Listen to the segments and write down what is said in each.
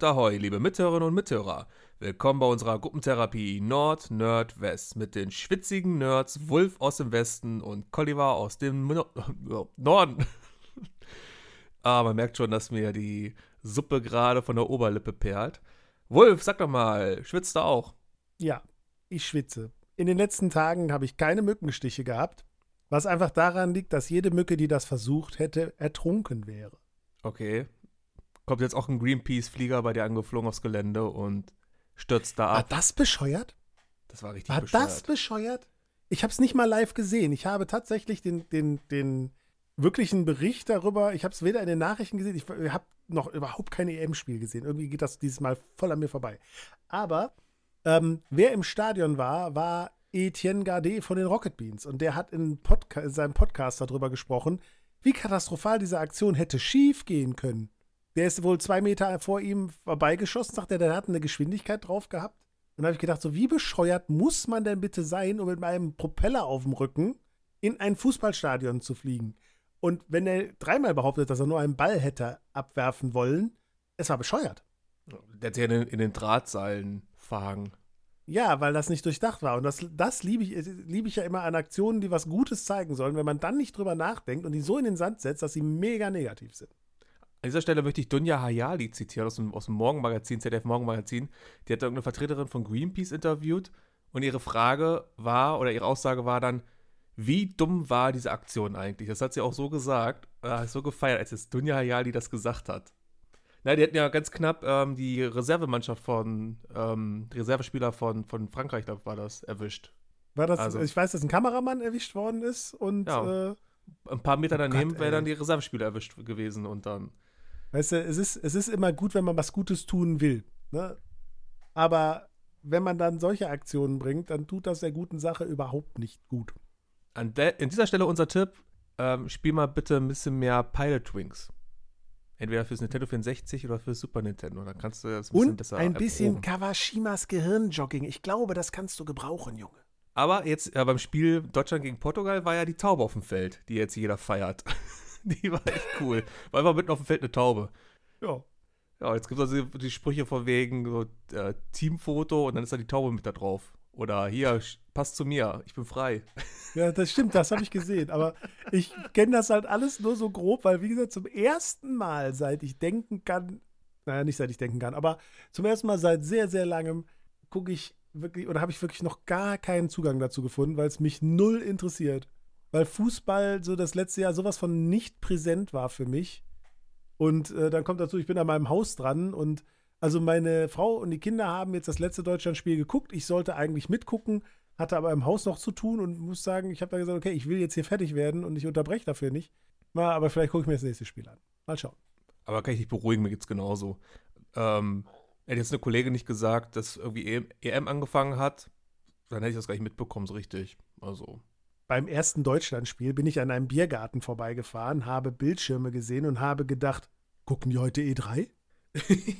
und ahoi, liebe Mithörerinnen und Mithörer. Willkommen bei unserer Gruppentherapie Nord, Nerd, West mit den schwitzigen Nerds Wulf aus dem Westen und Colliver aus dem no Norden. ah, man merkt schon, dass mir die Suppe gerade von der Oberlippe perlt. Wulf, sag doch mal, schwitzt du auch? Ja, ich schwitze. In den letzten Tagen habe ich keine Mückenstiche gehabt, was einfach daran liegt, dass jede Mücke, die das versucht hätte, ertrunken wäre. Okay, kommt jetzt auch ein Greenpeace-Flieger bei dir angeflogen aufs Gelände und stürzt da ab. War das bescheuert? Das war richtig war bescheuert. War das bescheuert? Ich habe es nicht mal live gesehen. Ich habe tatsächlich den, den, den wirklichen Bericht darüber, ich habe es weder in den Nachrichten gesehen, ich habe noch überhaupt kein EM-Spiel gesehen. Irgendwie geht das dieses Mal voll an mir vorbei. Aber ähm, wer im Stadion war, war Etienne Gardet von den Rocket Beans. Und der hat in, Podca in seinem Podcast darüber gesprochen, wie katastrophal diese Aktion hätte schief gehen können. Der ist wohl zwei Meter vor ihm vorbeigeschossen, sagt er, der hat eine Geschwindigkeit drauf gehabt. Und da habe ich gedacht, so wie bescheuert muss man denn bitte sein, um mit einem Propeller auf dem Rücken in ein Fußballstadion zu fliegen? Und wenn er dreimal behauptet, dass er nur einen Ball hätte abwerfen wollen, es war bescheuert. Der hat sich in, in den Drahtseilen verhangen. Ja, weil das nicht durchdacht war. Und das, das liebe ich, lieb ich ja immer an Aktionen, die was Gutes zeigen sollen, wenn man dann nicht drüber nachdenkt und die so in den Sand setzt, dass sie mega negativ sind. An dieser Stelle möchte ich Dunja Hayali zitieren aus dem, aus dem Morgenmagazin, ZDF Morgenmagazin. Die hat irgendeine Vertreterin von Greenpeace interviewt und ihre Frage war, oder ihre Aussage war dann, wie dumm war diese Aktion eigentlich? Das hat sie auch so gesagt, äh, so gefeiert, als jetzt Dunja Hayali das gesagt hat. Na, die hatten ja ganz knapp ähm, die Reservemannschaft von, ähm, die Reservespieler von, von Frankreich, glaube war das, erwischt. War das, also, ich weiß, dass ein Kameramann erwischt worden ist und ja, äh, ein paar Meter daneben oh wäre dann die Reservespieler erwischt gewesen und dann. Weißt du, es ist, es ist immer gut, wenn man was Gutes tun will. Ne? Aber wenn man dann solche Aktionen bringt, dann tut das der guten Sache überhaupt nicht gut. An, an dieser Stelle unser Tipp: ähm, Spiel mal bitte ein bisschen mehr Pilot Wings. Entweder fürs Nintendo 64 oder fürs Super Nintendo. Dann kannst du das ein bisschen Und besser ein bisschen erproben. Kawashimas Gehirnjogging. Ich glaube, das kannst du gebrauchen, Junge. Aber jetzt äh, beim Spiel Deutschland gegen Portugal war ja die Taube auf dem Feld, die jetzt jeder feiert. die war echt cool. War einfach mitten auf dem Feld eine Taube. Ja. Ja, jetzt gibt es also die Sprüche von wegen so, äh, Teamfoto und dann ist da die Taube mit da drauf. Oder hier, passt zu mir, ich bin frei. Ja, das stimmt, das habe ich gesehen. Aber ich kenne das halt alles nur so grob, weil, wie gesagt, zum ersten Mal, seit ich denken kann, naja, nicht seit ich denken kann, aber zum ersten Mal seit sehr, sehr langem gucke ich wirklich, oder habe ich wirklich noch gar keinen Zugang dazu gefunden, weil es mich null interessiert. Weil Fußball so das letzte Jahr sowas von nicht präsent war für mich. Und äh, dann kommt dazu, ich bin an meinem Haus dran und also meine Frau und die Kinder haben jetzt das letzte Deutschlandspiel geguckt. Ich sollte eigentlich mitgucken, hatte aber im Haus noch zu tun und muss sagen, ich habe da gesagt, okay, ich will jetzt hier fertig werden und ich unterbreche dafür nicht. Mal, aber vielleicht gucke ich mir das nächste Spiel an. Mal schauen. Aber kann ich dich beruhigen, mir geht's genauso. Ähm, hätte jetzt eine Kollegin nicht gesagt, dass irgendwie EM, EM angefangen hat, dann hätte ich das gar nicht mitbekommen, so richtig. Also. Beim ersten Deutschlandspiel bin ich an einem Biergarten vorbeigefahren, habe Bildschirme gesehen und habe gedacht, gucken die heute E3?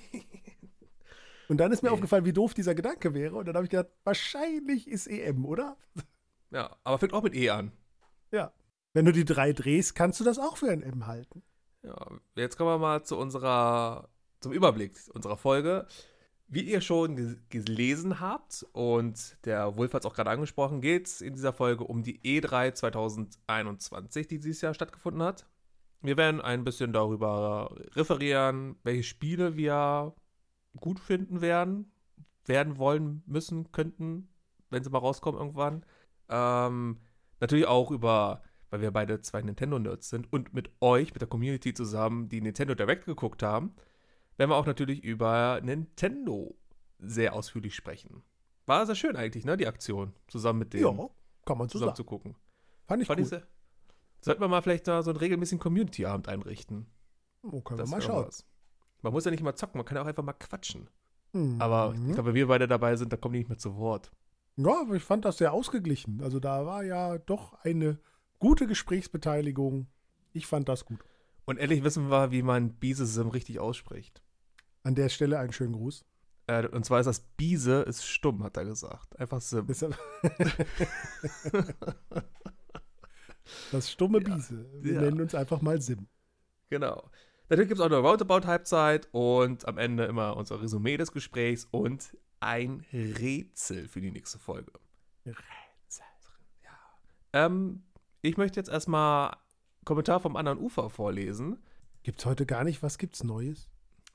Und dann ist mir nee. aufgefallen, wie doof dieser Gedanke wäre. Und dann habe ich gedacht, wahrscheinlich ist EM, oder? Ja, aber fängt auch mit E an. Ja. Wenn du die drei drehst, kannst du das auch für ein M halten. Ja, jetzt kommen wir mal zu unserer, zum Überblick unserer Folge. Wie ihr schon gelesen habt und der Wolf hat es auch gerade angesprochen, geht es in dieser Folge um die E3 2021, die dieses Jahr stattgefunden hat. Wir werden ein bisschen darüber referieren, welche Spiele wir gut finden werden, werden wollen, müssen, könnten, wenn sie mal rauskommen irgendwann. Ähm, natürlich auch über, weil wir beide zwei Nintendo-Nerds sind und mit euch, mit der Community zusammen, die Nintendo Direct geguckt haben, werden wir auch natürlich über Nintendo sehr ausführlich sprechen. War sehr schön eigentlich, ne, die Aktion, zusammen mit denen. Ja, kann man zusammen zu gucken. Fand ich Fand gut. sollten wir mal vielleicht da so einen regelmäßigen Community-Abend einrichten. Oh, können das wir mal schauen. Was. Man muss ja nicht mal zocken, man kann ja auch einfach mal quatschen. Mhm. Aber ich glaube, wenn wir beide dabei sind, da kommen die nicht mehr zu Wort. Ja, aber ich fand das sehr ausgeglichen. Also da war ja doch eine gute Gesprächsbeteiligung. Ich fand das gut. Und ehrlich wissen wir, wie man Biese-Sim richtig ausspricht. An der Stelle einen schönen Gruß. Äh, und zwar ist das Biese ist stumm, hat er gesagt. Einfach Sim. das stumme Biese. Wir ja. nennen uns einfach mal Sim. Genau. Natürlich gibt es auch eine Roundabout-Halbzeit und am Ende immer unser Resümee des Gesprächs und ein Rätsel für die nächste Folge. Rätsel. Ja. Ähm, ich möchte jetzt erstmal Kommentar vom anderen Ufer vorlesen. Gibt's heute gar nicht, was gibt's Neues?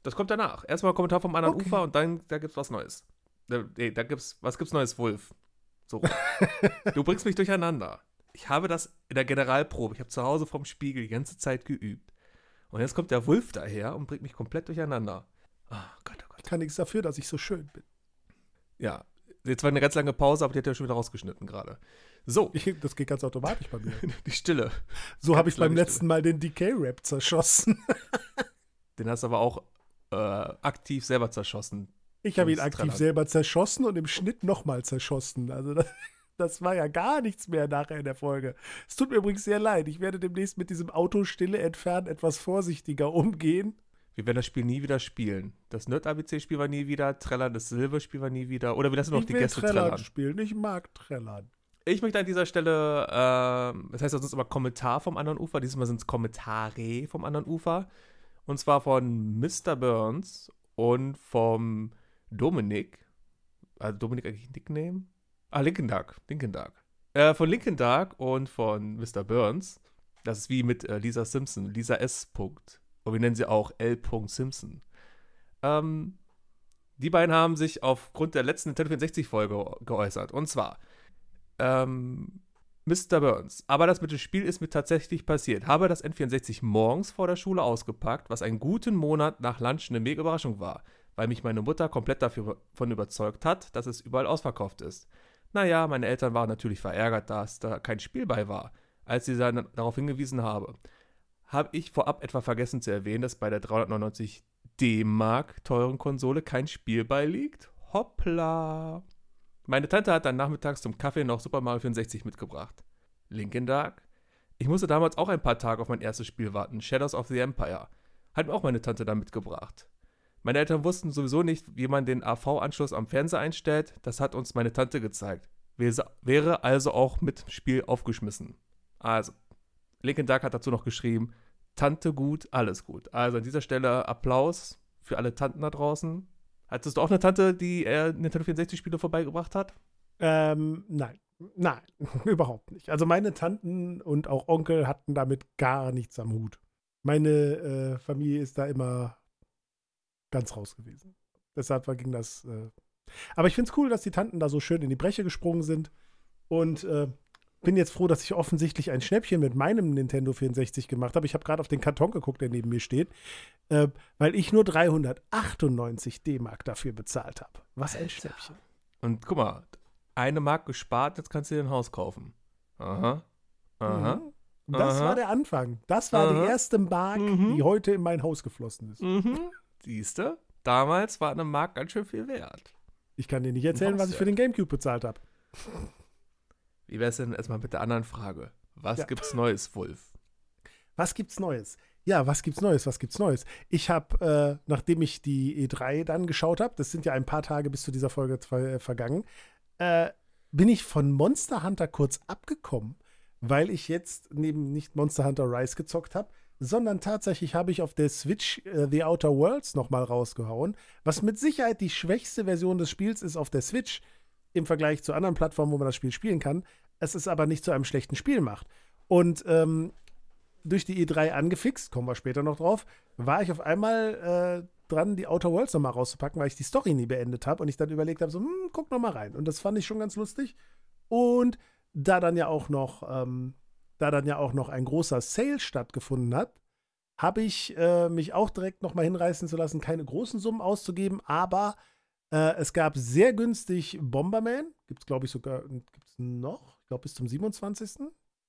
Das kommt danach. Erstmal Kommentar vom anderen Okay. Ufer und dann da gibt's was Neues. Da, nee, da gibt's, was gibt's Neues, Wolf? So. du bringst mich durcheinander. Ich habe das in der Generalprobe, ich habe zu Hause vorm Spiegel die ganze Zeit geübt. Und jetzt kommt der Wolf daher und bringt mich komplett durcheinander. Ah, Gott, oh Gott. Ich kann nichts dafür, dass ich so schön bin. Ja, jetzt war eine ganz lange Pause, aber die hat ja schon wieder rausgeschnett gerade. So, das geht ganz automatisch bei mir. die Stille. So habe ich beim letzten Mal den Decay-Rap zerschossen. Den hast du aber auch äh, aktiv selber zerschossen. Ich habe ihn aktiv Trennern. selber zerschossen und im Schnitt nochmal zerschossen. Also das, das war ja gar nichts mehr nachher in der Folge. Es tut mir übrigens sehr leid. Ich werde demnächst mit diesem Autostille entfernen etwas vorsichtiger umgehen. Wir werden das Spiel nie wieder spielen. Das Nerd-ABC-Spiel war nie wieder, Trellern, das Silber-Spiel war nie wieder. Oder wir lassen noch ich die will Gäste Trellern trällern. spielen. Ich mag Trellern. Ich möchte an dieser Stelle, ähm, das heißt ja sonst immer Kommentar vom anderen Ufer, diesmal sind es Kommentare vom anderen Ufer. Und zwar von Mr. Burns und vom Dominik. Also Dominik eigentlich ein Nickname? Ah, Linkin Dark. Linkin Dark. Äh, von Linkin Dark und von Mr. Burns. Das ist wie mit äh, Lisa Simpson. Lisa S. Punkt. Und wir nennen sie auch L. Simpson. Ähm, die beiden haben sich aufgrund der letzten Nintendo 64-Folge geäußert. Und zwar, ähm, Mr. Burns. Aber das mit dem Spiel ist mir tatsächlich passiert. Habe das N64 morgens vor der Schule ausgepackt, was einen guten Monat nach Lunch eine mega Überraschung war, weil mich meine Mutter komplett davon überzeugt hat, dass es überall ausverkauft ist. Naja, meine Eltern waren natürlich verärgert, dass da kein Spiel bei war, als sie dann darauf hingewiesen habe. Habe ich vorab etwa vergessen zu erwähnen, dass bei der 399 D-Mark teuren Konsole kein Spiel beiliegt? Hoppla. Meine Tante hat dann nachmittags zum Kaffee noch Super Mario 64 mitgebracht. Linkin Dark. Ich musste damals auch ein paar Tage auf mein erstes Spiel warten, Shadows of the Empire. Hat mir auch meine Tante dann mitgebracht. Meine Eltern wussten sowieso nicht, wie man den AV-Anschluss am Fernseher einstellt. Das hat uns meine Tante gezeigt. Wäre also auch mit Spiel aufgeschmissen. Also, Linkin Dark hat dazu noch geschrieben, Tante gut, alles gut. Also an dieser Stelle Applaus für alle Tanten da draußen. Hattest du auch eine Tante, die äh, Nintendo 64-Spiele vorbeigebracht hat? Ähm, nein. Nein, überhaupt nicht. Also meine Tanten und auch Onkel hatten damit gar nichts am Hut. Meine äh, Familie ist da immer ganz raus gewesen. Deshalb ging das. Äh Aber ich finde es cool, dass die Tanten da so schön in die Breche gesprungen sind. Und äh, bin jetzt froh, dass ich offensichtlich ein Schnäppchen mit meinem Nintendo 64 gemacht habe. Ich habe gerade auf den Karton geguckt, der neben mir steht, äh, weil ich nur 398 D-Mark dafür bezahlt habe. Was ein. Schnäppchen. Und guck mal, eine Mark gespart, jetzt kannst du dir ein Haus kaufen. Aha. Aha. Mhm. Das Aha. war der Anfang. Das war die Aha. erste Mark, Mhm. die heute in mein Haus geflossen ist. Mhm. Siehste, damals war eine Mark ganz schön viel wert. Ich kann dir nicht erzählen, was ich für den Gamecube bezahlt habe. Wie wär's denn erstmal mit der anderen Frage? Was Ja. gibt's Neues, Wolf? Was gibt's Neues? Ja, was gibt's Neues? Was gibt's Neues? Ich habe, äh, nachdem ich die E3 dann geschaut habe, das sind ja ein paar Tage bis zu dieser Folge ver äh, vergangen, äh, bin ich von Monster Hunter kurz abgekommen, weil ich jetzt neben nicht Monster Hunter Rise gezockt habe, sondern tatsächlich habe ich auf der Switch äh, The Outer Worlds nochmal rausgehauen, was mit Sicherheit die schwächste Version des Spiels ist auf der Switch im Vergleich zu anderen Plattformen, wo man das Spiel spielen kann. Es ist aber nicht zu einem schlechten Spiel macht. Und ähm, durch die E3 angefixt, kommen wir später noch drauf, war ich auf einmal äh, dran, die Outer Worlds nochmal rauszupacken, weil ich die Story nie beendet habe und ich dann überlegt habe, so, hm, guck noch mal rein. Und das fand ich schon ganz lustig. Und da dann ja auch noch, ähm, da dann ja auch noch ein großer Sale stattgefunden hat, habe ich äh, mich auch direkt noch mal hinreißen zu lassen, keine großen Summen auszugeben, aber äh, es gab sehr günstig Bomberman, gibt es glaube ich sogar, gibt es noch, ich glaube bis zum 27.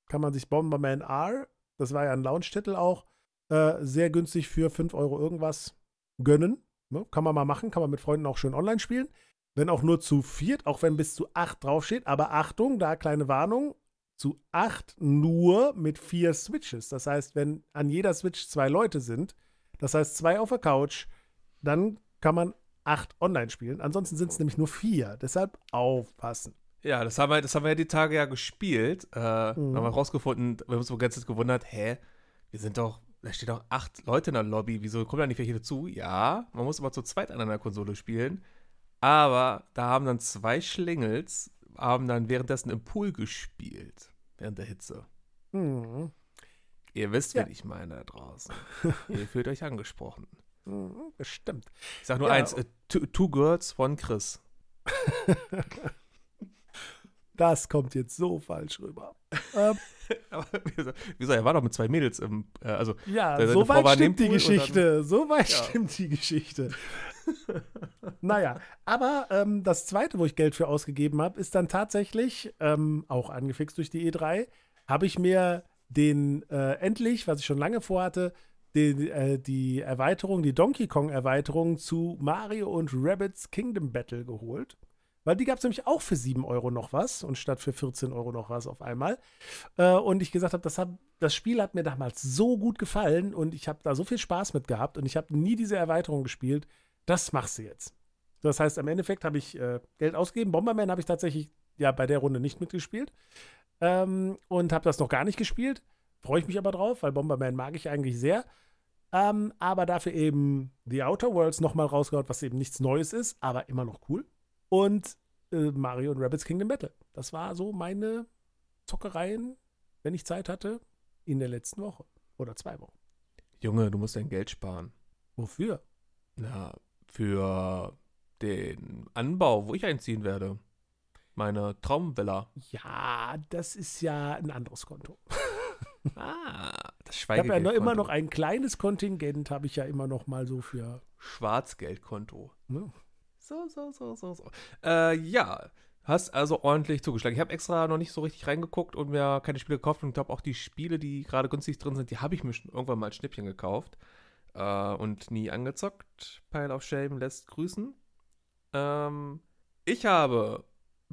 kann man sich Bomberman R, das war ja ein Launch-Titel auch, äh, sehr günstig für 5 Euro irgendwas gönnen. Ne? Kann man mal machen, kann man mit Freunden auch schön online spielen. Wenn auch nur zu viert, auch wenn bis zu acht draufsteht. Aber Achtung, da kleine Warnung, zu acht nur mit vier Switches. Das heißt, wenn an jeder Switch zwei Leute sind, das heißt zwei auf der Couch, dann kann man acht online spielen. Ansonsten sind es nämlich nur vier. Deshalb aufpassen. Ja, das haben wir, das haben wir ja die Tage ja gespielt. Äh, Mhm. Haben wir rausgefunden, wir haben uns so ganz gewundert, hä, wir sind doch, da steht auch acht Leute in der Lobby. Wieso kommen da nicht welche dazu? Ja, man muss aber zu zweit an einer Konsole spielen. Aber da haben dann zwei Schlingels, haben dann währenddessen im Pool gespielt. Während der Hitze. Mhm. Ihr wisst, Ja. wen ich meine da draußen. Ihr fühlt euch angesprochen. Bestimmt. Ich sag nur Ja. eins: äh, two, two Girls, One Chris. Das kommt jetzt so falsch rüber. ähm, Aber wieso, wieso? Er war doch mit zwei Mädels im. Äh, also, ja, Seine so Frau weit stimmt die Geschichte. So weit Ja. stimmt die Geschichte. naja, aber ähm, das zweite, wo ich Geld für ausgegeben habe, ist dann tatsächlich, ähm, auch angefixt durch die E3, habe ich mir den äh, endlich, was ich schon lange vorhatte, den, äh, die Erweiterung, die Donkey Kong-Erweiterung zu Mario und Rabbids Kingdom Battle geholt. Weil die gab es nämlich auch für 7 Euro noch was und statt für 14 Euro noch was auf einmal. Äh, und ich gesagt habe, das, hab, das Spiel hat mir damals so gut gefallen und ich habe da so viel Spaß mit gehabt und ich habe nie diese Erweiterung gespielt. Das machst du jetzt. Das heißt, im Endeffekt habe ich äh, Geld ausgegeben. Bomberman habe ich tatsächlich ja bei der Runde nicht mitgespielt ähm, und habe das noch gar nicht gespielt. Freue ich mich aber drauf, weil Bomberman mag ich eigentlich sehr. Ähm, aber dafür eben The Outer Worlds nochmal rausgehauen, was eben nichts Neues ist, aber immer noch cool. Und äh, Mario und Rabbids Kingdom Battle. Das war so meine Zockereien, wenn ich Zeit hatte, in der letzten Woche oder zwei Wochen. Junge, du musst dein Geld sparen. Wofür? Na, für den Anbau, wo ich einziehen werde. Meine Traumvilla. Ja, das ist ja ein anderes Konto. Ah, das Ich habe ja noch, immer noch ein kleines Kontingent, habe ich ja immer noch mal so für. Schwarzgeldkonto. Ne? So, so, so, so, so. Äh, ja. Hast also ordentlich zugeschlagen. Ich habe extra noch nicht so richtig reingeguckt und mir keine Spiele gekauft und glaube auch die Spiele, die gerade günstig drin sind, die habe ich mir schon irgendwann mal als Schnippchen gekauft äh, und nie angezockt. Pile of Shame lässt grüßen. Ähm, ich habe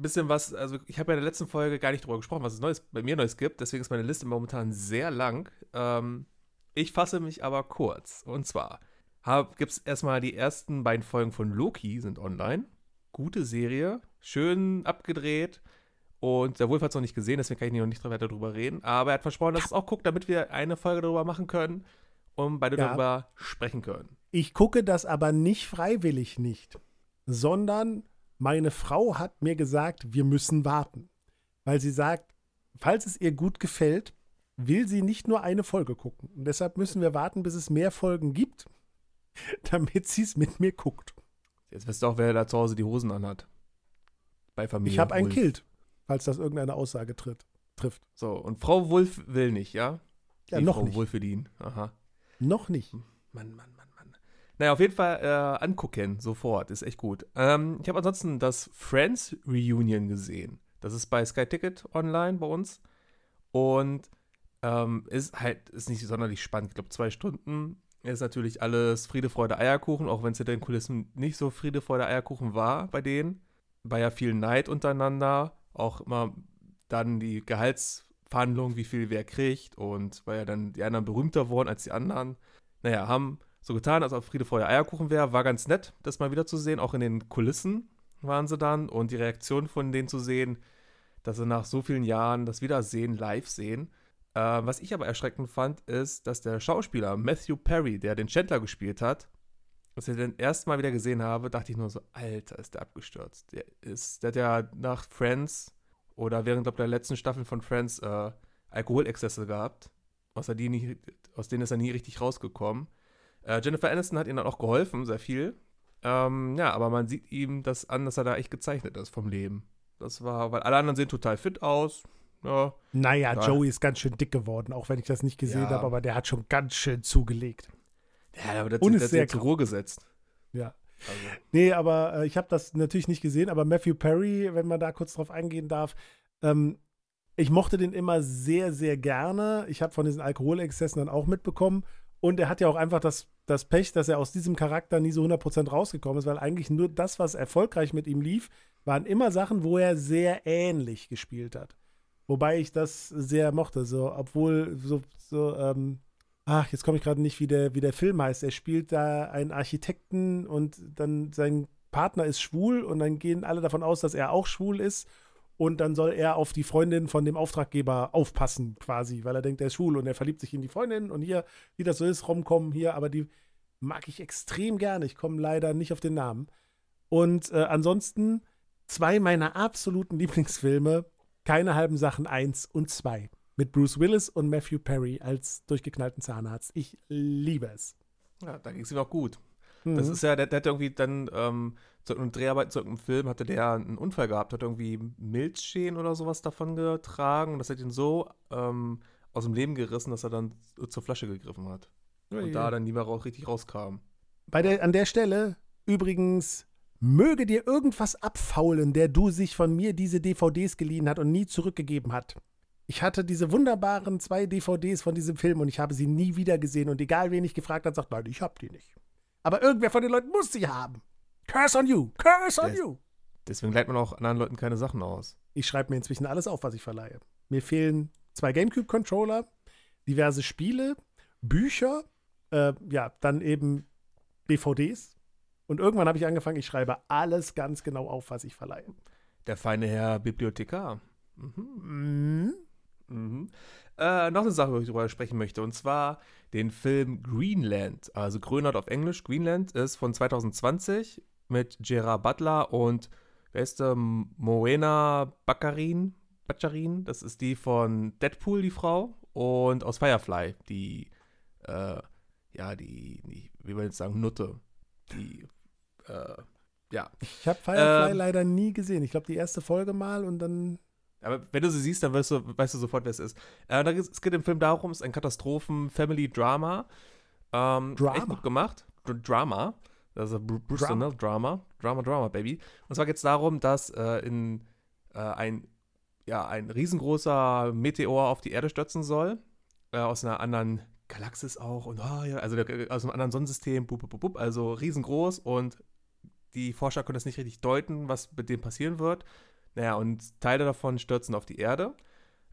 bisschen was, also ich habe ja in der letzten Folge gar nicht darüber gesprochen, was es Neues bei mir Neues gibt, deswegen ist meine Liste momentan sehr lang. Ähm, ich fasse mich aber kurz. Und zwar gibt es erstmal die ersten beiden Folgen von Loki sind online. Gute Serie, schön abgedreht. Und der Wolf hat es noch nicht gesehen, deswegen kann ich noch nicht weiter drüber reden. Aber er hat versprochen, dass es auch guckt, damit wir eine Folge darüber machen können und beide Ja. darüber sprechen können. Ich gucke das aber nicht freiwillig nicht, sondern meine Frau hat mir gesagt, wir müssen warten. Weil sie sagt, falls es ihr gut gefällt, will sie nicht nur eine Folge gucken. Und deshalb müssen wir warten, bis es mehr Folgen gibt, damit sie es mit mir guckt. Jetzt weißt du auch, wer da zu Hause die Hosen anhat. Bei Familie. Ich habe ein Wulff. Kilt, falls das irgendeine Aussage tritt, trifft. So, und Frau Wolf will nicht, ja? Ja, Die noch Frau nicht. Wohlverdien. Aha. Noch nicht. Mann, Mann. Naja, auf jeden Fall äh, angucken, sofort. Ist echt gut. Ähm, ich habe ansonsten das Friends Reunion gesehen. Das ist bei Sky Ticket online bei uns. Und ähm, ist halt, ist nicht sonderlich spannend. Ich glaube, zwei Stunden ist natürlich alles Friede, Freude, Eierkuchen, auch wenn es hinter den Kulissen nicht so Friede, Freude, Eierkuchen war bei denen. War ja viel Neid untereinander. Auch immer dann die Gehaltsverhandlungen, wie viel wer kriegt. Und weil ja dann die anderen berühmter wurden als die anderen. Naja, haben so getan, als ob Friede, Freude, Eierkuchen wäre. War ganz nett, das mal wieder zu sehen. Auch in den Kulissen waren sie dann. Und die Reaktion von denen zu sehen, dass sie nach so vielen Jahren das Wiedersehen live sehen. Äh, was ich aber erschreckend fand, ist, dass der Schauspieler Matthew Perry, der den Chandler gespielt hat, als ich den ersten Mal wieder gesehen habe, dachte ich nur so, Alter, ist der abgestürzt. Der ist, der hat ja nach Friends oder während glaub, der letzten Staffel von Friends äh, Alkoholexzesse gehabt. Aus, er die nie, aus denen ist er nie richtig rausgekommen. Äh, Jennifer Aniston hat ihm dann auch geholfen, sehr viel. Ähm, ja, aber man sieht ihm das an, dass er da echt gezeichnet ist vom Leben. Das war, weil alle anderen sehen total fit aus. Ja, Naja, Ja. Joey ist ganz schön dick geworden, auch wenn ich das nicht gesehen Ja. habe, aber der hat schon ganz schön zugelegt. ja aber das, Und ist sehr zur Ruhe gesetzt. Ja. Also, Nee, aber äh, ich habe das natürlich nicht gesehen, aber Matthew Perry, wenn man da kurz drauf eingehen darf, ähm, ich mochte den immer sehr, sehr gerne. Ich habe von diesen Alkoholexzessen dann auch mitbekommen. Und er hat ja auch einfach das, das Pech, dass er aus diesem Charakter nie so 100% rausgekommen ist, weil eigentlich nur das, was erfolgreich mit ihm lief, waren immer Sachen, wo er sehr ähnlich gespielt hat. Wobei ich das sehr mochte, so, obwohl so, so ähm, ach, jetzt komme ich gerade nicht, wie der, wie der Film heißt. Er spielt da einen Architekten und dann sein Partner ist schwul und dann gehen alle davon aus, dass er auch schwul ist. Und dann soll er auf die Freundin von dem Auftraggeber aufpassen, quasi, weil er denkt, er ist schwul und er verliebt sich in die Freundin und hier, wie das so ist, rumkommen hier, aber die mag ich extrem gerne. Ich komme leider nicht auf den Namen. Und äh, ansonsten zwei meiner absoluten Lieblingsfilme, keine halben Sachen, eins und zwei. Mit Bruce Willis und Matthew Perry als durchgeknallten Zahnarzt. Ich liebe es. Ja, da ging es ihm auch gut. Mhm. Das ist ja, der, der hat irgendwie dann ähm, zu einem Dreharbeit, zu einem Film, hatte der einen Unfall gehabt, hat irgendwie Milzschäden oder sowas davon getragen und das hat ihn so ähm, aus dem Leben gerissen, dass er dann zur Flasche gegriffen hat. Oh und da dann nie mehr richtig rauskam. Bei der, an der Stelle übrigens möge dir irgendwas abfaulen, der du sich von mir diese DVDs geliehen hat und nie zurückgegeben hat. Ich hatte diese wunderbaren zwei DVDs von diesem Film und ich habe sie nie wieder gesehen und egal wen ich gefragt hat, sagt, nein, ich hab die nicht. Aber irgendwer von den Leuten muss sie haben. Curse on you, curse on Des, you. Deswegen leiht man auch anderen Leuten keine Sachen aus. Ich schreibe mir inzwischen alles auf, was ich verleihe. Mir fehlen zwei GameCube-Controller, diverse Spiele, Bücher, äh, ja, dann eben DVDs. Und irgendwann habe ich angefangen, ich schreibe alles ganz genau auf, was ich verleihe. Der feine Herr Bibliothekar. Mhm. Mhm. Mhm. Äh, noch eine Sache, über die ich darüber sprechen möchte, und zwar den Film Greenland. Also Grönland auf Englisch. Greenland ist von 2020 mit Gerard Butler und wer ist der? Moena Baccarin. Baccarin, das ist die von Deadpool, die Frau, und aus Firefly, die, äh, ja, die, die, wie man jetzt sagen, Nutte. Die, äh, ja. Ich habe Firefly ähm, leider nie gesehen. Ich glaube, die erste Folge mal und dann aber wenn du sie siehst, dann weißt du, weißt du sofort, wer es ist. Äh, es geht im Film darum, es ist ein Katastrophen-Family-Drama. Ähm, Drama. Echt gut gemacht. D Drama. Das ist Bruce Drama. Ne? Drama. Drama, Drama, Baby. Und zwar geht es darum, dass äh, in, äh, ein, ja, ein riesengroßer Meteor auf die Erde stürzen soll. Äh, aus einer anderen Galaxis auch. Und, oh, ja, also der, aus einem anderen Sonnensystem. Bup, bup, bup, also riesengroß. Und die Forscher können das nicht richtig deuten, was mit dem passieren wird. Naja, und Teile davon stürzen auf die Erde.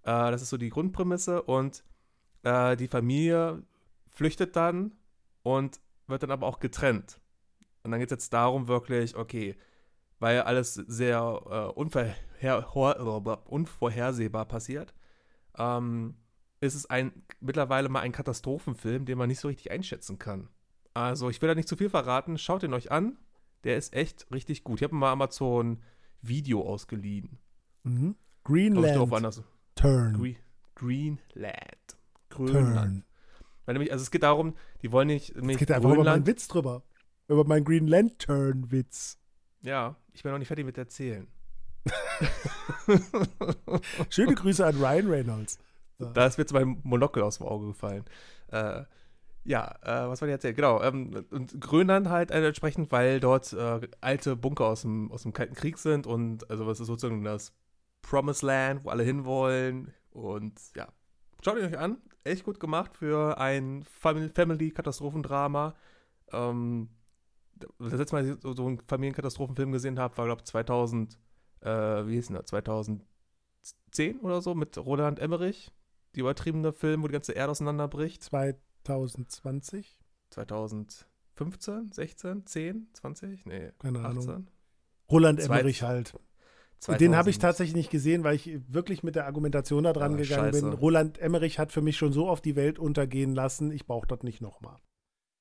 Äh, das ist so die Grundprämisse. Und äh, die Familie flüchtet dann und wird dann aber auch getrennt. Und dann geht es jetzt darum, wirklich, okay, weil alles sehr äh, unvorher unvorhersehbar passiert, ähm, ist es ein, mittlerweile mal ein Katastrophenfilm, den man nicht so richtig einschätzen kann. Also, ich will da nicht zu viel verraten. Schaut ihn euch an. Der ist echt richtig gut. Ich habe mal Amazon Video ausgeliehen. Mhm. Greenland. Turn. Gre Greenland. Grönland. Weil nämlich, also es geht darum, die wollen nicht. Es geht einfach über meinen Witz drüber. Über meinen Green Lantern-Witz. Ja, ich bin noch nicht fertig mit erzählen. Schöne Grüße an Ryan Reynolds. Da ist mir jetzt mein Monokel aus dem Auge gefallen. Äh, ja, äh, was wollte ich erzählen? Genau. Ähm, und Grönland halt äh, entsprechend, weil dort äh, alte Bunker aus dem, aus dem Kalten Krieg sind und also was ist sozusagen das Promised Land, wo alle hinwollen. Und ja, schaut euch an. Echt gut gemacht für ein Family-Katastrophendrama. Ähm, das letzte Mal, ich so einen Familienkatastrophenfilm gesehen habe, war, glaube ich, 2000, äh, wie hieß denn das? 2010 oder so mit Roland Emmerich. Die übertriebene Film, wo die ganze Erde auseinanderbricht. 2020? 2015, 16, 10, 20? Nee, keine 18. Ahnung. Roland Emmerich halt. 2000. Den habe ich tatsächlich nicht gesehen, weil ich wirklich mit der Argumentation da dran ja, gegangen scheiße. bin. Roland Emmerich hat für mich schon so oft die Welt untergehen lassen, ich brauche das nicht nochmal.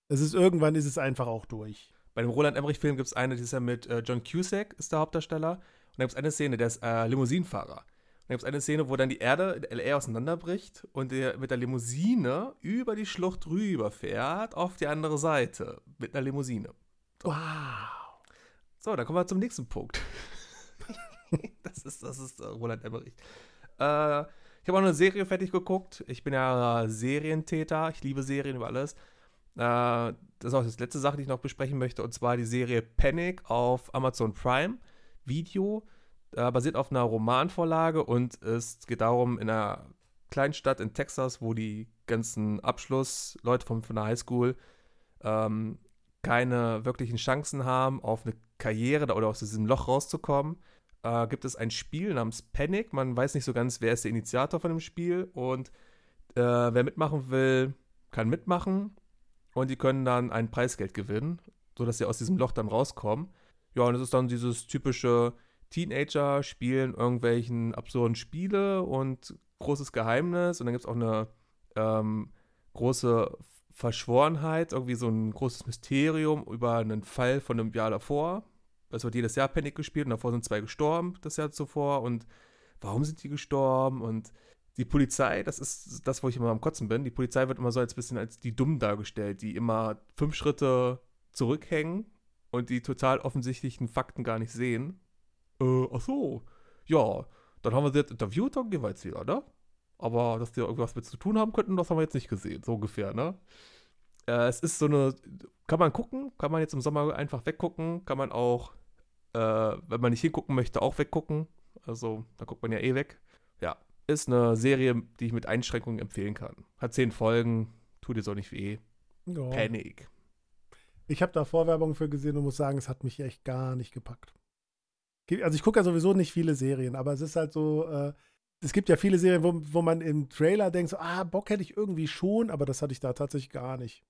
Es ist irgendwann ist es einfach auch durch. Bei dem Roland Emmerich-Film gibt es eine, die ist ja mit äh, John Cusack, ist der Hauptdarsteller. Und da gibt es eine Szene, der ist äh, Limousinenfahrer. Da gibt es eine Szene, wo dann die Erde in LA auseinanderbricht und der mit der Limousine über die Schlucht rüber fährt auf die andere Seite. Mit einer Limousine. So. Wow. So, dann kommen wir zum nächsten Punkt. das ist, das ist uh, Roland Emmerich. Äh, ich habe auch eine Serie fertig geguckt. Ich bin ja Serientäter. Ich liebe Serien über alles. Äh, das ist auch die letzte Sache, die ich noch besprechen möchte. Und zwar die Serie Panic auf Amazon Prime Video äh, basiert auf einer Romanvorlage und es geht darum, in einer kleinen Stadt in Texas, wo die ganzen Abschlussleute von, von der Highschool ähm, keine wirklichen Chancen haben, auf eine Karriere oder aus diesem Loch rauszukommen, äh, gibt es ein Spiel namens Panic. Man weiß nicht so ganz, wer ist der Initiator von dem Spiel und äh, wer mitmachen will, kann mitmachen und die können dann ein Preisgeld gewinnen, sodass sie aus diesem Loch dann rauskommen. Ja, und es ist dann dieses typische Teenager spielen irgendwelchen absurden Spiele und großes Geheimnis und dann gibt es auch eine ähm, große Verschworenheit, irgendwie so ein großes Mysterium über einen Fall von einem Jahr davor. Es wird jedes Jahr Panic gespielt und davor sind zwei gestorben, das Jahr zuvor. Und warum sind die gestorben? Und die Polizei, das ist das, wo ich immer am Kotzen bin, die Polizei wird immer so als bisschen als die Dummen dargestellt, die immer fünf Schritte zurückhängen und die total offensichtlichen Fakten gar nicht sehen. Äh, ach so, ja, dann haben wir sie jetzt interviewt, dann gehen wir jetzt wieder, ne? Aber dass die irgendwas mit zu tun haben könnten, das haben wir jetzt nicht gesehen, so ungefähr, ne? Äh, es ist so eine, kann man gucken, kann man jetzt im Sommer einfach weggucken, kann man auch, äh, wenn man nicht hingucken möchte, auch weggucken. Also, da guckt man ja eh weg. Ja, ist eine Serie, die ich mit Einschränkungen empfehlen kann. Hat zehn Folgen, tut jetzt auch nicht weh. Ja. Panic. Ich habe da Vorwerbung für gesehen und muss sagen, es hat mich echt gar nicht gepackt. Also ich gucke ja sowieso nicht viele Serien, aber es ist halt so, äh, es gibt ja viele Serien, wo, wo man im Trailer denkt, so, ah, Bock hätte ich irgendwie schon, aber das hatte ich da tatsächlich gar nicht.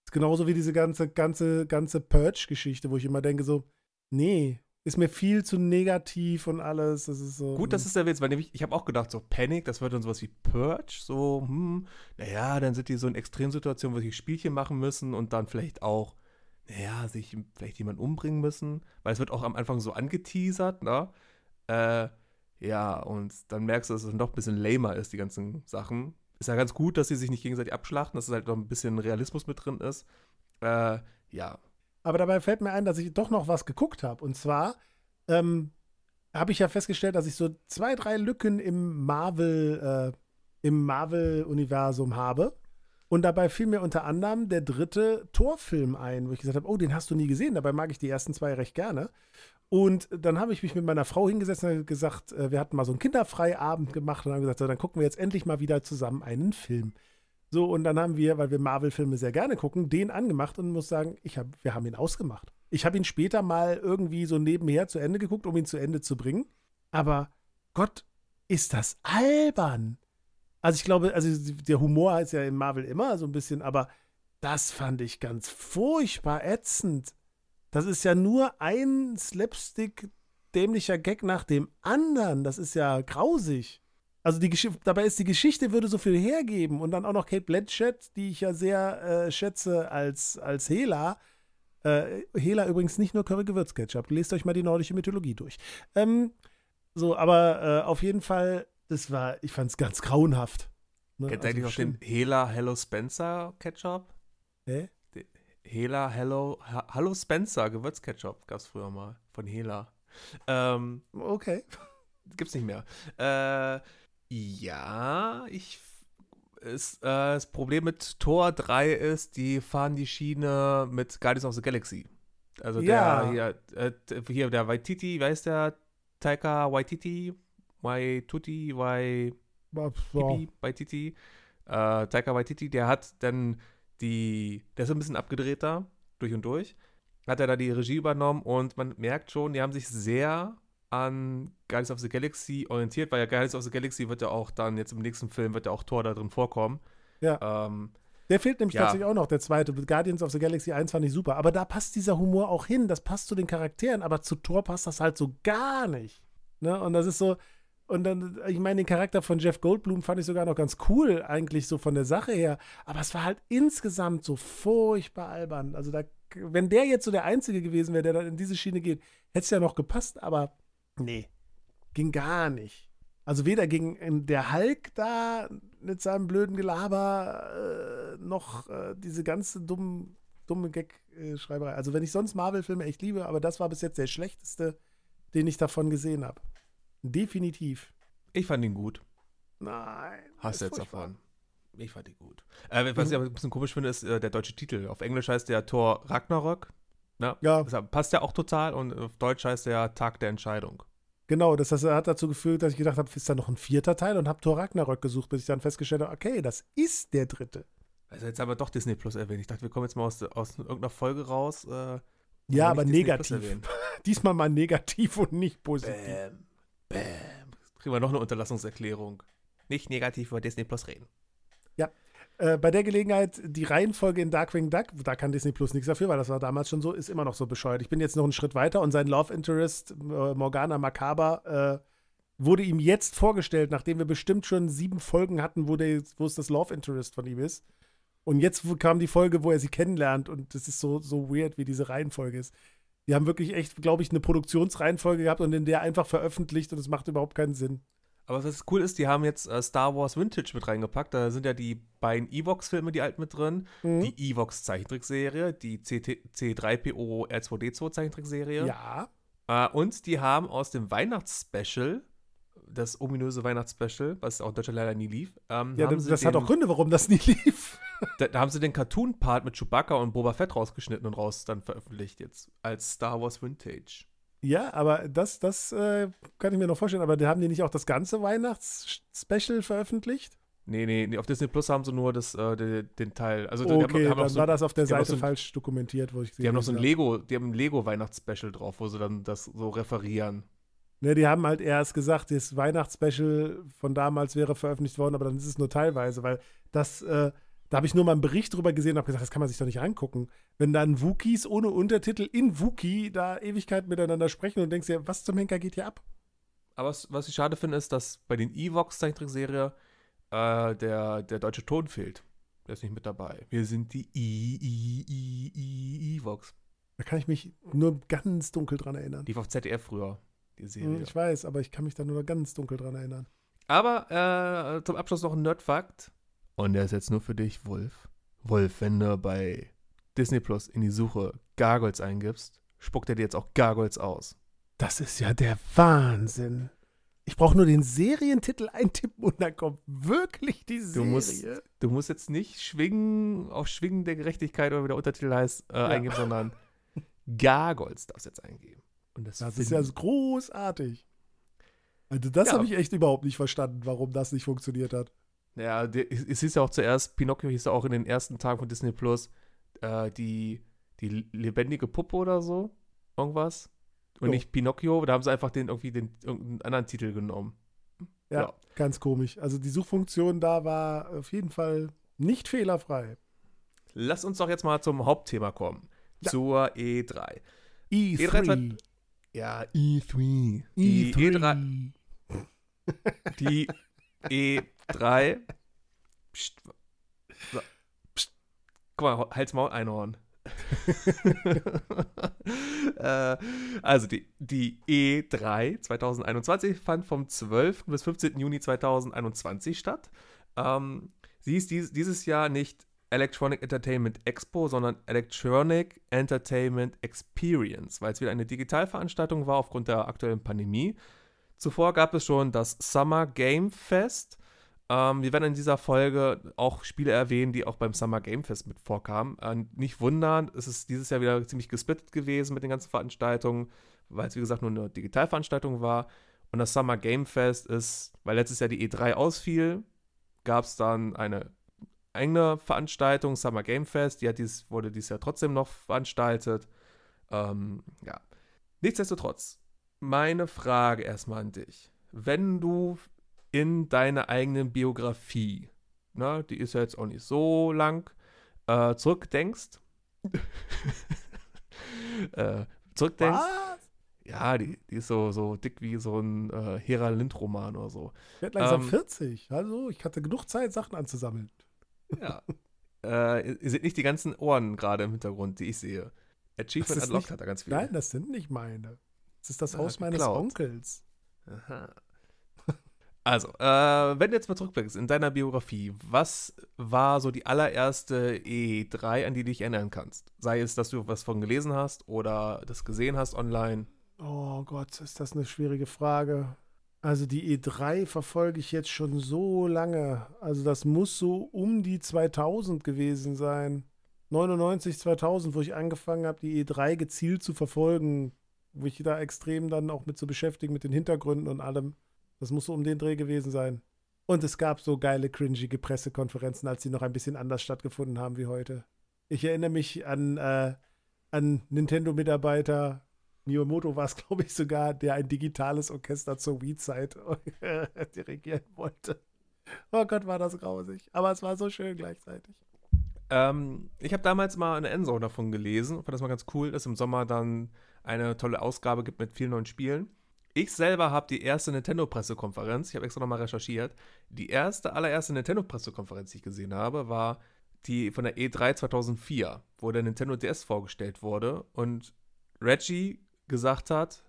Das ist genauso wie diese ganze, ganze, ganze Purge-Geschichte, wo ich immer denke, so, nee, ist mir viel zu negativ und alles. Das ist so. Gut, das ist der Witz, weil nämlich, ich habe auch gedacht, so Panic, das wird dann sowas wie Purge, so, hm, naja, dann sind die so in Extremsituationen, wo sie Spielchen machen müssen und dann vielleicht auch, naja, sich vielleicht jemand umbringen müssen, weil es wird auch am Anfang so angeteasert, ne? Äh, ja, und dann merkst du, dass es noch ein bisschen lamer ist, die ganzen Sachen. Ist ja ganz gut, dass sie sich nicht gegenseitig abschlachten, dass es halt noch ein bisschen Realismus mit drin ist. Äh, ja. Aber dabei fällt mir ein, dass ich doch noch was geguckt habe. Und zwar ähm, habe ich ja festgestellt, dass ich so zwei, drei Lücken im Marvel, äh, im Marvel-Universum habe. Und dabei fiel mir unter anderem der dritte Torfilm ein, wo ich gesagt habe, oh, den hast du nie gesehen. Dabei mag ich die ersten zwei recht gerne. Und dann habe ich mich mit meiner Frau hingesetzt und gesagt, äh, wir hatten mal so einen Kinderfreiabend gemacht und haben gesagt, so, dann gucken wir jetzt endlich mal wieder zusammen einen Film. So, und dann haben wir, weil wir Marvel-Filme sehr gerne gucken, den angemacht und muss sagen, ich hab, wir haben ihn ausgemacht. Ich habe ihn später mal irgendwie so nebenher zu Ende geguckt, um ihn zu Ende zu bringen. Aber Gott, ist das albern. Also ich glaube, also der Humor ist ja in Marvel immer so ein bisschen, aber das fand ich ganz furchtbar ätzend. Das ist ja nur ein Slapstick dämlicher Gag nach dem anderen. Das ist ja grausig. Also die Geschichte, dabei ist die Geschichte würde so viel hergeben und dann auch noch Kate Blanchett, die ich ja sehr äh, schätze als als Hela. Äh, Hela übrigens nicht nur Curry Gewürzketchup. Lest euch mal die nordische Mythologie durch. Ähm, so, aber äh, auf jeden Fall, das war, ich fand es ganz grauenhaft. Ne? Kennt also eigentlich auch den Hela Hello Spencer Ketchup? Hä? Hela Hello, Hallo Spencer Gewürzketchup gab es früher mal von Hela. Ähm, okay. Gibt's nicht mehr. Äh, ja, ich. Ist, äh, das Problem mit Tor 3 ist, die fahren die Schiene mit Guardians of the Galaxy. Also ja. der hier, äh, hier der Waititi, weiß der Taika Waititi, Waituti, Wai Waititi, äh, Taika Waititi, der hat dann die, der ist ein bisschen abgedrehter, durch und durch. Hat er da die Regie übernommen und man merkt schon, die haben sich sehr an Guardians of the Galaxy orientiert, weil ja Guardians of the Galaxy wird ja auch dann, jetzt im nächsten Film, wird ja auch Thor da drin vorkommen. Ja. Ähm, der fehlt nämlich ja. tatsächlich auch noch, der zweite. Guardians of the Galaxy 1 fand ich super. Aber da passt dieser Humor auch hin, das passt zu den Charakteren, aber zu Thor passt das halt so gar nicht. Ne? Und das ist so, und dann, ich meine, den Charakter von Jeff Goldblum fand ich sogar noch ganz cool, eigentlich so von der Sache her. Aber es war halt insgesamt so furchtbar albern. Also, da, wenn der jetzt so der Einzige gewesen wäre, der dann in diese Schiene geht, hätte es ja noch gepasst, aber nee, ging gar nicht. Also, weder ging der Hulk da mit seinem blöden Gelaber äh, noch äh, diese ganze dumme, dumme Gag-Schreiberei. Also, wenn ich sonst Marvel-Filme echt liebe, aber das war bis jetzt der schlechteste, den ich davon gesehen habe. Definitiv. Ich fand ihn gut. Nein. Hast du jetzt furchtbar. davon? Ich fand ihn gut. Äh, was mhm. ich aber ein bisschen komisch finde, ist äh, der deutsche Titel. Auf Englisch heißt der Tor Ragnarök. Na, ja. Das passt ja auch total und auf Deutsch heißt der Tag der Entscheidung. Genau, das hat dazu geführt, dass ich gedacht habe, ist da noch ein vierter Teil und habe Tor Ragnarök gesucht, bis ich dann festgestellt habe, okay, das ist der dritte. Also jetzt haben wir doch Disney Plus erwähnt. Ich dachte, wir kommen jetzt mal aus, aus irgendeiner Folge raus. Äh, ja, aber negativ. Diesmal mal negativ und nicht positiv. Bäm. Bäm. Kriegen wir noch eine Unterlassungserklärung. Nicht negativ über Disney Plus reden. Ja. Äh, bei der Gelegenheit, die Reihenfolge in Darkwing Duck, da kann Disney Plus nichts dafür, weil das war damals schon so, ist immer noch so bescheuert. Ich bin jetzt noch einen Schritt weiter und sein Love Interest, äh, Morgana Macabre, äh, wurde ihm jetzt vorgestellt, nachdem wir bestimmt schon sieben Folgen hatten, wo, der, wo es das Love Interest von ihm ist. Und jetzt kam die Folge, wo er sie kennenlernt und das ist so, so weird, wie diese Reihenfolge ist. Die haben wirklich echt, glaube ich, eine Produktionsreihenfolge gehabt und in der einfach veröffentlicht und es macht überhaupt keinen Sinn. Aber was cool ist, die haben jetzt äh, Star Wars Vintage mit reingepackt. Da sind ja die beiden Evox-Filme, die alten mit drin. Mhm. Die Evox-Zeichentrickserie, die C3PO R2D2-Zeichentrickserie. Ja. Äh, und die haben aus dem Weihnachtsspecial, das ominöse Weihnachtsspecial, was auch in Deutschland leider nie lief. Ähm, ja, das, das hat auch Gründe, warum das nie lief. da, da, haben sie den Cartoon-Part mit Chewbacca und Boba Fett rausgeschnitten und raus dann veröffentlicht jetzt als Star Wars Vintage. Ja, aber das, das äh, kann ich mir noch vorstellen. Aber haben die nicht auch das ganze Weihnachts-Special veröffentlicht? Nee, nee, nee, auf Disney Plus haben sie nur das, äh, den, den, Teil. Also, okay, haben, haben dann so, war das auf der Seite so ein, falsch dokumentiert, wo ich Die haben noch so ein Lego, die haben ein Lego-Weihnachtsspecial drauf, wo sie dann das so referieren. Ne, die haben halt erst gesagt, das Weihnachtsspecial von damals wäre veröffentlicht worden, aber dann ist es nur teilweise, weil das, äh, da habe ich nur mal einen Bericht drüber gesehen und habe gesagt, das kann man sich doch nicht angucken. Wenn dann Wookies ohne Untertitel in Wookie da Ewigkeit miteinander sprechen und denkst dir, was zum Henker geht hier ab? Aber was, was ich schade finde, ist, dass bei den Evox-Zeichentrickserie äh, der, der deutsche Ton fehlt. Der ist nicht mit dabei. Wir sind die I, I, I, I, Evox. Da kann ich mich nur ganz dunkel dran erinnern. Die war auf ZDF früher, die hm, Serie. Ich weiß, aber ich kann mich da nur ganz dunkel dran erinnern. Aber äh, zum Abschluss noch ein Nerdfakt. Und der ist jetzt nur für dich, Wolf. Wolf, wenn du bei Disney Plus in die Suche Gargoyles eingibst, spuckt er dir jetzt auch Gargoyles aus. Das ist ja der Wahnsinn. Ich brauche nur den Serientitel eintippen und dann kommt wirklich die Serie. Du musst, du musst jetzt nicht schwingen auf Schwingen der Gerechtigkeit oder wie der Untertitel heißt, äh, ja. eingeben, sondern Gargoyles darfst du jetzt eingeben. Und das, das ist ja großartig. Also das ja. habe ich echt überhaupt nicht verstanden, warum das nicht funktioniert hat. Ja, es hieß ja auch zuerst, Pinocchio hieß ja auch in den ersten Tagen von Disney Plus, äh, die, die lebendige Puppe oder so. Irgendwas. Und oh. nicht Pinocchio, da haben sie einfach den irgendwie den irgendeinen anderen Titel genommen. Ja, ja, ganz komisch. Also die Suchfunktion da war auf jeden Fall nicht fehlerfrei. Lass uns doch jetzt mal zum Hauptthema kommen. Ja. Zur E3. E3. E3 ja, E3. Die E3. Die E3. Psst. Psst. Guck mal, halt's Maul, Einhorn. äh, also die, die E3 2021 fand vom 12. bis 15. Juni 2021 statt. Ähm, sie ist dies, dieses Jahr nicht Electronic Entertainment Expo, sondern Electronic Entertainment Experience, weil es wieder eine Digitalveranstaltung war aufgrund der aktuellen Pandemie. Zuvor gab es schon das Summer Game Fest. Ähm, wir werden in dieser Folge auch Spiele erwähnen, die auch beim Summer Game Fest mit vorkamen. Äh, nicht wundern, es ist dieses Jahr wieder ziemlich gesplittet gewesen mit den ganzen Veranstaltungen, weil es wie gesagt nur eine Digitalveranstaltung war. Und das Summer Game Fest ist, weil letztes Jahr die E3 ausfiel, gab es dann eine eigene Veranstaltung, Summer Game Fest. Die dies, wurde dieses Jahr trotzdem noch veranstaltet. Ähm, ja. Nichtsdestotrotz, meine Frage erstmal an dich. Wenn du in deine eigene Biografie, ne, die ist ja jetzt auch nicht so lang, äh, zurückdenkst, äh, zurückdenkst, Was? ja, die, die ist so, so dick wie so ein äh, Hera Lind-Roman oder so. Ich werde langsam ähm, 40, also ich hatte genug Zeit, Sachen anzusammeln. Ja. äh, ihr seht nicht die ganzen Ohren gerade im Hintergrund, die ich sehe. Achievement Unlocked nicht, hat er ganz viele. Nein, das sind nicht meine. Das ist das ah, Haus meines geklaut. Onkels. Aha. Also, äh, wenn du jetzt mal zurückblickst in deiner Biografie, was war so die allererste E3, an die du dich erinnern kannst? Sei es, dass du was von gelesen hast oder das gesehen hast online? Oh Gott, ist das eine schwierige Frage. Also die E3 verfolge ich jetzt schon so lange. Also das muss so um die 2000 gewesen sein. 99, 2000, wo ich angefangen habe, die E3 gezielt zu verfolgen wo ich da extrem dann auch mit zu beschäftigen, mit den Hintergründen und allem. Das muss so um den Dreh gewesen sein. Und es gab so geile, cringige Pressekonferenzen, als sie noch ein bisschen anders stattgefunden haben wie heute. Ich erinnere mich an, äh, an Nintendo-Mitarbeiter, Miyamoto war es, glaube ich, sogar, der ein digitales Orchester zur Wii-Zeit dirigieren wollte. Oh Gott, war das grausig. Aber es war so schön gleichzeitig. Ähm, ich habe damals mal eine Endzone davon gelesen. Fand das mal ganz cool, dass im Sommer dann eine tolle Ausgabe gibt mit vielen neuen Spielen. Ich selber habe die erste Nintendo-Pressekonferenz, ich habe extra nochmal recherchiert, die erste, allererste Nintendo-Pressekonferenz, die ich gesehen habe, war die von der E3 2004, wo der Nintendo DS vorgestellt wurde und Reggie gesagt hat,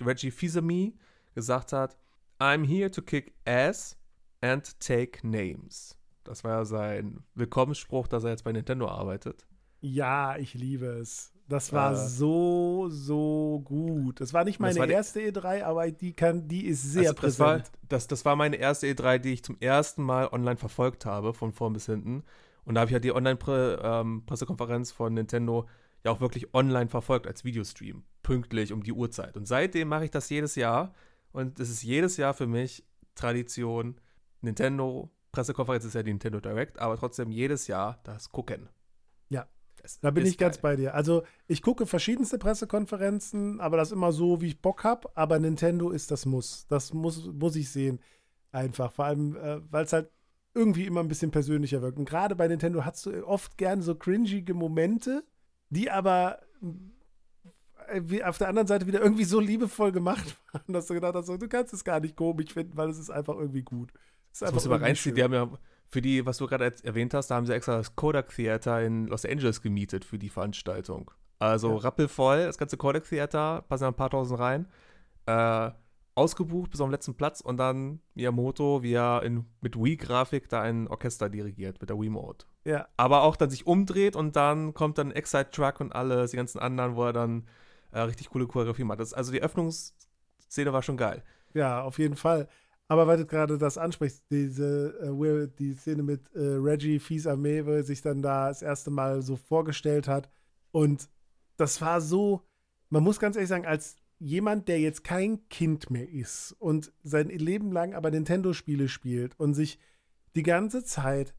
Reggie Fils-Aimé gesagt hat, I'm here to kick ass and take names. Das war ja sein Willkommensspruch, dass er jetzt bei Nintendo arbeitet. Ja, ich liebe es. Das war äh, so, so gut. Das war nicht meine war erste E3, aber die, kann, die ist sehr also, präsent. Das war, das, das war meine erste E3, die ich zum ersten Mal online verfolgt habe, von vorn bis hinten. Und da habe ich ja die Online-Pressekonferenz ähm, von Nintendo ja auch wirklich online verfolgt als Videostream. Pünktlich um die Uhrzeit. Und seitdem mache ich das jedes Jahr. Und es ist jedes Jahr für mich Tradition. Nintendo, Pressekonferenz ist ja die Nintendo Direct, aber trotzdem jedes Jahr das Gucken. Ja, das da bin ich geil. ganz bei dir. Also ich gucke verschiedenste Pressekonferenzen, aber das immer so, wie ich Bock habe. Aber Nintendo ist das Muss. Das muss, muss ich sehen. Einfach. Vor allem, äh, weil es halt irgendwie immer ein bisschen persönlicher wirkt. Und gerade bei Nintendo hast du oft gerne so cringige Momente, die aber äh, auf der anderen Seite wieder irgendwie so liebevoll gemacht waren, dass du gedacht hast, du kannst es gar nicht komisch finden, weil es ist einfach irgendwie gut. Es das musst du mal reinziehen. Die haben ja für die, was du gerade erwähnt hast, da haben sie extra das Kodak Theater in Los Angeles gemietet für die Veranstaltung. Also ja. rappelvoll, das ganze Kodak Theater, passen ein paar tausend rein. Äh, ausgebucht bis auf den letzten Platz und dann Miyamoto, wie er in, mit Wii-Grafik da ein Orchester dirigiert, mit der Wii-Mode. Ja. Aber auch dann sich umdreht und dann kommt dann Excite-Truck und alles, die ganzen anderen, wo er dann äh, richtig coole Choreografie macht. Das, also die Öffnungsszene war schon geil. Ja, auf jeden Fall. Aber weil du gerade das ansprichst, diese äh, die Szene mit äh, Reggie Fils-Aimé, wo er sich dann da das erste Mal so vorgestellt hat. Und das war so, man muss ganz ehrlich sagen, als jemand, der jetzt kein Kind mehr ist und sein Leben lang aber Nintendo-Spiele spielt und sich die ganze Zeit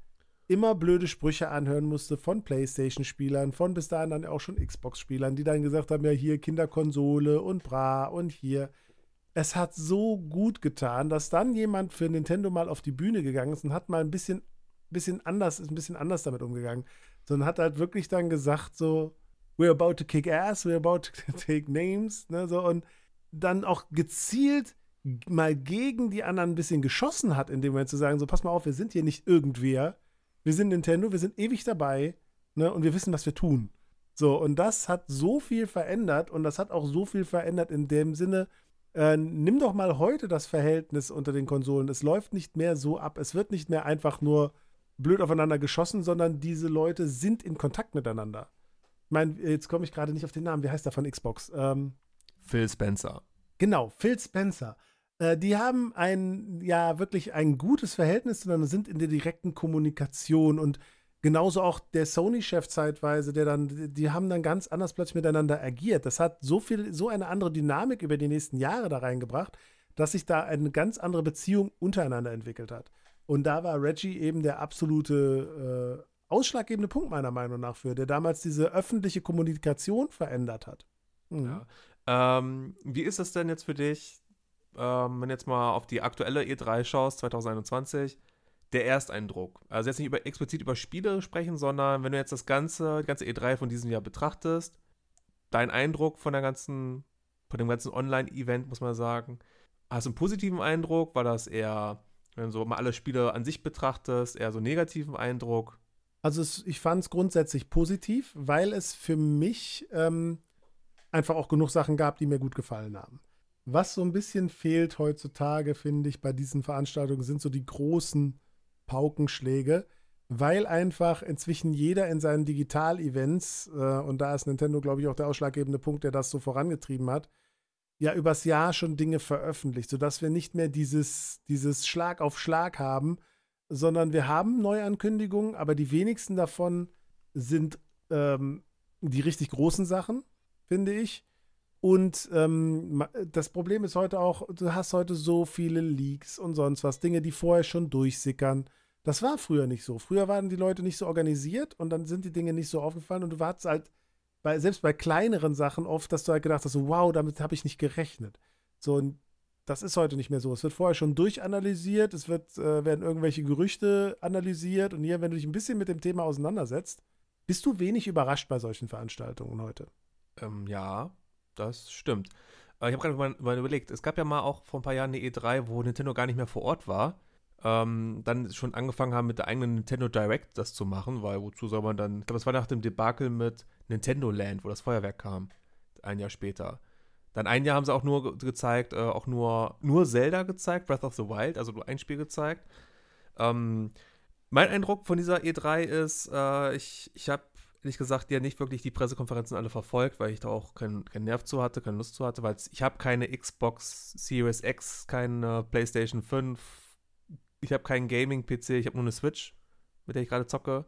immer blöde Sprüche anhören musste von PlayStation-Spielern, von bis dahin dann auch schon Xbox-Spielern, die dann gesagt haben, ja hier Kinderkonsole und bra und hier. Es hat so gut getan, dass dann jemand für Nintendo mal auf die Bühne gegangen ist und hat mal ein bisschen, bisschen anders, ist ein bisschen anders damit umgegangen, sondern hat halt wirklich dann gesagt so, we're about to kick ass, we're about to take names, ne, so. Und dann auch gezielt mal gegen die anderen ein bisschen geschossen hat, indem er zu sagen, so pass mal auf, wir sind hier nicht irgendwer, wir sind Nintendo, wir sind ewig dabei, ne, und wir wissen, was wir tun. So, und das hat so viel verändert und das hat auch so viel verändert in dem Sinne, äh, nimm doch mal heute das Verhältnis unter den Konsolen. Es läuft nicht mehr so ab. Es wird nicht mehr einfach nur blöd aufeinander geschossen, sondern diese Leute sind in Kontakt miteinander. Ich meine, jetzt komme ich gerade nicht auf den Namen. Wie heißt der von Xbox? Ähm, Phil Spencer. Genau, Phil Spencer. Äh, die haben ein, ja, wirklich ein gutes Verhältnis zueinander, sind in der direkten Kommunikation und genauso auch der Sony-Chef zeitweise, der dann, die haben dann ganz anders plötzlich miteinander agiert. Das hat so viel, so eine andere Dynamik über die nächsten Jahre da reingebracht, dass sich da eine ganz andere Beziehung untereinander entwickelt hat. Und da war Reggie eben der absolute äh, ausschlaggebende Punkt meiner Meinung nach für, der damals diese öffentliche Kommunikation verändert hat. Mhm. Ja. Ähm, wie ist es denn jetzt für dich, ähm, wenn jetzt mal auf die aktuelle E3 schaust, 2021, der Ersteindruck? Also jetzt nicht über, explizit über Spiele sprechen, sondern wenn du jetzt das ganze, die ganze E3 von diesem Jahr betrachtest, dein Eindruck von der ganzen, von dem ganzen Online-Event, muss man sagen, hast du einen positiven Eindruck? War das eher, wenn du so mal alle Spiele an sich betrachtest, eher so einen negativen Eindruck? Also es, ich fand es grundsätzlich positiv, weil es für mich ähm, einfach auch genug Sachen gab, die mir gut gefallen haben. Was so ein bisschen fehlt heutzutage, finde ich, bei diesen Veranstaltungen, sind so die großen Paukenschläge, weil einfach inzwischen jeder in seinen Digital-Events, äh, und da ist Nintendo, glaube ich, auch der ausschlaggebende Punkt, der das so vorangetrieben hat, ja übers Jahr schon Dinge veröffentlicht, sodass wir nicht mehr dieses, dieses Schlag auf Schlag haben, sondern wir haben Neuankündigungen, aber die wenigsten davon sind ähm, die richtig großen Sachen, finde ich. Und ähm, das Problem ist heute auch, du hast heute so viele Leaks und sonst was, Dinge, die vorher schon durchsickern. Das war früher nicht so. Früher waren die Leute nicht so organisiert und dann sind die Dinge nicht so aufgefallen und du warst halt, bei, selbst bei kleineren Sachen oft, dass du halt gedacht hast, wow, damit habe ich nicht gerechnet. So, und das ist heute nicht mehr so. Es wird vorher schon durchanalysiert, es wird, äh, werden irgendwelche Gerüchte analysiert und hier, wenn du dich ein bisschen mit dem Thema auseinandersetzt, bist du wenig überrascht bei solchen Veranstaltungen heute. Ähm, ja, das stimmt. Aber ich habe gerade mal, mal, überlegt, es gab ja mal auch vor ein paar Jahren eine E3, wo Nintendo gar nicht mehr vor Ort war. Ähm, dann schon angefangen haben, mit der eigenen Nintendo Direct das zu machen, weil wozu soll man dann, ich glaube, es war nach dem Debakel mit Nintendo Land, wo das Feuerwerk kam, ein Jahr später. Dann ein Jahr haben sie auch nur gezeigt, äh, auch nur, nur Zelda gezeigt, Breath of the Wild, also nur ein Spiel gezeigt. Ähm, mein Eindruck von dieser E3 ist, äh, ich, ich habe ehrlich gesagt ja nicht wirklich die Pressekonferenzen alle verfolgt, weil ich da auch keinen kein Nerv zu hatte, keine Lust zu hatte, weil ich habe keine Xbox Series X, keine PlayStation 5, ich habe keinen Gaming-PC, ich habe nur eine Switch, mit der ich gerade zocke,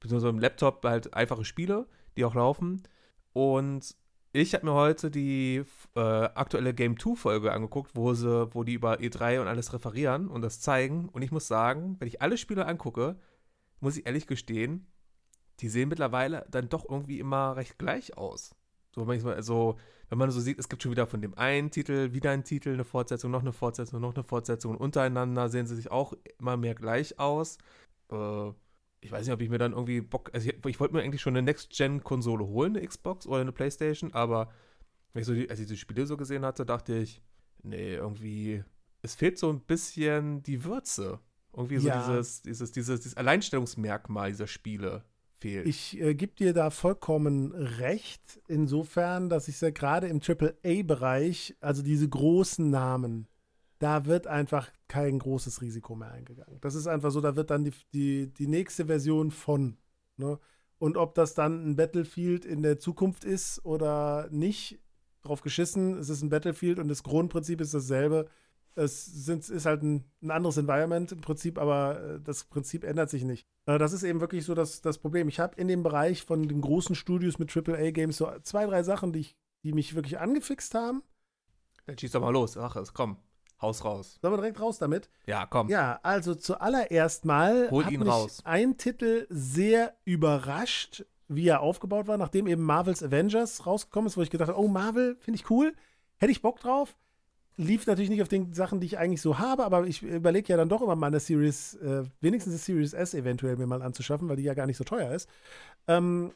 beziehungsweise im Laptop halt einfache Spiele, die auch laufen. Und ich habe mir heute die äh, aktuelle Game 2 Folge angeguckt, wo sie, wo die über E3 und alles referieren und das zeigen. Und ich muss sagen, wenn ich alle Spiele angucke, muss ich ehrlich gestehen, die sehen mittlerweile dann doch irgendwie immer recht gleich aus. So manchmal, also, wenn man so sieht, es gibt schon wieder von dem einen Titel wieder einen Titel, eine Fortsetzung, noch eine Fortsetzung, noch eine Fortsetzung. Und untereinander sehen sie sich auch immer mehr gleich aus. Äh, ich weiß nicht, ob ich mir dann irgendwie Bock, also ich, ich wollte mir eigentlich schon eine Next-Gen-Konsole holen, eine Xbox oder eine Playstation, aber wenn ich so die, als ich die Spiele so gesehen hatte, dachte ich, nee, irgendwie, es fehlt so ein bisschen die Würze. Irgendwie so ja. dieses, dieses, dieses, dieses Alleinstellungsmerkmal dieser Spiele fehlt. Ich äh, gebe dir da vollkommen recht, insofern, dass ich ja gerade im AAA-Bereich, also diese großen Namen, da wird einfach kein großes Risiko mehr eingegangen. Das ist einfach so, da wird dann die, die, die nächste Version von. Ne? Und ob das dann ein Battlefield in der Zukunft ist oder nicht, drauf geschissen, es ist ein Battlefield und das Grundprinzip ist dasselbe. Es sind, ist halt ein, ein, anderes Environment im Prinzip, aber äh, das Prinzip ändert sich nicht. Äh, das ist eben wirklich so das, das Problem. Ich habe in dem Bereich von den großen Studios mit AAA-Games so zwei, drei Sachen, die, ich, die mich wirklich angefixt haben. Dann schieß doch mal los. Ach, es komm. Haus raus. Sollen wir direkt raus damit? Ja, komm. Ja, also zuallererst mal Hol ihn raus. ein Titel sehr überrascht, wie er aufgebaut war, nachdem eben Marvels Avengers rausgekommen ist, wo ich gedacht habe, oh, Marvel, finde ich cool, hätte ich Bock drauf. Lief natürlich nicht auf den Sachen, die ich eigentlich so habe, aber ich überlege ja dann doch immer mal eine Series, äh, wenigstens eine Series S eventuell mir mal anzuschaffen, weil die ja gar nicht so teuer ist. Ähm,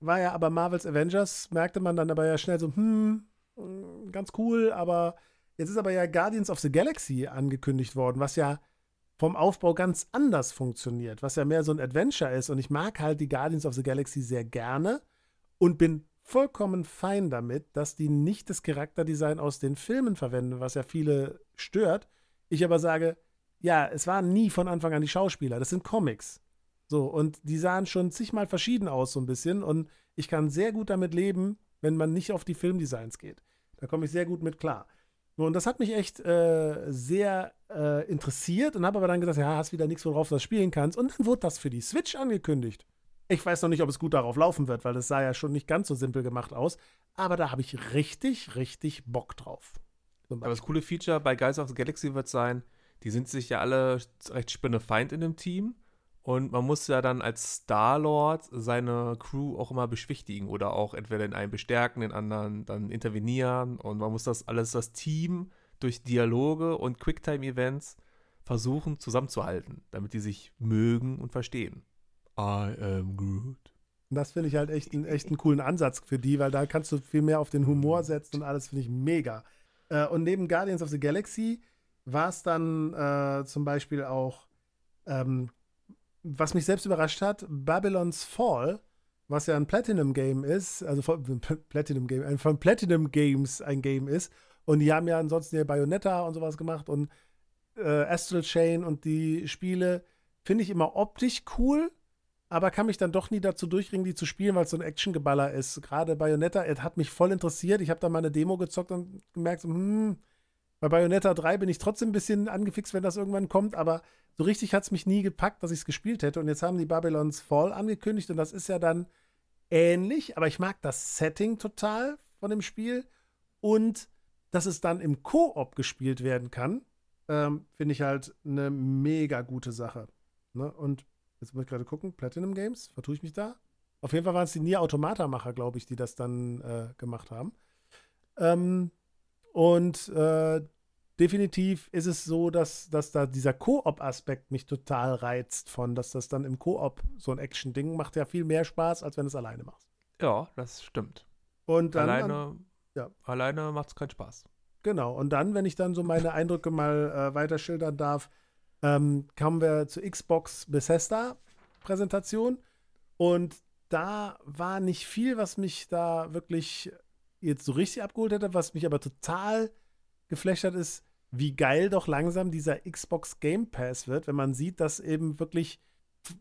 war ja aber Marvels Avengers, merkte man dann aber ja schnell so, hm, ganz cool, aber Jetzt ist aber ja Guardians of the Galaxy angekündigt worden, was ja vom Aufbau ganz anders funktioniert, was ja mehr so ein Adventure ist. Und ich mag halt die Guardians of the Galaxy sehr gerne und bin vollkommen fein damit, dass die nicht das Charakterdesign aus den Filmen verwenden, was ja viele stört. Ich aber sage, ja, es waren nie von Anfang an die Schauspieler, das sind Comics. So, und die sahen schon zigmal verschieden aus, so ein bisschen. Und ich kann sehr gut damit leben, wenn man nicht auf die Filmdesigns geht. Da komme ich sehr gut mit klar. Und das hat mich echt äh, sehr äh, interessiert und habe aber dann gesagt, ja, hast wieder nichts, worauf du das spielen kannst. Und dann wurde das für die Switch angekündigt. Ich weiß noch nicht, ob es gut darauf laufen wird, weil das sah ja schon nicht ganz so simpel gemacht aus. Aber da habe ich richtig, richtig Bock drauf. Aber das coole Feature bei Guys of the Galaxy wird sein, die sind sich ja alle recht spinnefeind in dem Team. Und man muss ja dann als Star-Lord seine Crew auch immer beschwichtigen oder auch entweder den einen bestärken, den anderen dann intervenieren. Und man muss das alles, das Team durch Dialoge und Quicktime-Events versuchen zusammenzuhalten, damit die sich mögen und verstehen. I am Groot. Das finde ich halt echt, einen, echt einen coolen Ansatz für die, weil da kannst du viel mehr auf den Humor setzen und alles finde ich mega. Äh, und neben Guardians of the Galaxy war es dann äh, zum Beispiel auch ähm, was mich selbst überrascht hat, Babylon's Fall, was ja ein Platinum-Game ist, also von, Platinum Game, von Platinum Games ein Game ist. Und die haben ja ansonsten ja Bayonetta und sowas gemacht und äh, Astral Chain und die Spiele finde ich immer optisch cool, aber kann mich dann doch nie dazu durchringen, die zu spielen, weil es so ein Action-Geballer ist. Gerade Bayonetta, es hat mich voll interessiert. Ich habe da mal eine Demo gezockt und gemerkt, hm, bei Bayonetta 3 bin ich trotzdem ein bisschen angefixt, wenn das irgendwann kommt, aber so richtig hat es mich nie gepackt, dass ich es gespielt hätte. Und jetzt haben die Babylons Fall angekündigt und das ist ja dann ähnlich, aber ich mag das Setting total von dem Spiel und dass es dann im Koop gespielt werden kann, ähm, finde ich halt eine mega gute Sache. Ne? Und jetzt muss ich gerade gucken, Platinum Games, vertue ich mich da? Auf jeden Fall waren es die Nier Automata-Macher, glaube ich, die das dann äh, gemacht haben. Ähm, und äh, definitiv ist es so, dass, dass da dieser Koop-Aspekt mich total reizt von, dass das dann im Koop so ein Action-Ding macht ja viel mehr Spaß, als wenn du es alleine machst. Ja, das stimmt. Und dann, alleine dann, ja. alleine macht es keinen Spaß. Genau. Und dann, wenn ich dann so meine Eindrücke mal äh, weiter schildern darf, ähm, kamen wir zur Xbox Bethesda Präsentation und da war nicht viel, was mich da wirklich jetzt so richtig abgeholt hätte, was mich aber total geflasht hat, ist, wie geil doch langsam dieser Xbox Game Pass wird, wenn man sieht, dass eben wirklich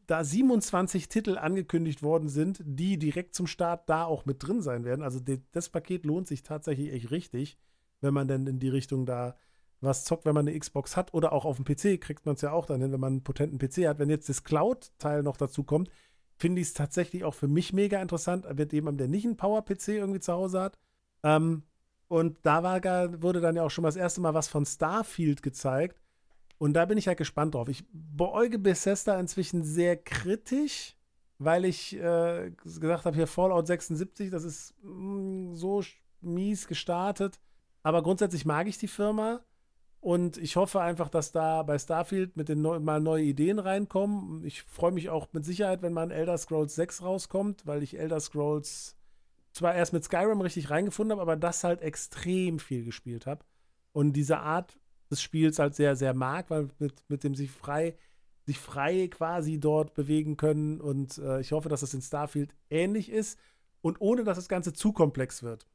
da 27 Titel angekündigt worden sind, die direkt zum Start da auch mit drin sein werden. Also das Paket lohnt sich tatsächlich echt richtig, wenn man denn in die Richtung da was zockt, wenn man eine Xbox hat oder auch auf dem PC kriegt man es ja auch dann hin, wenn man einen potenten PC hat. Wenn jetzt das Cloud-Teil noch dazu kommt, finde ich es tatsächlich auch für mich mega interessant, wird jemand, der nicht einen Power-PC irgendwie zu Hause hat. Ähm, und da war, wurde dann ja auch schon mal das erste Mal was von Starfield gezeigt. Und da bin ich halt gespannt drauf. Ich beäuge Bethesda inzwischen sehr kritisch, weil ich äh, gesagt habe, hier Fallout 76, das ist mh, mm, so mies gestartet. Aber grundsätzlich mag ich die Firma. Und ich hoffe einfach, dass da bei Starfield mit den neu, mal neue Ideen reinkommen. Ich freue mich auch mit Sicherheit, wenn mal ein Elder Scrolls 6 rauskommt, weil ich Elder Scrolls zwar erst mit Skyrim richtig reingefunden habe, aber das halt extrem viel gespielt habe. Und diese Art des Spiels halt sehr, sehr mag, weil mit, mit dem sich frei, sich frei quasi dort bewegen können. Und äh, ich hoffe, dass das in Starfield ähnlich ist und ohne dass das Ganze zu komplex wird.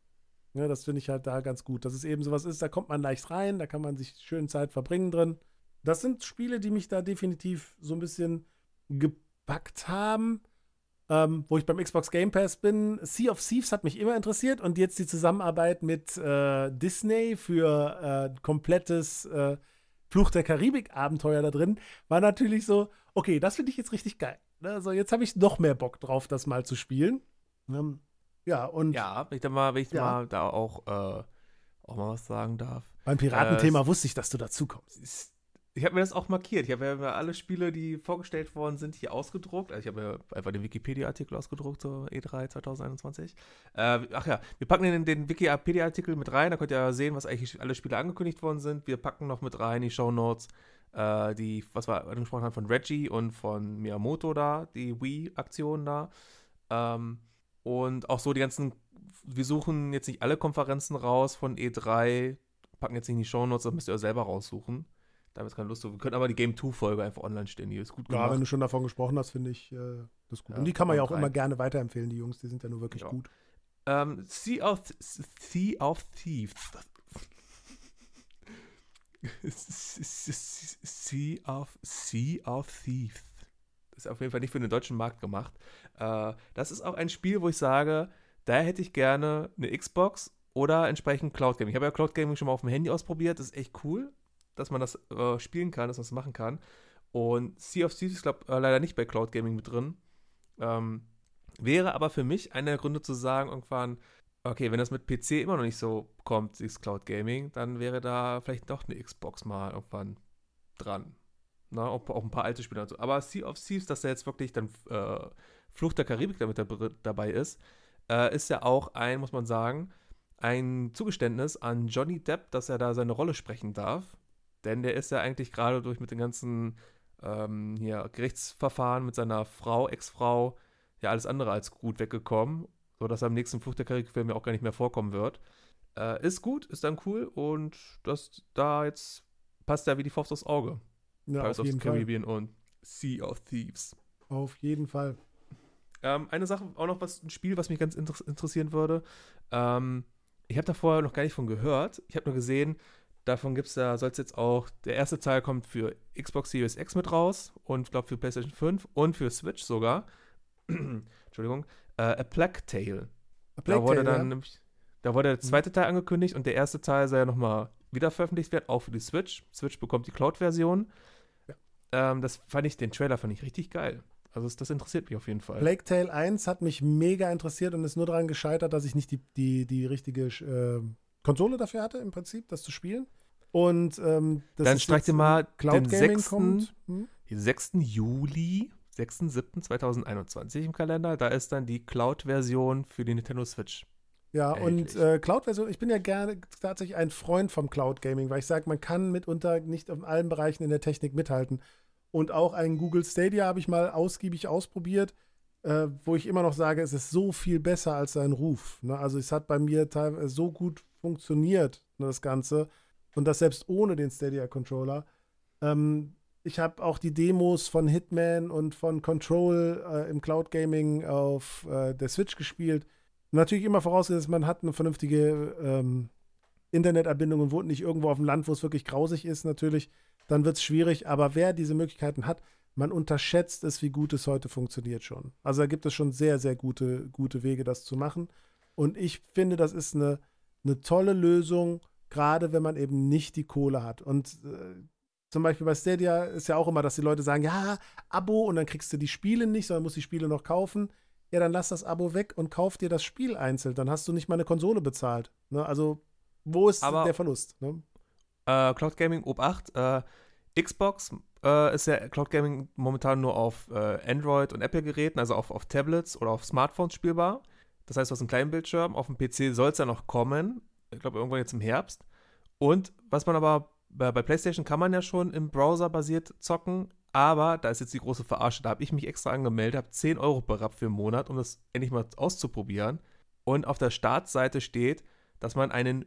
Ja, das finde ich halt da ganz gut. Dass es eben sowas ist, da kommt man leicht rein, da kann man sich schön Zeit verbringen drin. Das sind Spiele, die mich da definitiv so ein bisschen gepackt haben. Ähm, wo ich beim Xbox Game Pass bin. Sea of Thieves hat mich immer interessiert und jetzt die Zusammenarbeit mit äh, Disney für äh, komplettes äh, Fluch der Karibik-Abenteuer da drin war natürlich so, okay, das finde ich jetzt richtig geil. Also jetzt habe ich noch mehr Bock drauf, das mal zu spielen. Ähm, ja, und. Ja, wenn ich da mal, wenn ich ja. mal da auch, äh, auch mal was sagen darf. Beim Piratenthema äh, wusste ich, dass du dazu kommst. Ich habe mir das auch markiert. Ich habe ja alle Spiele, die vorgestellt worden sind, hier ausgedruckt. Also ich habe ja einfach den Wikipedia-Artikel ausgedruckt zur E3 2021. Äh, ach ja, wir packen den, den Wikipedia-Artikel mit rein. Da könnt ihr sehen, was eigentlich alle Spiele angekündigt worden sind. Wir packen noch mit rein die Show Notes, äh, die, was wir angesprochen haben, von Reggie und von Miyamoto da, die Wii-Aktion da. Ähm, und auch so die ganzen, wir suchen jetzt nicht alle Konferenzen raus von E3, packen jetzt nicht in die Show Notes, das müsst ihr euch selber raussuchen. Da haben wir keine Lust zu. Wir können aber die Game 2-Folge einfach online stellen. Die ist gut gemacht. Ja, wenn du schon davon gesprochen hast, finde ich äh, das gut. Ja, und die kann man ja auch rein. immer gerne weiterempfehlen, die Jungs. Die sind ja nur wirklich ja. gut. Ähm, sea, of, sea of Thieves. sea of, sea of Thieves. Das ist auf jeden Fall nicht für den deutschen Markt gemacht. Äh, das ist auch ein Spiel, wo ich sage, da hätte ich gerne eine Xbox oder entsprechend Cloud Gaming. Ich habe ja Cloud Gaming schon mal auf dem Handy ausprobiert. Das ist echt cool dass man das äh, spielen kann, dass man es machen kann. Und Sea of Thieves ist, glaube äh, leider nicht bei Cloud Gaming mit drin. Ähm, wäre aber für mich einer der Gründe zu sagen, irgendwann, okay, wenn das mit PC immer noch nicht so kommt, dieses Cloud Gaming, dann wäre da vielleicht doch eine Xbox mal irgendwann dran. Na, auch, auch ein paar alte Spiele. So. Aber Sea of Thieves, dass da jetzt wirklich dann äh, Flucht der Karibik damit dabei ist, äh, ist ja auch ein, muss man sagen, ein Zugeständnis an Johnny Depp, dass er da seine Rolle sprechen darf. Denn der ist ja eigentlich gerade durch mit den ganzen ähm, hier, Gerichtsverfahren mit seiner Frau, Ex-Frau, ja alles andere als gut weggekommen, sodass er im nächsten Flucht der Karibik-Film ja auch gar nicht mehr vorkommen wird. Äh, ist gut, ist dann cool und das da jetzt passt ja wie die Faust aufs Auge. Ja, Pirates of the Caribbean Fall. und Sea of Thieves. Auf jeden Fall. Ähm, eine Sache, auch noch was, ein Spiel, was mich ganz inter interessieren würde. Ähm, ich habe da vorher noch gar nicht von gehört. Ich habe nur gesehen, Davon gibt es da, soll es jetzt auch, der erste Teil kommt für Xbox Series X mit raus und ich glaube für PlayStation 5 und für Switch sogar. Entschuldigung. Äh, A Plague Tale. A Plague da wurde Tale, dann ja. da wurde der mhm. zweite Teil angekündigt und der erste Teil soll ja nochmal wieder veröffentlicht werden, auch für die Switch. Switch bekommt die Cloud-Version. Ähm, das fand ich, den Trailer fand ich richtig geil. Also das, das, interessiert mich auf jeden Fall. Plague Tale 1 hat mich mega interessiert und ist nur daran gescheitert, dass ich nicht die, die, die richtige äh, Konsole dafür hatte, im Prinzip, das zu spielen. Und ähm, dann streich dir mal Cloud den Gaming 6. kommt. Hm? 6. Juli, 6.7.2021 im Kalender. Da ist dann die Cloud-Version für die Nintendo Switch. Ja, Erhältlich. und äh, Cloud-Version, ich bin ja gerne tatsächlich ein Freund vom Cloud-Gaming, weil ich sage, man kann mitunter nicht in allen Bereichen in der Technik mithalten. Und auch ein Google Stadia habe ich mal ausgiebig ausprobiert, äh, wo ich immer noch sage, es ist so viel besser als sein Ruf. Ne? Also es hat bei mir teilweise so gut funktioniert, ne, das Ganze. Und das selbst ohne den Stadia-Controller. Ähm, ich habe auch die Demos von Hitman und von Control äh, im Cloud Gaming auf äh, der Switch gespielt. Natürlich immer vorausgesetzt, man hat eine vernünftige ähm, Internetanbindung und wohnt nicht irgendwo auf dem Land, wo es wirklich grausig ist, natürlich. Dann wird es schwierig. Aber wer diese Möglichkeiten hat, man unterschätzt es, wie gut es heute funktioniert schon. Also da gibt es schon sehr, sehr gute, gute Wege, das zu machen. Und ich finde, das ist eine, eine tolle Lösung, gerade wenn man eben nicht die Kohle hat. Und äh, zum Beispiel bei Stadia ist ja auch immer, dass die Leute sagen, ja, Abo und dann kriegst du die Spiele nicht, sondern musst die Spiele noch kaufen. Ja, dann lass das Abo weg und kauf dir das Spiel einzeln. Dann hast du nicht mal eine Konsole bezahlt. Ne? Also, wo ist Aber- der Verlust? Ne? Äh, Cloud Gaming 8. Äh, Xbox äh, ist ja Cloud Gaming momentan nur auf äh, Android und Apple-Geräten, also auf, auf Tablets oder auf Smartphones spielbar. Das heißt, du hast einen kleinen Bildschirm. Auf dem PC soll es ja noch kommen. Ich glaube, irgendwann jetzt im Herbst. Und was man aber bei, bei PlayStation kann man ja schon im Browser basiert zocken. Aber da ist jetzt die große Verarsche. Da habe ich mich extra angemeldet, habe 10 Euro berappt für einen Monat, um das endlich mal auszuprobieren. Und auf der Startseite steht, dass man einen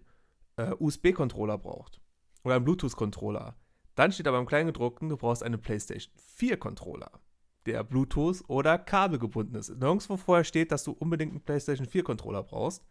äh, USB-Controller braucht. Oder einen Bluetooth-Controller. Dann steht aber im Kleingedruckten, du brauchst einen PlayStation 4-Controller, der Bluetooth oder Kabel gebunden ist. Nirgendwo vorher steht, dass du unbedingt einen PlayStation 4-Controller brauchst.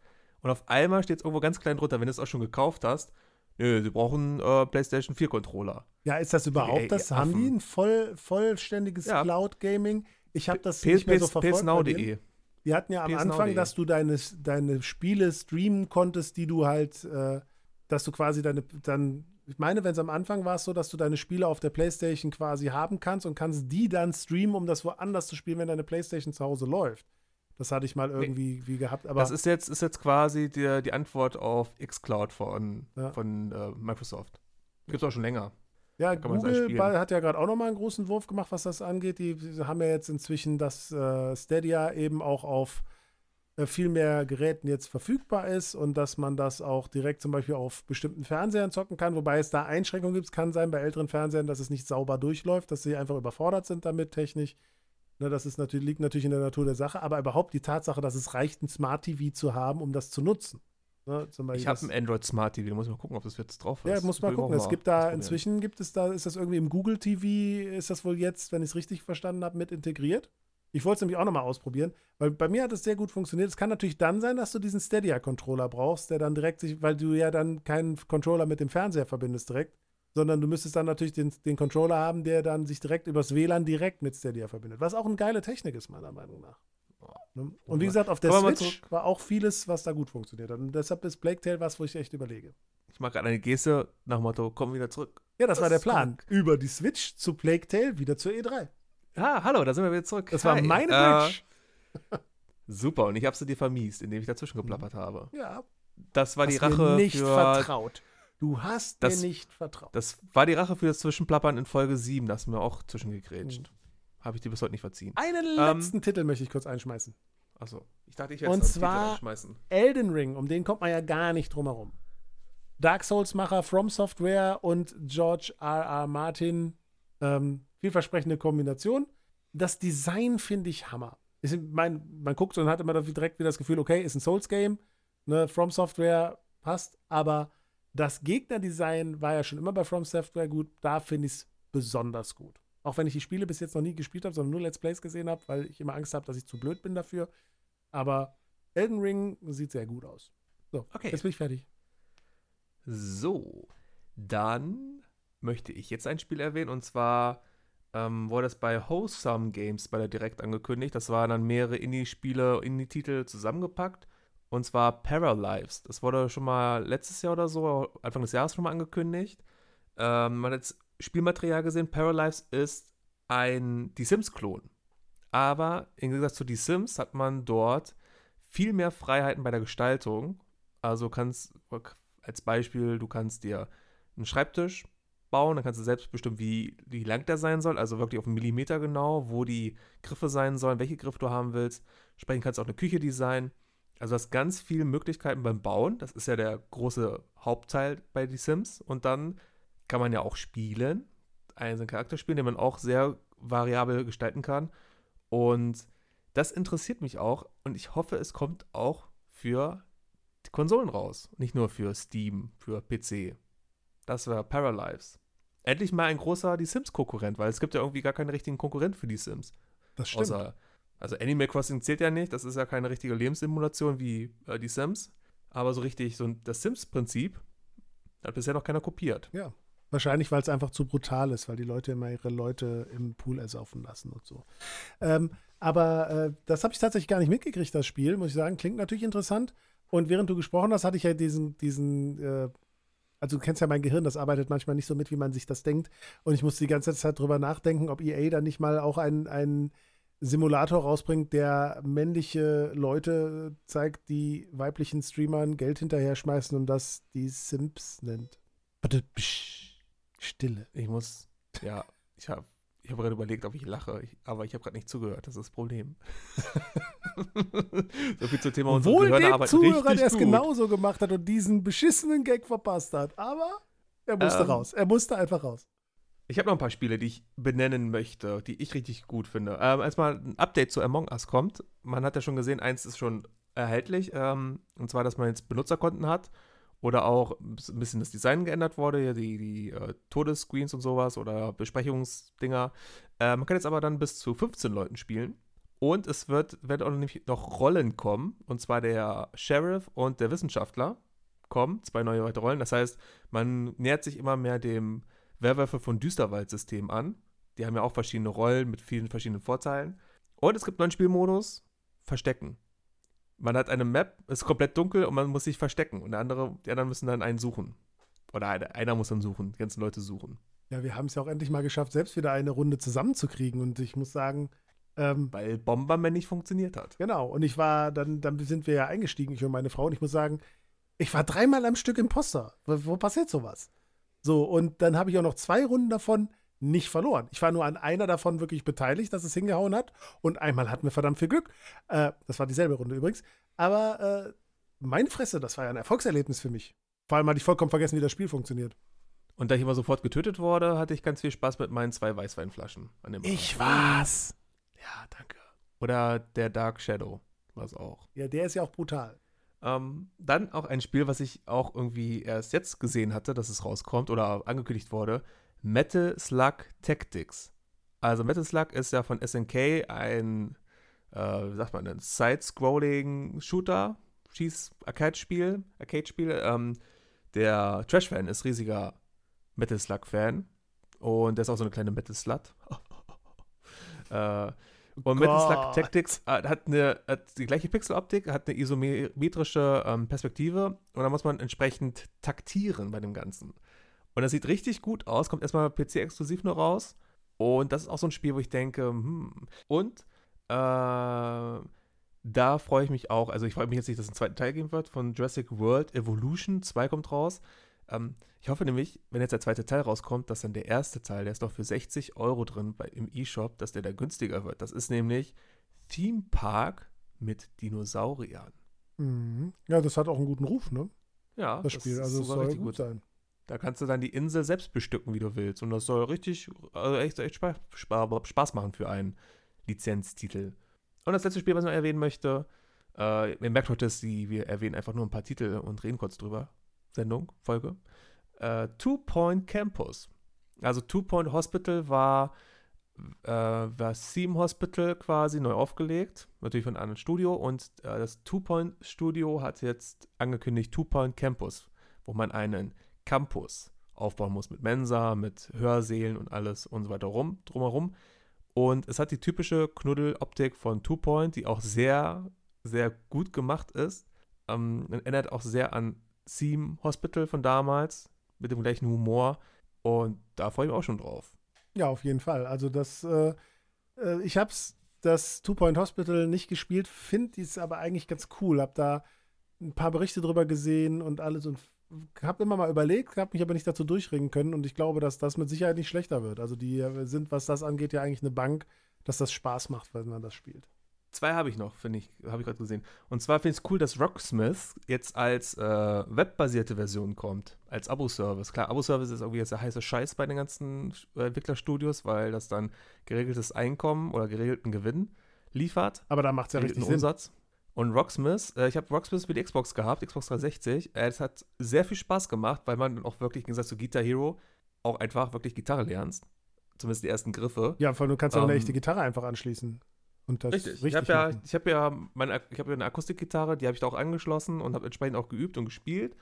Und auf einmal steht es irgendwo ganz klein drunter, wenn du es auch schon gekauft hast, nö, sie brauchen äh, PlayStation 4-Controller. Ja, ist das überhaupt Ey, das? ihr Haben die ein voll, vollständiges Ja. Cloud-Gaming? Ich habe das nicht mehr so verfolgt. psnow.de. Die hatten ja am. Anfang, dass du deine, deine Spiele streamen konntest, die du halt, äh, dass du quasi deine, dann, ich meine, wenn es am Anfang war es so, dass du deine Spiele auf der Playstation quasi haben kannst und kannst die dann streamen, um das woanders zu spielen, wenn deine Playstation zu Hause läuft. Das hatte ich mal irgendwie wie gehabt, aber Das ist jetzt, ist jetzt quasi die, die Antwort auf xCloud von, Ja. von äh, Microsoft. Gibt es auch schon länger. Ja, Google hat ja gerade auch nochmal einen großen Wurf gemacht, was das angeht. Die haben ja jetzt inzwischen das äh, Stadia eben auch auf viel mehr Geräten jetzt verfügbar ist und dass man das auch direkt zum Beispiel auf bestimmten Fernsehern zocken kann, wobei es da Einschränkungen gibt. Es kann sein bei älteren Fernsehern, dass es nicht sauber durchläuft, dass sie einfach überfordert sind damit technisch. Ne, das ist natürlich, liegt natürlich in der Natur der Sache, aber überhaupt die Tatsache, dass es reicht, ein Smart TV zu haben, um das zu nutzen. Ne, zum Beispiel Ich habe ein Android Smart TV, da muss ich mal gucken, ob das jetzt drauf ist. ja, muss mal gucken. Es gibt da inzwischen gibt es da, ist das irgendwie im Google TV, ist das wohl jetzt, wenn ich es richtig verstanden habe, mit integriert? Ich wollte es nämlich auch nochmal ausprobieren, weil bei mir hat es sehr gut funktioniert. Es kann natürlich dann sein, dass du diesen Stadia-Controller brauchst, der dann direkt sich, weil du ja dann keinen Controller mit dem Fernseher verbindest direkt, sondern du müsstest dann natürlich den, den Controller haben, der dann sich direkt übers WLAN direkt mit Stadia verbindet. Was auch eine geile Technik ist, meiner Meinung nach. Ne? Und wie gesagt, auf der mal Switch war auch vieles, was da gut funktioniert hat. Und deshalb ist Plague Tale was, wo ich echt überlege. Ich mache gerade eine Geste nach dem Motto, komm wieder zurück. Ja, das, war der Das Plan. Über die Switch zu Plague Tale wieder zur E3. Ah, hallo, da sind wir wieder zurück. Das war Hi. meine Äh, Bridge. super, und ich habe sie dir vermiest, indem ich dazwischen geplappert habe. ja, Das war die hast Rache mir nicht für vertraut. Du hast Das- mir nicht vertraut. Das war die Rache für das Zwischenplappern in Folge 7, das ist mir auch zwischengegrätscht. Habe ich dir bis heute nicht verziehen. Einen Ähm, letzten Titel möchte ich kurz einschmeißen. Achso, ich dachte, ich werde Und zwar-. Elden Ring, um den kommt man ja gar nicht drum herum. Dark Souls-Macher From Software und George R. R. Martin. Ähm, vielversprechende Kombination. Das Design finde ich Hammer. Ich mein, man guckt und hat immer direkt wieder das Gefühl, okay, ist ein Souls-Game. Ne, From Software passt, aber das Gegnerdesign war ja schon immer bei From Software gut. Da finde ich es besonders gut. Auch wenn ich die Spiele bis jetzt noch nie gespielt habe, sondern nur Let's Plays gesehen habe, weil ich immer Angst habe, dass ich zu blöd bin dafür. Aber Elden Ring sieht sehr gut aus. So, Okay. jetzt bin ich fertig. So, dann möchte ich jetzt ein Spiel erwähnen und zwar ähm, wurde das bei Wholesome Games bei der Direkt angekündigt. Das waren dann mehrere Indie-Spiele, Indie-Titel zusammengepackt und zwar Paralives. Das wurde schon mal letztes Jahr oder so, Anfang des Jahres schon mal angekündigt. Ähm, man hat jetzt Spielmaterial gesehen. Paralives ist ein Die Sims-Klon. Aber im Gegensatz zu Die Sims hat man dort viel mehr Freiheiten bei der Gestaltung. Also kannst als Beispiel, du kannst dir einen Schreibtisch bauen, dann kannst du selbst bestimmen, wie, wie lang der sein soll, also wirklich auf einen Millimeter genau, wo die Griffe sein sollen, welche Griffe du haben willst. Sprechen kannst du auch eine Küche designen. Also hast ganz viele Möglichkeiten beim Bauen. Das ist ja der große Hauptteil bei The Sims. Und dann kann man ja auch spielen, einen Charakter spielen, den man auch sehr variabel gestalten kann. Und das interessiert mich auch. Und ich hoffe, es kommt auch für die Konsolen raus. Nicht nur für Steam, für PC. Das war Paralives. Endlich mal ein großer Die Sims-Konkurrent, weil es gibt ja irgendwie gar keinen richtigen Konkurrent für die Sims. Das stimmt. Außer, also Animal Crossing zählt ja nicht, das ist ja keine richtige Lebenssimulation wie äh, die Sims. Aber so richtig, so das Sims-Prinzip hat bisher noch keiner kopiert. Ja. Wahrscheinlich, weil es einfach zu brutal ist, weil die Leute immer ihre Leute im Pool ersaufen lassen und so. Ähm, aber äh, das habe ich tatsächlich gar nicht mitgekriegt, das Spiel, muss ich sagen. Klingt natürlich interessant. Und während du gesprochen hast, hatte ich ja diesen, diesen, äh, also du kennst ja mein Gehirn, das arbeitet manchmal nicht so mit, wie man sich das denkt. Und ich musste die ganze Zeit drüber nachdenken, ob EA da nicht mal auch einen, einen Simulator rausbringt, der männliche Leute zeigt, die weiblichen Streamern Geld hinterher schmeißen und das die Simps nennt. Stille. Ich muss, ja, ich habe ich hab gerade überlegt, ob ich lache, ich, aber ich habe gerade nicht zugehört, das ist das Problem. so viel zum Thema unserer Wohl dem Zuhörer, der es genauso gemacht hat und diesen beschissenen Gag verpasst hat, aber er musste ähm, raus, er musste einfach raus. Ich habe noch ein paar Spiele, die ich benennen möchte, die ich richtig gut finde. Ähm, als mal ein Update zu Among Us kommt, man hat ja schon gesehen, eins ist schon erhältlich, ähm, und zwar, dass man jetzt Benutzerkonten hat oder auch ein bisschen das Design geändert wurde, die, die äh, Todesscreens und sowas oder Besprechungsdinger. Äh, man kann jetzt aber dann bis zu 15 Leuten spielen. Und es wird, werden auch noch Rollen kommen, und zwar der Sheriff und der Wissenschaftler kommen, zwei neue weitere Rollen. Das heißt, man nähert sich immer mehr dem Werwölfe von Düsterwald-System an. Die haben ja auch verschiedene Rollen mit vielen verschiedenen Vorteilen. Und es gibt neuen Spielmodus, Verstecken. Man hat eine Map, ist komplett dunkel und man muss sich verstecken. Und der andere, die anderen müssen dann einen suchen. Oder einer, einer muss dann suchen, die ganzen Leute suchen. Ja, wir haben es ja auch endlich mal geschafft, selbst wieder eine Runde zusammenzukriegen. Und ich muss sagen, ähm, Weil Bomberman nicht funktioniert hat. Genau. Und ich war, dann, dann sind wir ja eingestiegen, ich und meine Frau. Und ich muss sagen, ich war dreimal am Stück Imposter. Wo, wo passiert sowas? So, und dann habe ich auch noch zwei Runden davon nicht verloren. Ich war nur an einer davon wirklich beteiligt, dass es hingehauen hat. Und einmal hatten wir verdammt viel Glück. Äh, das war dieselbe Runde übrigens. Aber äh, meine Fresse, das war ja ein Erfolgserlebnis für mich. Vor allem hatte ich vollkommen vergessen, wie das Spiel funktioniert. Und da ich immer sofort getötet wurde, hatte ich ganz viel Spaß mit meinen zwei Weißweinflaschen. An dem ich war's. Ja, danke. Oder der Dark Shadow war es auch. Ja, der ist ja auch brutal. Ähm, dann auch ein Spiel, was ich auch irgendwie erst jetzt gesehen hatte, dass es rauskommt oder angekündigt wurde. Metal Slug Tactics. Also Metal Slug ist ja von SNK ein, äh, wie sagt man, ein Side-Scrolling-Shooter, Schieß-Arcade-Spiel, Arcade-Spiel. Ähm, der Trash-Fan ist riesiger Metal Slug-Fan und der ist auch so eine kleine Metal Slut. äh, und Metal Slug Tactics äh, hat, eine, hat die gleiche Pixeloptik, hat eine isometrische ähm, Perspektive und da muss man entsprechend taktieren bei dem Ganzen. Und das sieht richtig gut aus, kommt erstmal PC-exklusiv nur raus. Und das ist auch so ein Spiel, wo ich denke, hm. Und äh, da freue ich mich auch. Also ich freue mich jetzt nicht, dass es einen zweiten Teil geben wird von Jurassic World Evolution 2 kommt raus. Ähm, ich hoffe nämlich, wenn jetzt der zweite Teil rauskommt, dass dann der erste Teil, der ist noch für 60 Euro drin bei, im E-Shop, dass der da günstiger wird. Das ist nämlich Theme Park mit Dinosauriern. Mhm. Ja, das hat auch einen guten Ruf, ne? Ja, das, das Spiel. Also es soll gut, gut sein. Da kannst du dann die Insel selbst bestücken, wie du willst. Und das soll richtig, also echt, echt Spaß, machen für einen Lizenztitel. Und das letzte Spiel, was ich noch erwähnen möchte, äh, ihr merkt heute, dass wir erwähnen einfach nur ein paar Titel und reden kurz drüber. Sendung, Folge. Äh, Two Point Campus. Also Two Point Hospital war, äh, war Theme Hospital quasi neu aufgelegt, natürlich von einem anderen Studio. Und äh, das Two Point Studio hat jetzt angekündigt Two Point Campus, wo man einen Campus aufbauen muss mit Mensa, mit Hörsälen und alles und so weiter rum, drumherum. Und es hat die typische Knuddeloptik von Two Point, die auch sehr, sehr gut gemacht ist. Ähm, erinnert auch sehr an Theme Hospital von damals, mit dem gleichen Humor. Und da freue ich mich auch schon drauf. Ja, auf jeden Fall. Also das, äh, äh ich habe das Two Point Hospital nicht gespielt, finde es aber eigentlich ganz cool. Hab da ein paar Berichte drüber gesehen und alles und habe immer mal überlegt, habe mich aber nicht dazu durchringen können und ich glaube, dass das mit Sicherheit nicht schlechter wird. Also die sind, was das angeht, ja eigentlich eine Bank, dass das Spaß macht, wenn man das spielt. zwei habe ich noch, finde ich, habe ich gerade gesehen. Und zwar finde ich es cool, dass Rocksmith jetzt als äh, webbasierte Version kommt, als Abo-Service. Klar, Abo-Service ist irgendwie jetzt der heiße Scheiß bei den ganzen äh, Entwicklerstudios, weil das dann geregeltes Einkommen oder geregelten Gewinn liefert. Aber da macht es ja richtig Sinn. Und Rocksmith, äh, ich habe Rocksmith für die Xbox gehabt, Xbox 360. Äh, es hat sehr viel Spaß gemacht, weil man auch wirklich, im Gegensatz zu Guitar Hero, auch einfach wirklich Gitarre lernst. Zumindest die ersten Griffe. Ja, vor allem du kannst auch eine ähm, echte Gitarre einfach anschließen. Und das richtig. richtig ich habe ja, ich hab ja, meine, ich hab ja eine Akustikgitarre, die habe ich da auch angeschlossen und habe entsprechend auch geübt und gespielt.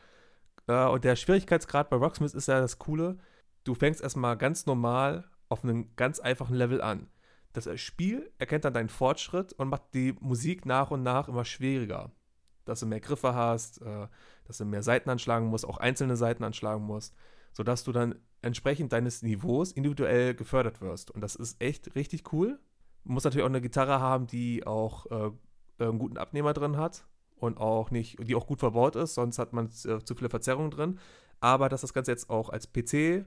Äh, und der Schwierigkeitsgrad bei Rocksmith ist ja das Coole. Du fängst erstmal ganz normal auf einem ganz einfachen Level an. Das Spiel erkennt dann deinen Fortschritt und macht die Musik nach und nach immer schwieriger. Dass du mehr Griffe hast, äh, dass du mehr Seiten anschlagen musst, auch einzelne Seiten anschlagen musst, sodass du dann entsprechend deines Niveaus individuell gefördert wirst. Und das ist echt richtig cool. Man muss natürlich auch eine Gitarre haben, die auch äh, einen guten Abnehmer drin hat und auch nicht, die auch gut verbaut ist, sonst hat man äh, zu viele Verzerrungen drin. Aber dass das Ganze jetzt auch als PC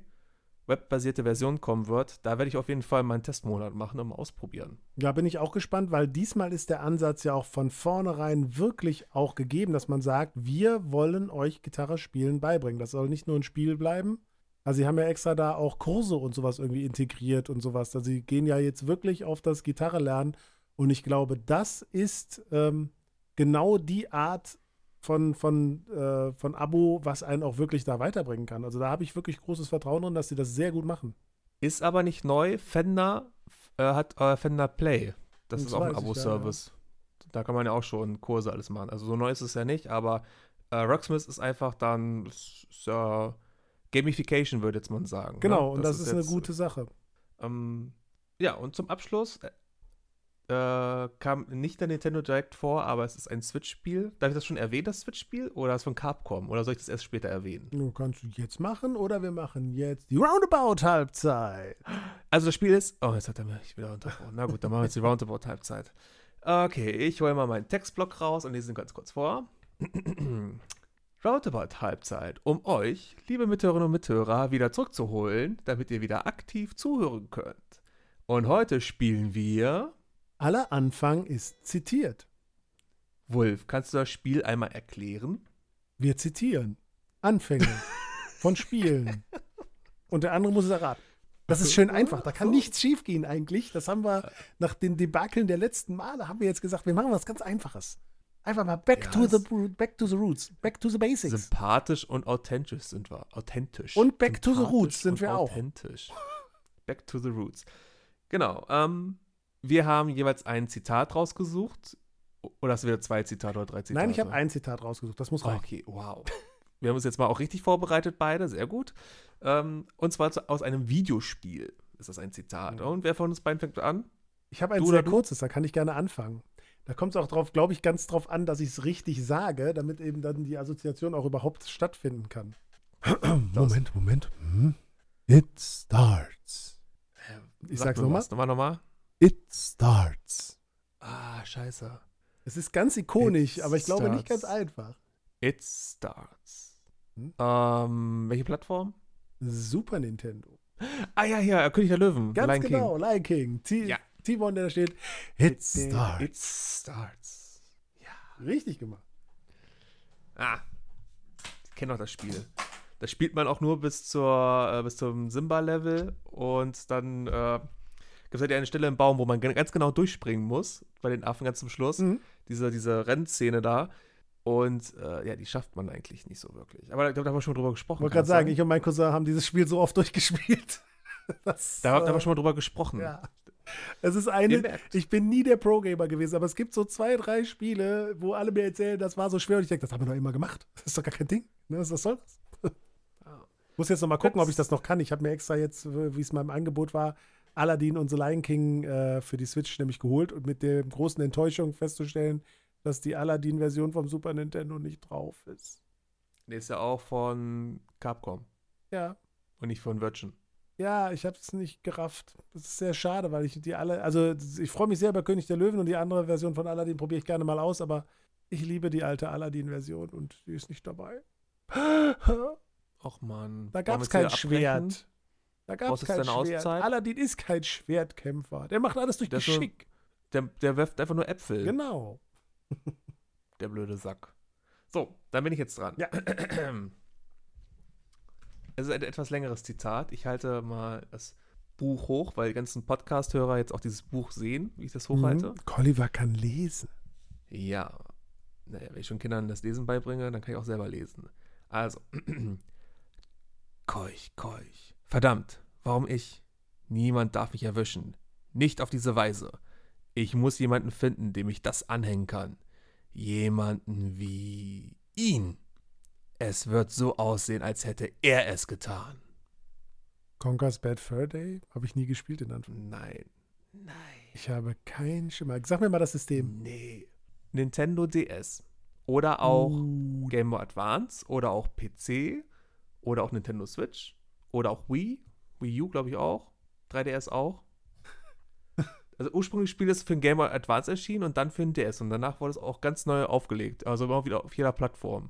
webbasierte Version kommen wird, da werde ich auf jeden Fall meinen Testmonat machen und mal ausprobieren. Ja, bin ich auch gespannt, weil diesmal ist der Ansatz ja auch von vornherein wirklich auch gegeben, dass man sagt, wir wollen euch Gitarre spielen beibringen. Das soll nicht nur ein Spiel bleiben, also sie haben ja extra da auch Kurse und sowas irgendwie integriert und sowas. Also sie gehen ja jetzt wirklich auf das Gitarre lernen. Und ich glaube, das ist ähm, genau die Art von, von, äh, von Abo, was einen auch wirklich da weiterbringen kann. Also da habe ich wirklich großes Vertrauen drin, dass sie das sehr gut machen. Ist aber nicht neu. Fender äh, hat äh, Fender Play. Das, das ist auch ein Abo-Service. Ja, ja. Da kann man ja auch schon Kurse alles machen. Also so neu ist es ja nicht, aber äh, Rocksmith ist einfach dann ist, ja, Gamification, würde jetzt man sagen. Genau, ne? und das, das ist, ist, eine gute Sache. Ähm, ja, und zum Abschluss äh, kam nicht der Nintendo Direct vor, aber es ist ein Switch-Spiel. Darf ich das schon erwähnen, das Switch-Spiel? Oder ist es von Capcom? Oder soll ich das erst später erwähnen? Du kannst du jetzt machen oder wir machen jetzt die Roundabout-Halbzeit. Also das Spiel ist. Oh, jetzt hat er mich wieder unterbrochen. Na gut, dann machen wir jetzt die Roundabout-Halbzeit. Okay, ich hole mal meinen Textblock raus und lese ihn ganz kurz vor. Roundabout Halbzeit, um euch, liebe Mithörerinnen und Mithörer, wieder zurückzuholen, damit ihr wieder aktiv zuhören könnt. Und heute spielen wir. Aller Anfang ist zitiert. Wolf, kannst du das Spiel einmal erklären? Wir zitieren. Anfänge von Spielen. Und der andere muss es erraten. Das ist schön einfach. Da kann nichts schiefgehen eigentlich. Das haben wir nach den Debakeln der letzten Male, haben wir jetzt gesagt, wir machen was ganz Einfaches. Einfach mal back, ja, to the, back to the roots, back to the basics. Sympathisch und authentisch sind wir. Authentisch. Und back to the roots sind wir auch. Authentisch. Back to the roots. Genau. Ähm, wir haben jeweils ein Zitat rausgesucht. Oder hast du wieder zwei Zitate oder drei Zitate? Nein, ich habe ein Zitat rausgesucht. Das muss reichen. Okay, wow. Wir haben uns jetzt mal auch richtig vorbereitet, beide. Sehr gut. Ähm, und zwar aus einem Videospiel ist das ein Zitat. Mhm. Und wer von uns beiden fängt an? Ich habe ein sehr kurzes, da kann ich gerne anfangen. Da kommt es auch drauf, glaube ich, ganz drauf an, dass ich es richtig sage, damit eben dann die Assoziation auch überhaupt stattfinden kann. Moment, Moment. Hm? It starts. Ich Sag sag's nochmal. Nochmal, nochmal. It starts. Ah, scheiße. Es ist ganz ikonisch, It aber ich glaube nicht ganz einfach. It starts. Hm? Ähm, welche Plattform? Super Nintendo. Ah ja, ja, König der Löwen. Ganz Lion genau, King. Lion King. T ja. Timon, der da steht, It starts. It starts. Ja. Richtig gemacht. Ah. Ich kenne doch das Spiel. Das spielt man auch nur bis, zur, äh, bis zum Simba-Level und dann äh, gibt es halt eine Stelle im Baum, wo man ganz genau durchspringen muss, bei den Affen ganz zum Schluss. Mhm. Diese, diese Rennszene da. Und äh, ja, die schafft man eigentlich nicht so wirklich. Aber da, da haben wir schon drüber gesprochen. Ich wollte gerade sagen, ich und mein Cousin haben dieses Spiel so oft durchgespielt. Das, da, haben wir schon mal drüber gesprochen. Ja. Es ist eine, ich bin nie der Pro-Gamer gewesen, aber es gibt so zwei, drei Spiele, wo alle mir erzählen, das war so schwer und ich denke, das haben wir doch immer gemacht. Das ist doch gar kein Ding. Ne? Was soll das? Muss jetzt noch mal gucken, ob ich das noch kann. Ich habe mir extra jetzt, wie es meinem Angebot war, Aladdin und The Lion King äh, für die Switch nämlich geholt und mit der großen Enttäuschung festzustellen, dass die Aladdin-Version vom Super Nintendo nicht drauf ist. Der ist ja auch von Capcom. Ja. Und nicht von Virgin. Ja, ich habe es nicht gerafft. Das ist sehr schade, weil ich die alle, also ich freue mich sehr über König der Löwen und die andere Version von Aladdin probiere ich gerne mal aus, aber ich liebe die alte Aladdin-Version und die ist nicht dabei. Ach man. Da gab es kein Schwert. Da gab es kein Schwert. Auszeit? Aladdin ist kein Schwertkämpfer. Der macht alles durch das Geschick. Der, der wirft einfach nur Äpfel. Genau. Der blöde Sack. So, dann bin ich jetzt dran. Ja. Es ist ein etwas längeres Zitat. Ich halte mal das Buch hoch, weil die ganzen Podcast-Hörer jetzt auch dieses Buch sehen, wie ich das hochhalte. Mhm. Colliver kann lesen. Ja. Naja, wenn ich schon Kindern das Lesen beibringe, dann kann ich auch selber lesen. Also. Keuch, keuch. Verdammt, warum ich? Niemand darf mich erwischen. Nicht auf diese Weise. Ich muss jemanden finden, dem ich das anhängen kann. Jemanden wie ihn. Es wird so aussehen, als hätte er es getan. Conker's Bad Fur Day? Habe ich nie gespielt in Anführungszeichen. Nein. Nein. Ich habe keinen Schimmer. Sag mir mal das System. Nee. Nintendo DS. Oder auch Uh, Game Boy Advance. Oder auch PC. Oder auch Nintendo Switch. Oder auch Wii. Wii U, glaube ich, auch. 3DS auch. Also ursprünglich Spiel ist für den Game Boy Advance erschienen und dann für den DS. Und danach wurde es auch ganz neu aufgelegt. Also immer wieder auf jeder Plattform.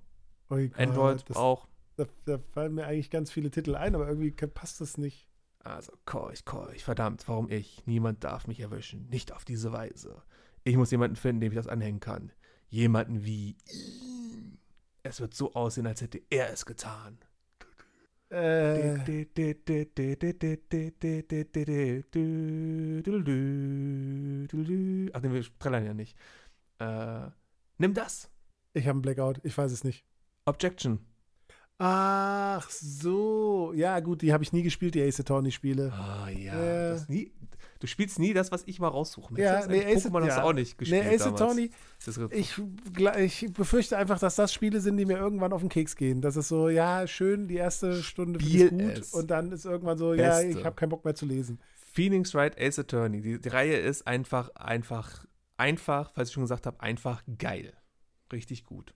oh Gott, Android das, auch. Da, da fallen mir eigentlich ganz viele Titel ein, aber irgendwie passt das nicht. Also, Keuch, Keuch, verdammt, warum ich? Niemand darf mich erwischen. Nicht auf diese Weise. Ich muss jemanden finden, dem ich das anhängen kann. Jemanden wie ihn. Es wird so aussehen, als hätte er es getan. Äh, Ach nee, wir trällern ja nicht. Äh, nimm das. ich habe einen Blackout. Ich weiß es nicht. Objection. Ach so. Ja, gut, die habe ich nie gespielt, die Ace Attorney-Spiele. Ah ja. Äh. Das nie, du spielst nie das, was ich mal raussuche. Ja, nee, Ace- Pokémon ja. auch nicht gespielt. Nee, Ace. Attorney, ist- ich, ich befürchte einfach, dass das Spiele sind, die mir irgendwann auf den Keks gehen. Das ist so, ja, schön, die erste Stunde ich gut es. und dann ist irgendwann so, ja, Beste. ich habe keinen Bock mehr zu lesen. Phoenix Wright Ace Attorney. Die, die Reihe ist einfach, einfach, einfach, falls ich schon gesagt habe, einfach geil. Richtig gut.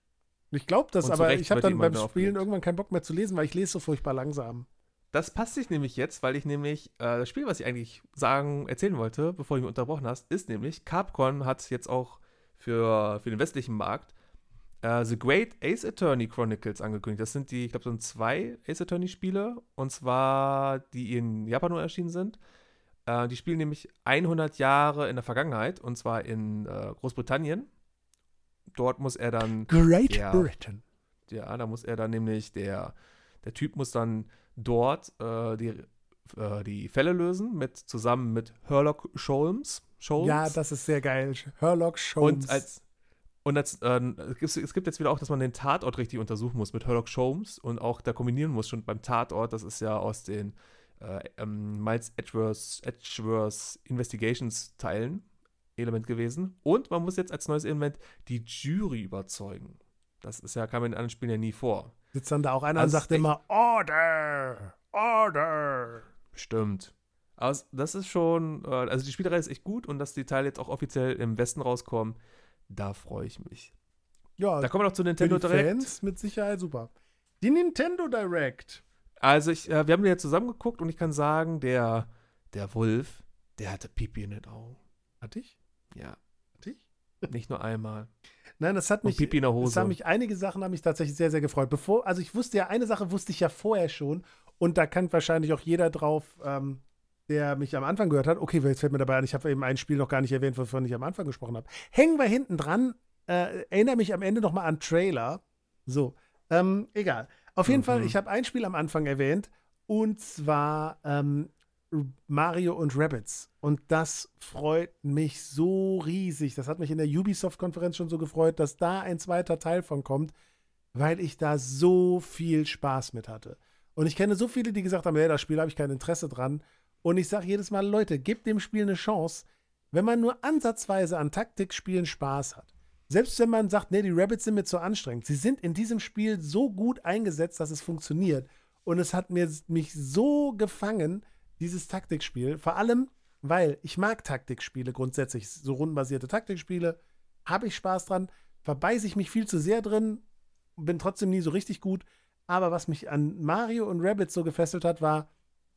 Ich glaube das, aber ich habe dann beim Spielen aufgelegt. irgendwann keinen Bock mehr zu lesen, weil ich lese so furchtbar langsam. Das passt sich nämlich jetzt, weil ich nämlich, äh, das Spiel, was ich eigentlich sagen, erzählen wollte, bevor du mich unterbrochen hast, ist nämlich, Capcom hat jetzt auch für, für den westlichen Markt äh, The Great Ace Attorney Chronicles angekündigt. Das sind die, ich glaube, so zwei Ace Attorney-Spiele, und zwar die in Japan nur erschienen sind. Äh, die spielen nämlich 100 Jahre in der Vergangenheit, und zwar in äh, Großbritannien. Dort muss er dann Great Ja. Britain. ja, da muss er dann nämlich, der, der Typ muss dann dort äh, die, äh, die Fälle lösen, mit, zusammen mit Herlock Sholmes. Sholmes. Ja, das ist sehr geil. Sherlock Holmes. Und als, und als, äh, es, gibt, es gibt jetzt wieder auch, dass man den Tatort richtig untersuchen muss mit Herlock Sholmes und auch da kombinieren muss schon beim Tatort. Das ist ja aus den äh, ähm, Miles Edgeworth, Edgeworth Investigations Teilen Element gewesen. Und man muss jetzt als neues Element die Jury überzeugen. Das ist ja, kam in anderen Spielen ja nie vor. Sitzt dann da auch einer Also und sagt immer Order, Order. Stimmt. Aber das ist schon, äh, also die Spielerei ist echt gut und dass die Teile jetzt auch offiziell im Westen rauskommen, da freue ich mich. Ja, Da kommen wir noch zu für Nintendo die Direct. Fans mit Sicherheit super. Die Nintendo Direct. Also ich, äh, wir haben ja zusammen geguckt und ich kann sagen, der, der Wolf, der hatte Pipi in den Augen. Hatte ich? Ja, Hatte ich? nicht nur einmal. Nein, das hat mich. Pipi in der Hose. haben mich einige Sachen haben mich tatsächlich sehr, sehr gefreut. Bevor, also ich wusste ja, eine Sache wusste ich ja vorher schon und da kann wahrscheinlich auch jeder drauf, ähm, der mich am Anfang gehört hat. Okay, jetzt fällt mir dabei an, ich habe eben ein Spiel noch gar nicht erwähnt, wovon ich am Anfang gesprochen habe. Hängen wir hinten dran. Äh, erinnere mich am Ende noch mal an Trailer. So, ähm, egal. Auf jeden Mhm. Fall, ich habe ein Spiel am Anfang erwähnt und zwar ähm, Mario und Rabbits. Und das freut mich so riesig. Das hat mich in der Ubisoft-Konferenz schon so gefreut, dass da ein zweiter Teil von kommt, weil ich da so viel Spaß mit hatte. Und ich kenne so viele, die gesagt haben, ja, das Spiel habe ich kein Interesse dran. Und ich sage jedes Mal, Leute, gebt dem Spiel eine Chance, wenn man nur ansatzweise an Taktikspielen Spaß hat. Selbst wenn man sagt, nee, die Rabbits sind mir zu anstrengend. Sie sind in diesem Spiel so gut eingesetzt, dass es funktioniert. Und es hat mir, mich so gefangen, dieses Taktikspiel. Vor allem, weil ich mag Taktikspiele grundsätzlich. So rundenbasierte Taktikspiele. Habe ich Spaß dran. Verbeiße ich mich viel zu sehr drin. Bin trotzdem nie so richtig gut. Aber was mich an Mario und Rabbits so gefesselt hat, war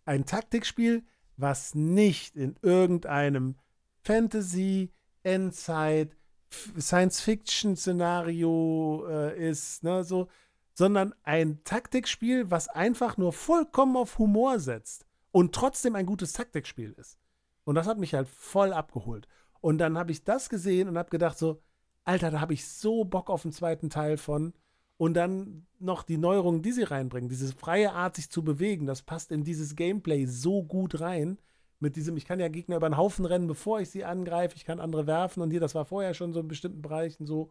ein Taktikspiel, was nicht in irgendeinem Fantasy, Endzeit, Science-Fiction-Szenario äh, ist, ne, so, sondern ein Taktikspiel, was einfach nur vollkommen auf Humor setzt und trotzdem ein gutes Taktikspiel ist. Und das hat mich halt voll abgeholt. Und dann habe ich das gesehen und habe gedacht so, Alter, da habe ich so Bock auf den zweiten Teil von. Und dann noch die Neuerungen, die sie reinbringen, diese freie Art, sich zu bewegen, das passt in dieses Gameplay so gut rein. Mit diesem, ich kann ja Gegner über den Haufen rennen, bevor ich sie angreife, ich kann andere werfen und hier, das war vorher schon so in bestimmten Bereichen so.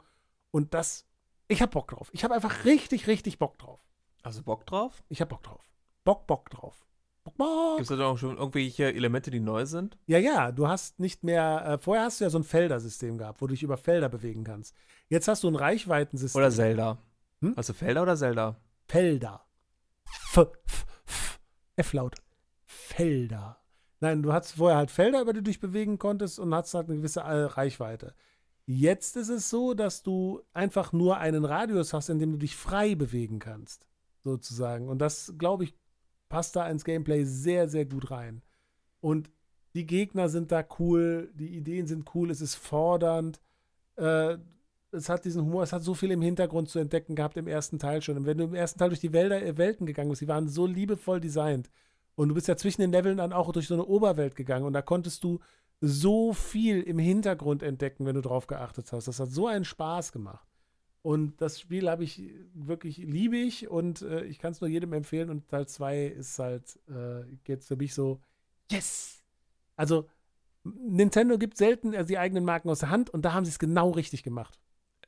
Und das, ich habe Bock drauf. Ich habe einfach richtig, richtig Bock drauf. Also Bock drauf? Ich habe Bock drauf. Bock, Bock drauf. Gibt es da auch schon irgendwelche Elemente, die neu sind? Ja, ja, du hast nicht mehr, äh, vorher hast du ja so ein Feldersystem gehabt, wo du dich über Felder bewegen kannst. Jetzt hast du ein Reichweitensystem. Oder Zelda. Hm? Hast du Felder oder Zelda? Felder. F, F, F, F-Laut. Felder. Nein, du hattest vorher halt Felder, über die du dich bewegen konntest und hattest halt eine gewisse äh, Reichweite. Jetzt ist es so, dass du einfach nur einen Radius hast, in dem du dich frei bewegen kannst, sozusagen. Und das, glaube ich, passt da ins Gameplay sehr, sehr gut rein. Und die Gegner sind da cool, die Ideen sind cool, es ist fordernd. Äh, es hat diesen Humor, es hat so viel im Hintergrund zu entdecken gehabt im ersten Teil schon. Und wenn du im ersten Teil durch die Wälder, äh, Welten gegangen bist, die waren so liebevoll designt. Und du bist ja zwischen den Leveln dann auch durch so eine Oberwelt gegangen und da konntest du so viel im Hintergrund entdecken, wenn du drauf geachtet hast. Das hat so einen Spaß gemacht. Und das Spiel habe ich wirklich, liebe ich und äh, ich kann es nur jedem empfehlen. Und Teil 2 ist halt, äh, geht für mich so, yes! Also, Nintendo gibt selten äh, die eigenen Marken aus der Hand und da haben sie es genau richtig gemacht.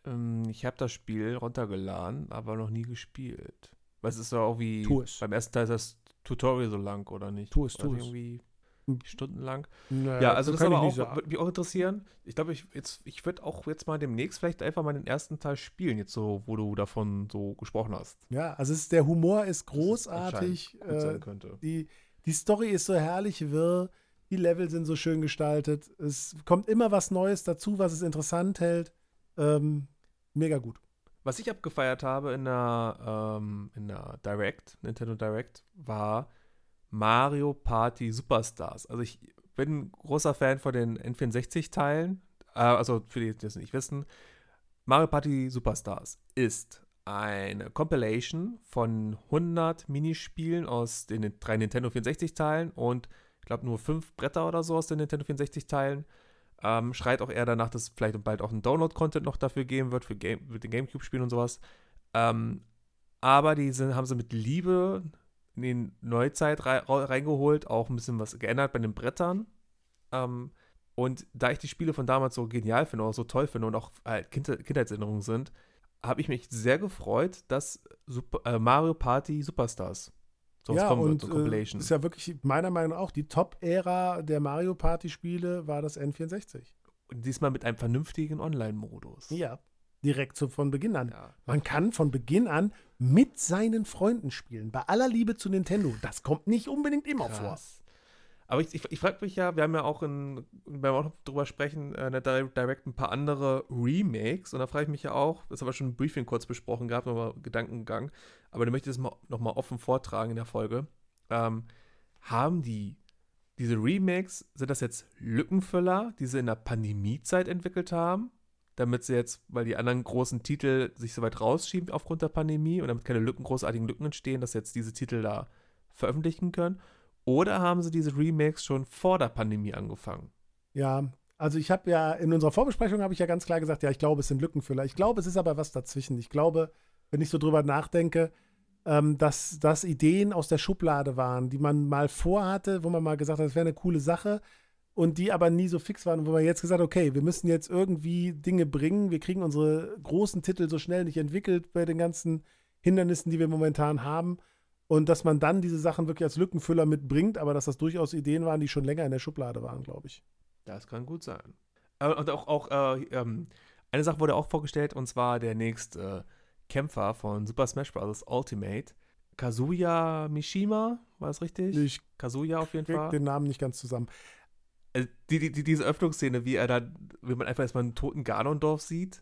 Ähm, ich habe das Spiel runtergeladen, aber noch nie gespielt. Weil es ist ja auch wie Tu es. beim ersten Teil ist das Tutorial so lang, oder nicht? Tu es, tu es. Irgendwie. Stundenlang. Naja, Ja, also das kann aber ich auch, nicht sagen. würde mich auch interessieren. Ich glaube, ich, jetzt, ich würde auch jetzt mal demnächst vielleicht einfach mal den ersten Teil spielen, jetzt so, wo du davon so gesprochen hast. Ja, also ist, der Humor ist großartig. Äh, die, die Story ist so herrlich wirr. Die Level sind so schön gestaltet. Es kommt immer was Neues dazu, was es interessant hält. Ähm, mega gut. Was ich abgefeiert habe in der, ähm, in der Direct, Nintendo Direct, war Mario Party Superstars. Also ich bin ein großer Fan von den N64-Teilen. Äh, also für die, die das nicht wissen, Mario Party Superstars ist eine Compilation von 100 Minispielen aus den drei Nintendo 64-Teilen und ich glaube nur fünf Bretter oder so aus den Nintendo 64-Teilen. Ähm, schreit auch eher danach, dass es vielleicht bald auch einen Download-Content noch dafür geben wird, für Game, mit den Gamecube-Spielen und sowas. Ähm, aber die sind, haben sie mit Liebe in die Neuzeit rei reingeholt, auch ein bisschen was geändert bei den Brettern. Ähm, und da ich die Spiele von damals so genial finde, auch so toll finde und auch halt kind Kindheitserinnerungen sind, habe ich mich sehr gefreut, dass Super, äh, Mario Party Superstars so ja, kommen und wird, so äh, Compilation. ist ja wirklich meiner Meinung nach auch die Top-Ära der Mario Party-Spiele war das N64. und diesmal mit einem vernünftigen Online-Modus. Ja, direkt so von Beginn an. Ja. Man kann von Beginn an mit seinen Freunden spielen. Bei aller Liebe zu Nintendo. Das kommt nicht unbedingt immer vor. Krass. Aber ich, ich, ich frage mich ja, wir haben ja auch in, wir haben auch noch drüber sprechen, äh, in der Di- Direct ein paar andere Remakes und da frage ich mich ja auch, das haben wir schon im Briefing kurz besprochen gehabt, nochmal Gedankengang, aber du möchtest es mal, nochmal offen vortragen in der Folge. Ähm, haben die, diese Remakes, sind das jetzt Lückenfüller, die sie in der Pandemiezeit entwickelt haben? Damit sie jetzt, weil die anderen großen Titel sich so weit rausschieben aufgrund der Pandemie und damit keine Lücken, großartigen Lücken entstehen, dass jetzt diese Titel da veröffentlichen können? Oder haben sie diese Remakes schon vor der Pandemie angefangen? Ja, also ich habe ja in unserer Vorbesprechung habe ich ja ganz klar gesagt, ja, ich glaube, es sind Lückenfüller. Ich glaube, es ist aber was dazwischen. Ich glaube, wenn ich so drüber nachdenke, ähm, dass das Ideen aus der Schublade waren, die man mal vorhatte, wo man mal gesagt hat, das wäre eine coole Sache und die aber nie so fix waren, wo man jetzt gesagt hat, okay, wir müssen jetzt irgendwie Dinge bringen, wir kriegen unsere großen Titel so schnell nicht entwickelt bei den ganzen Hindernissen, die wir momentan haben. Und dass man dann diese Sachen wirklich als Lückenfüller mitbringt, aber dass das durchaus Ideen waren, die schon länger in der Schublade waren, glaube ich. Das kann gut sein. Äh, und auch, auch äh, ähm, eine Sache wurde auch vorgestellt, und zwar der nächste Kämpfer von Super Smash Bros. Ultimate. Kazuya Mishima, war das richtig? Ich Kazuya auf jeden Fall. den Namen nicht ganz zusammen. Also die, die, die, diese Öffnungsszene, wie er dann, wie man einfach erstmal einen toten Ganondorf sieht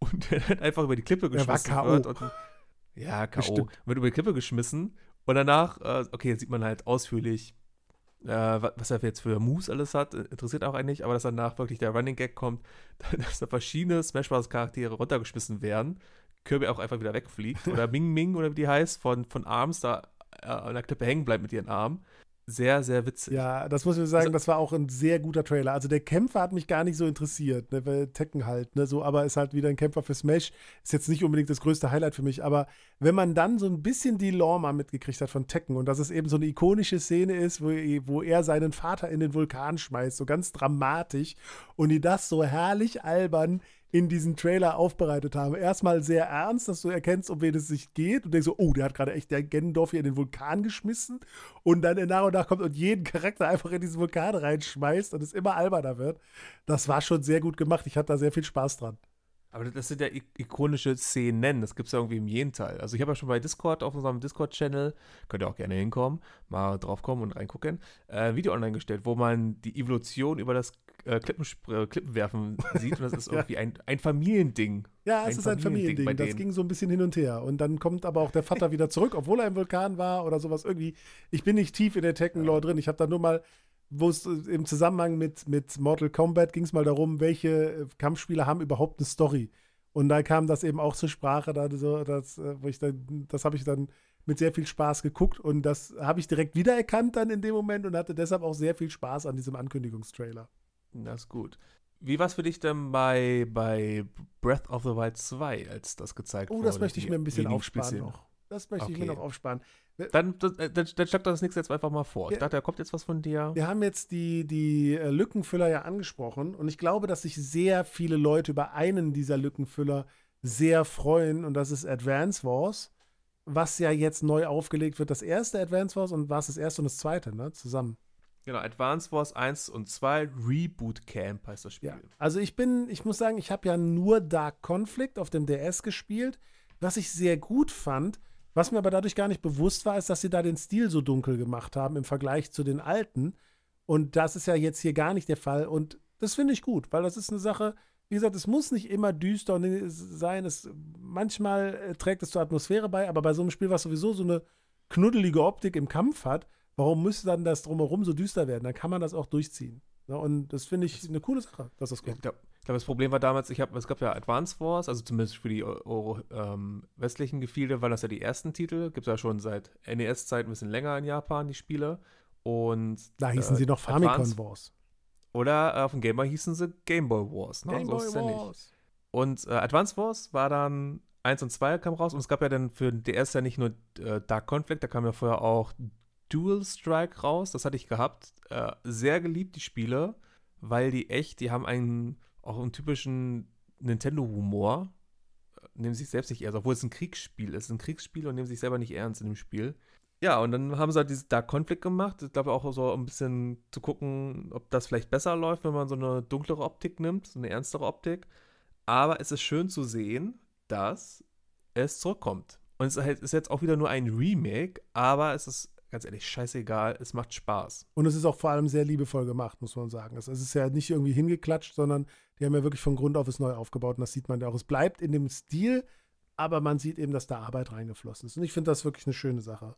und der dann einfach über die Klippe geschmissen K.O.. wird. Und, ja, K.O. Wird über die Klippe geschmissen und danach, äh, okay, jetzt sieht man halt ausführlich, äh, wa- was er jetzt für Moves alles hat, äh, interessiert auch eigentlich, aber dass danach wirklich der Running Gag kommt, dass da verschiedene Smash Bros. Charaktere runtergeschmissen werden, Kirby auch einfach wieder wegfliegt oder Ming Ming oder wie die heißt, von, von Arms da äh, an der Klippe hängen bleibt mit ihren Armen. Sehr, sehr witzig. Ja, das muss ich sagen, Also- das war auch ein sehr guter Trailer. Also der Kämpfer hat mich gar nicht so interessiert, ne, weil Tekken halt, ne, so, aber ist halt wieder ein Kämpfer für Smash. Ist jetzt nicht unbedingt das größte Highlight für mich, aber wenn man dann so ein bisschen die Lore mal mitgekriegt hat von Tekken und dass es eben so eine ikonische Szene ist, wo, wo er seinen Vater in den Vulkan schmeißt, so ganz dramatisch und die das so herrlich albern in diesen Trailer aufbereitet haben. Erstmal sehr ernst, dass du erkennst, um wen es sich geht und denkst so, oh, der hat gerade echt der Gendorf hier in den Vulkan geschmissen und dann nach und nach kommt und jeden Charakter einfach in diesen Vulkan reinschmeißt und es immer alberner wird. Das war schon sehr gut gemacht. Ich hatte da sehr viel Spaß dran. Aber das sind ja ikonische Szenen, das gibt es ja irgendwie im jeden Teil. Also ich habe ja schon bei Discord, auf unserem Discord-Channel, könnt ihr auch gerne hinkommen, mal draufkommen und reingucken, äh, ein Video online gestellt, wo man die Evolution über das äh, Klippensp- äh, Klippenwerfen sieht und das ist Ja. irgendwie ein, ein Familiending. Ja, es Ein ist ein Familiending Familiending. Das ging so ein bisschen hin und her. Und dann kommt aber auch der Vater wieder zurück, obwohl er im Vulkan war oder sowas irgendwie. Ich bin nicht tief in der Tekken-Lore drin. Ich habe da nur mal, wo es äh, im Zusammenhang mit, mit Mortal Kombat ging es mal darum, welche äh, Kampfspiele haben überhaupt eine Story. Und da kam das eben auch zur Sprache, da so, das, äh, wo ich dann, das habe ich dann mit sehr viel Spaß geguckt und das habe ich direkt wiedererkannt dann in dem Moment und hatte deshalb auch sehr viel Spaß an diesem Ankündigungstrailer. Das ist gut. Wie war es für dich denn bei, bei Breath of the Wild 2, als das gezeigt Oh, wurde? das möchte ich mir ein bisschen aufsparen noch. Das möchte ich mir Okay. noch aufsparen. Dann, äh, dann, dann schlag doch das nächste jetzt einfach mal vor. Ich Ja. dachte, da kommt jetzt was von dir. Wir haben jetzt die, die äh, Lückenfüller ja angesprochen und ich glaube, dass sich sehr viele Leute über einen dieser Lückenfüller sehr freuen und das ist Advance Wars, was ja jetzt neu aufgelegt wird. Das erste Advance Wars und war es das erste und das zweite, ne? Zusammen. Genau, Advance Wars 1 und 2, Reboot Camp heißt das Spiel. Ja. Also ich bin, ich muss sagen, ich habe ja nur Dark Conflict auf dem DS gespielt, was ich sehr gut fand. Was mir aber dadurch gar nicht bewusst war, ist, dass sie da den Stil so dunkel gemacht haben im Vergleich zu den alten. Und das ist ja jetzt hier gar nicht der Fall. Und das finde ich gut, weil das ist eine Sache, wie gesagt, es muss nicht immer düster sein. Es, manchmal äh, trägt es zur Atmosphäre bei, aber bei so einem Spiel, was sowieso so eine knuddelige Optik im Kampf hat, warum müsste dann das drumherum so düster werden? Dann kann man das auch durchziehen. Ja, und das finde ich eine coole Sache, dass das Ich glaube, glaub, das Problem war damals, ich hab, es gab ja Advance Wars, also zumindest für die Euro, ähm, westlichen Gefilde waren das ja die ersten Titel. Gibt es ja schon seit NES-Zeit ein bisschen länger in Japan, die Spiele. Und Da hießen äh, sie noch Famicom Advance- Wars. Oder äh, auf dem Game Boy hießen sie Game Boy Wars. Ne? Game so Boy ist es ja nicht. Wars. Und äh, Advance Wars war dann 1 und 2 kam raus und es gab ja dann für den DS ja nicht nur äh, Dark Conflict, da kam ja vorher auch Dual Strike raus, das hatte ich gehabt. Äh, sehr geliebt, die Spiele, weil die echt, die haben einen, auch einen typischen Nintendo-Humor, äh, nehmen sich selbst nicht ernst, obwohl es ein Kriegsspiel ist, ein Kriegsspiel und nehmen sich selber nicht ernst in dem Spiel. Ja, und dann haben sie halt dieses Dark Conflict gemacht. Ich glaube auch so ein bisschen zu gucken, ob das vielleicht besser läuft, wenn man so eine dunklere Optik nimmt, so eine ernstere Optik. Aber es ist schön zu sehen, dass es zurückkommt. Und es ist halt- jetzt auch wieder nur ein Remake, aber es ist ganz ehrlich scheißegal, es macht Spaß. Und es ist auch vor allem sehr liebevoll gemacht, muss man sagen. Es ist ja nicht irgendwie hingeklatscht, sondern die haben ja wirklich von Grund auf es neu aufgebaut. Und das sieht man ja auch. Es bleibt in dem Stil, aber man sieht eben, dass da Arbeit reingeflossen ist. Und ich finde das wirklich eine schöne Sache.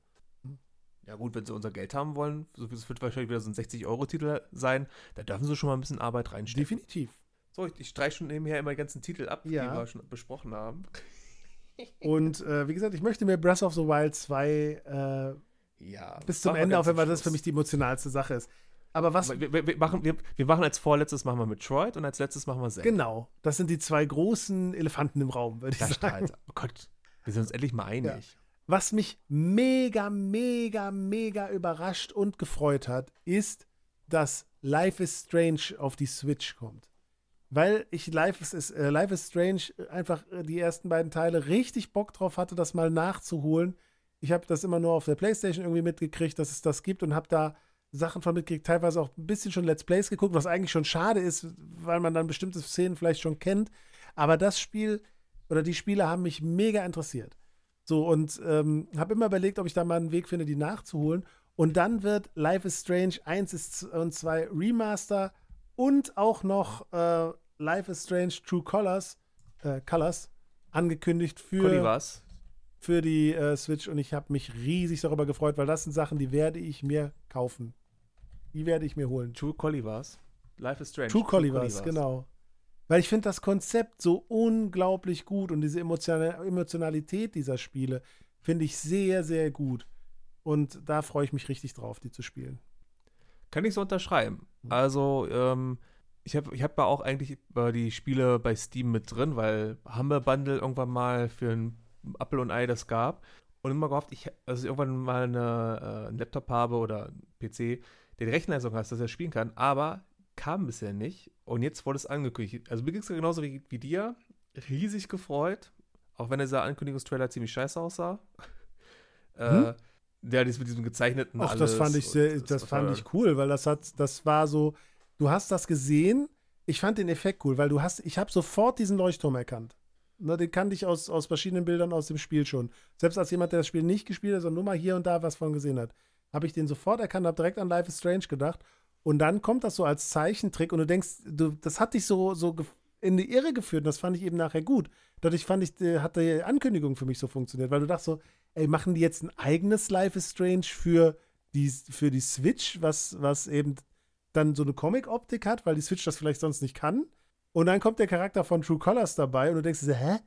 Ja gut, wenn sie unser Geld haben wollen, so es wird wahrscheinlich wieder so ein 60-Euro-Titel sein, da dürfen sie schon mal ein bisschen Arbeit reinstecken. Definitiv. So, ich, ich streiche schon nebenher immer die ganzen Titel ab, Ja. die wir schon besprochen haben. Und äh, wie gesagt, ich möchte mir Breath of the Wild 2 äh, Ja. bis zum Ende, auch wenn das für mich die emotionalste Sache ist. Aber was, Aber wir, wir, machen, wir, wir machen als vorletztes machen wir Metroid und als letztes machen wir Zelda. genau, das sind die zwei großen Elefanten im Raum, würde ich Das sagen. Streit. Oh Gott, wir sind uns endlich mal einig. Was mich mega, mega, mega überrascht und gefreut hat, ist, dass Life is Strange auf die Switch kommt. Weil ich Life is, is, äh, Life is Strange einfach äh, die ersten beiden Teile richtig Bock drauf hatte, das mal nachzuholen. Ich habe das immer nur auf der Playstation irgendwie mitgekriegt, dass es das gibt und habe da Sachen von mitgekriegt, teilweise auch ein bisschen schon Let's Plays geguckt, was eigentlich schon schade ist, weil man dann bestimmte Szenen vielleicht schon kennt. Aber das Spiel oder die Spiele haben mich mega interessiert. So, und ähm, habe immer überlegt, ob ich da mal einen Weg finde, die nachzuholen. Und dann wird Life is Strange 1 ist und 2 Remaster und auch noch äh, Life is Strange True Colors, äh, Colors angekündigt für, was? Für die äh, Switch. Und ich habe mich riesig darüber gefreut, weil das sind Sachen, die werde ich mir kaufen. Die werde ich mir holen. True Collie war's. Life is Strange. True Collie war's. genau. Weil ich finde das Konzept so unglaublich gut und diese Emotional Emotionalität dieser Spiele finde ich sehr, sehr gut. Und da freue ich mich richtig drauf, die zu spielen. Kann ich so unterschreiben. Also, ähm, ich habe ich hab ja auch eigentlich die Spiele bei Steam mit drin, weil Humble Bundle irgendwann mal für ein Apple und Ei das gab. Und immer gehofft, ich, also irgendwann mal eine, äh, einen Laptop habe oder einen PC, der die Rechenleistung hat, dass er spielen kann. Aber kam bisher nicht. Und jetzt wurde es angekündigt. Also mir ging es genauso wie, wie dir. Riesig gefreut. Auch wenn dieser Ankündigungstrailer ziemlich scheiße aussah. Äh, hm? äh, ja, das mit diesem gezeichneten. Ach, das fand ich sehr, das fand ich cool, weil das hat, das war so, du hast das gesehen. Ich fand den Effekt cool, weil du hast, ich habe sofort diesen Leuchtturm erkannt. Na, den kannte ich aus, aus verschiedenen Bildern aus dem Spiel schon. Selbst als jemand, der das Spiel nicht gespielt hat, sondern nur mal hier und da was von gesehen hat, habe ich den sofort erkannt, habe direkt an Life is Strange gedacht und dann kommt das so als Zeichentrick und du denkst, du, das hat dich so, so in die Irre geführt und das fand ich eben nachher gut. Dadurch fand ich, hat die Ankündigung für mich so funktioniert, weil du dachtest so, ey, machen die jetzt ein eigenes Life is Strange für die, für die Switch, was, was eben dann so eine Comic-Optik hat, weil die Switch das vielleicht sonst nicht kann. Und dann kommt der Charakter von True Colors dabei und du denkst, hä?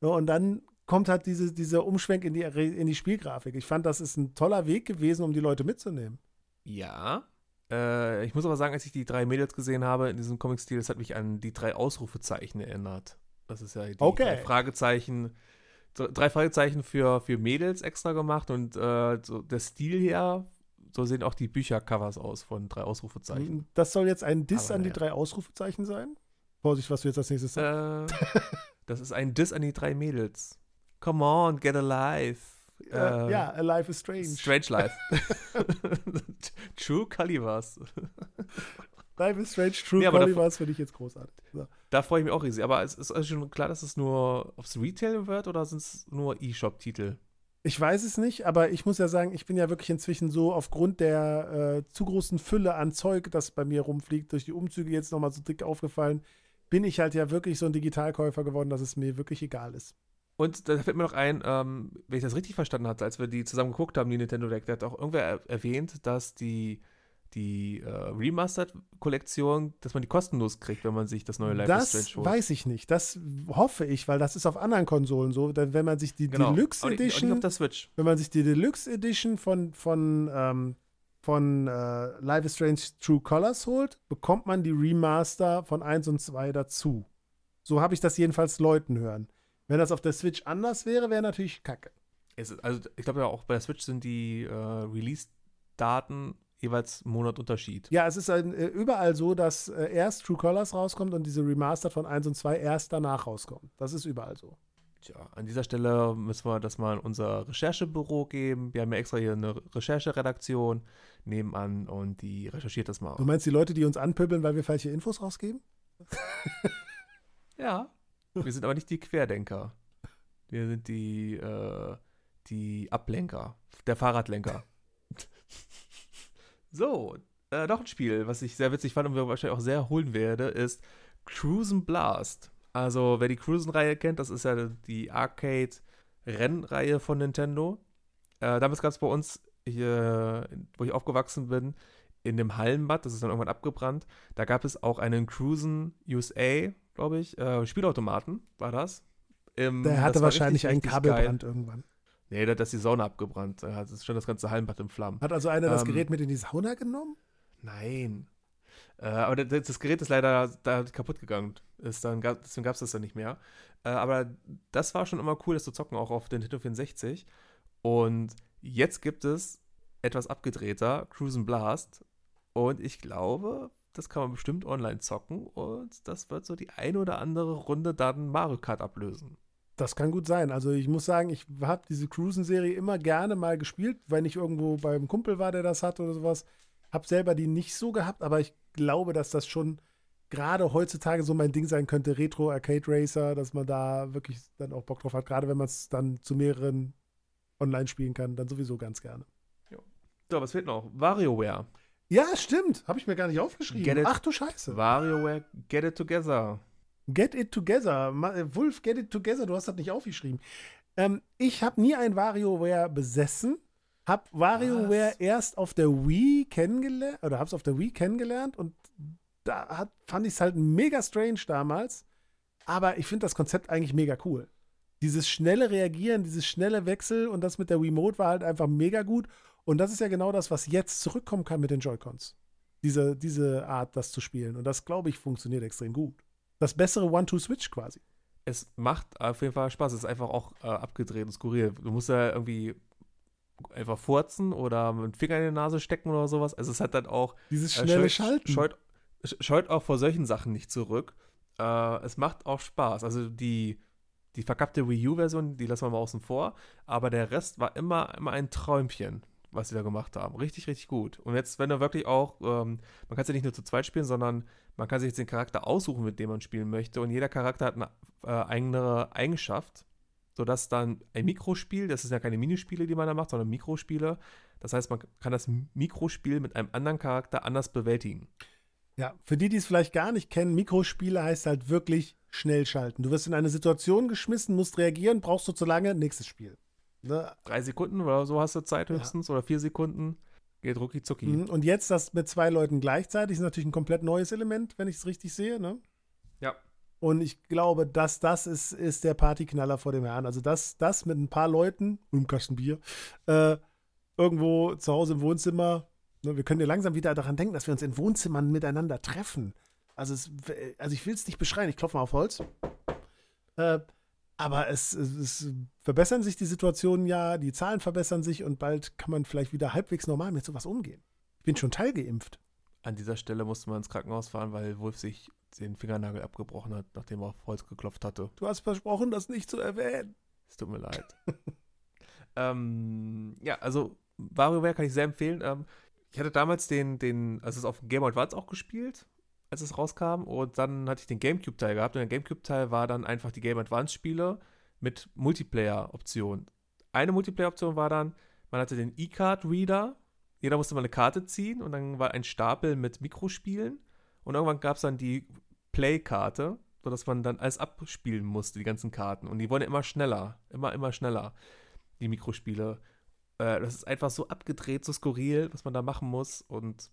und dann kommt halt diese, dieser Umschwenk in die, in die Spielgrafik. Ich fand, das ist ein toller Weg gewesen, um die Leute mitzunehmen. Ja, äh, ich muss aber sagen, als ich die drei Mädels gesehen habe in diesem Comic-Stil, das hat mich an die drei Ausrufezeichen erinnert. Das ist ja die okay. drei Fragezeichen, drei Fragezeichen für, für Mädels extra gemacht und äh, so der Stil her, so sehen auch die Büchercovers aus von drei Ausrufezeichen. Das soll jetzt ein Diss aber, an die ja. drei Ausrufezeichen sein? Vorsicht, was du jetzt als nächstes sagst. Äh, das ist ein Diss an die drei Mädels. Come on, get alive. Äh, ja, Alive is Strange. Strange Life. True Calibers. Life is Strange, True nee, Calibers finde ich jetzt großartig. So. Da freue ich mich auch riesig. Aber es ist also schon klar, dass es nur aufs Retail wird oder sind es nur E-Shop-Titel? Ich weiß es nicht, aber ich muss ja sagen, ich bin ja wirklich inzwischen so aufgrund der äh, zu großen Fülle an Zeug, das bei mir rumfliegt, durch die Umzüge jetzt nochmal so dick aufgefallen, bin ich halt ja wirklich so ein Digitalkäufer geworden, dass es mir wirklich egal ist. Und da fällt mir noch ein, ähm, wenn ich das richtig verstanden hatte, als wir die zusammen geguckt haben, die Nintendo Direct, da hat auch irgendwer er erwähnt, dass die, die äh, Remastered-Kollektion, dass man die kostenlos kriegt, wenn man sich das neue Life is Strange holt. Das weiß ich nicht. Das hoffe ich, weil das ist auf anderen Konsolen so. Denn wenn man sich die genau. Deluxe Edition. Auch nicht auf der Switch. Wenn man sich die Deluxe Edition von, von, ähm, von äh, Life is Strange True Colors holt, bekommt man die Remaster von 1 und 2 dazu. So habe ich das jedenfalls Leuten hören. Wenn das auf der Switch anders wäre, wäre natürlich kacke. Ist, also ich glaube ja auch bei der Switch sind die äh, Release-Daten jeweils einen Monat Unterschied. Ja, es ist ein, äh, überall so, dass äh, erst True Colors rauskommt und diese Remastered von 1 und 2 erst danach rauskommt. Das ist überall so. Tja, an dieser Stelle müssen wir das mal in unser Recherchebüro geben. Wir haben ja extra hier eine Rechercheredaktion nebenan und die recherchiert das mal. Du meinst die Leute, die uns anpöbeln, weil wir falsche Infos rausgeben? ja, wir sind aber nicht die Querdenker. Wir sind die, äh, die Ablenker, der Fahrradlenker. so, äh, noch ein Spiel, was ich sehr witzig fand und wir wahrscheinlich auch sehr holen werde, ist Cruisen Blast. Also, wer die Cruisen-Reihe kennt, das ist ja die Arcade-Rennreihe von Nintendo. Äh, damals gab es bei uns, hier, wo ich aufgewachsen bin, in dem Hallenbad, das ist dann irgendwann abgebrannt, da gab es auch einen Cruisen USA glaube ich. Äh, Spielautomaten war das. Ähm, Der hatte wahrscheinlich richtig, einen Kabelbrand geil. irgendwann. Nee, da ist die Sauna abgebrannt. Da ist schon das ganze Hallenbad im Flammen. Hat also einer ähm, das Gerät mit in die Sauna genommen? Nein. Äh, aber das, das, Gerät ist leider da kaputt gegangen. Ist dann, deswegen gab es das dann nicht mehr. Äh, aber das war schon immer cool, das zu zocken, auch auf den Nintendo 64. Und jetzt gibt es etwas abgedrehter, Cruisen Blast. Und ich glaube, das kann man bestimmt online zocken und das wird so die eine oder andere Runde dann Mario Kart ablösen. Das kann gut sein. Also ich muss sagen, ich habe diese Cruisen-Serie immer gerne mal gespielt, wenn ich irgendwo beim Kumpel war, der das hat oder sowas. Hab selber die nicht so gehabt, aber ich glaube, dass das schon gerade heutzutage so mein Ding sein könnte, Retro Arcade Racer, dass man da wirklich dann auch Bock drauf hat, gerade wenn man es dann zu mehreren online spielen kann, dann sowieso ganz gerne. Ja. So, was fehlt noch? WarioWare. Ja, stimmt. Habe ich mir gar nicht aufgeschrieben. It, Ach du Scheiße. WarioWare, get it together. Get it together. Äh, Wolf, get it together. Du hast das nicht aufgeschrieben. Ähm, ich habe nie ein WarioWare besessen. Hab WarioWare erst auf der Wii kennengelernt, oder hab's auf der Wii kennengelernt und da hat, fand ich es halt mega strange damals. Aber ich finde das Konzept eigentlich mega cool. Dieses schnelle Reagieren, dieses schnelle Wechsel und das mit der Remote war halt einfach mega gut. Und das ist ja genau das, was jetzt zurückkommen kann mit den Joy-Cons. Diese, diese Art, das zu spielen. Und das, glaube ich, funktioniert extrem gut. Das bessere One-Two-Switch quasi. Es macht auf jeden Fall Spaß. Es ist einfach auch äh, abgedreht und skurril. Du musst ja irgendwie einfach furzen oder mit dem Finger in die Nase stecken oder sowas. Also es hat dann auch Dieses schnelle äh, scheut, Schalten. Scheut, scheut auch vor solchen Sachen nicht zurück. Äh, es macht auch Spaß. Also die, die verkappte Wii U-Version, die lassen wir mal außen vor. Aber der Rest war immer, immer ein Träumchen, was sie da gemacht haben. Richtig, richtig gut. Und jetzt, wenn du wirklich auch, ähm, man kann es ja nicht nur zu zweit spielen, sondern man kann sich jetzt den Charakter aussuchen, mit dem man spielen möchte. Und jeder Charakter hat eine äh, eigene Eigenschaft, sodass dann ein Mikrospiel, das sind ja keine Minispiele, die man da macht, sondern Mikrospiele. Das heißt, man kann das Mikrospiel mit einem anderen Charakter anders bewältigen. Ja, für die, die es vielleicht gar nicht kennen, Mikrospiele heißt halt wirklich schnell schalten. Du wirst in eine Situation geschmissen, musst reagieren, brauchst du zu lange, nächstes Spiel. Ne? Drei Sekunden oder so hast du Zeit höchstens ja. oder vier Sekunden. Geht rucki zucki. Mhm, und jetzt das mit zwei Leuten gleichzeitig ist natürlich ein komplett neues Element, wenn ich es richtig sehe, ne? Ja. Und ich glaube, dass das ist, ist der Partyknaller vor dem Herrn. Also das, das mit ein paar Leuten, mit einem Kasten Bier, äh, irgendwo zu Hause im Wohnzimmer. Ne, wir können ja langsam wieder daran denken, dass wir uns in Wohnzimmern miteinander treffen. Also, es, also ich will es nicht beschreien, ich klopfe mal auf Holz. Äh, aber es, es, es, verbessern sich die Situationen ja, die Zahlen verbessern sich und bald kann man vielleicht wieder halbwegs normal mit sowas umgehen. Ich bin schon teilgeimpft. An dieser Stelle musste man ins Krankenhaus fahren, weil Wolf sich den Fingernagel abgebrochen hat, nachdem er auf Holz geklopft hatte. Du hast versprochen, das nicht zu erwähnen. Es tut mir leid. ähm, ja, also WarioWare kann ich sehr empfehlen. Ähm, ich hatte damals den, den, also es auf Game Advance auch gespielt, als es rauskam. Und dann hatte ich den GameCube-Teil gehabt. Und der GameCube-Teil war dann einfach die Game Advance-Spiele mit Multiplayer-Optionen. Eine Multiplayer-Option war dann, man hatte den E-Card-Reader. Jeder musste mal eine Karte ziehen und dann war ein Stapel mit Mikrospielen. Und irgendwann gab es dann die Play-Karte, sodass man dann alles abspielen musste, die ganzen Karten. Und die wurden immer schneller, immer, immer schneller, die Mikrospiele. Äh, das ist einfach so abgedreht, so skurril, was man da machen muss. Und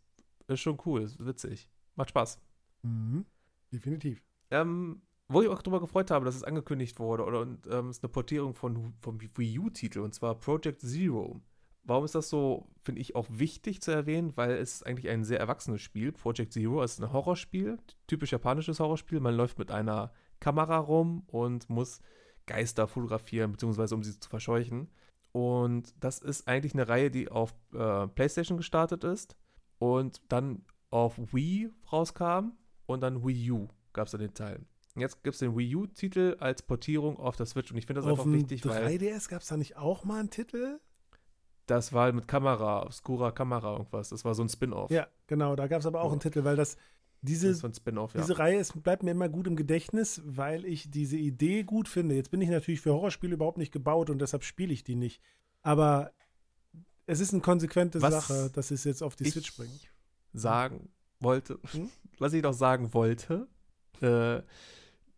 ist schon cool, ist witzig. Macht Spaß. Mhm. Definitiv. Ähm, wo ich auch darüber gefreut habe, dass es angekündigt wurde, oder und, ähm, ist eine Portierung von, vom Wii U-Titel, und zwar Project Zero. Warum ist das so, finde ich, auch wichtig zu erwähnen? Weil es ist eigentlich ein sehr erwachsenes Spiel. Project Zero ist ein Horrorspiel, typisch japanisches Horrorspiel. Man läuft mit einer Kamera rum und muss Geister fotografieren, beziehungsweise um sie zu verscheuchen. Und das ist eigentlich eine Reihe, die auf äh, PlayStation gestartet ist und dann auf Wii rauskam und dann Wii U gab es dann den Teil. Jetzt gibt es den Wii U-Titel als Portierung auf der Switch und ich finde das auf einfach wichtig, 3DS weil. 3DS gab es da nicht auch mal einen Titel? Das war mit Kamera, obskurer Kamera irgendwas. Das war so ein Spin-off. Ja, genau, da gab es aber auch oh. einen Titel, weil das diese, ein ja. diese Reihe ist, bleibt mir immer gut im Gedächtnis, weil ich diese Idee gut finde. Jetzt bin ich natürlich für Horrorspiele überhaupt nicht gebaut und deshalb spiele ich die nicht. Aber es ist eine konsequente was Sache, dass es jetzt auf die Switch bringt. Sagen wollte, hm? was ich noch sagen wollte, äh,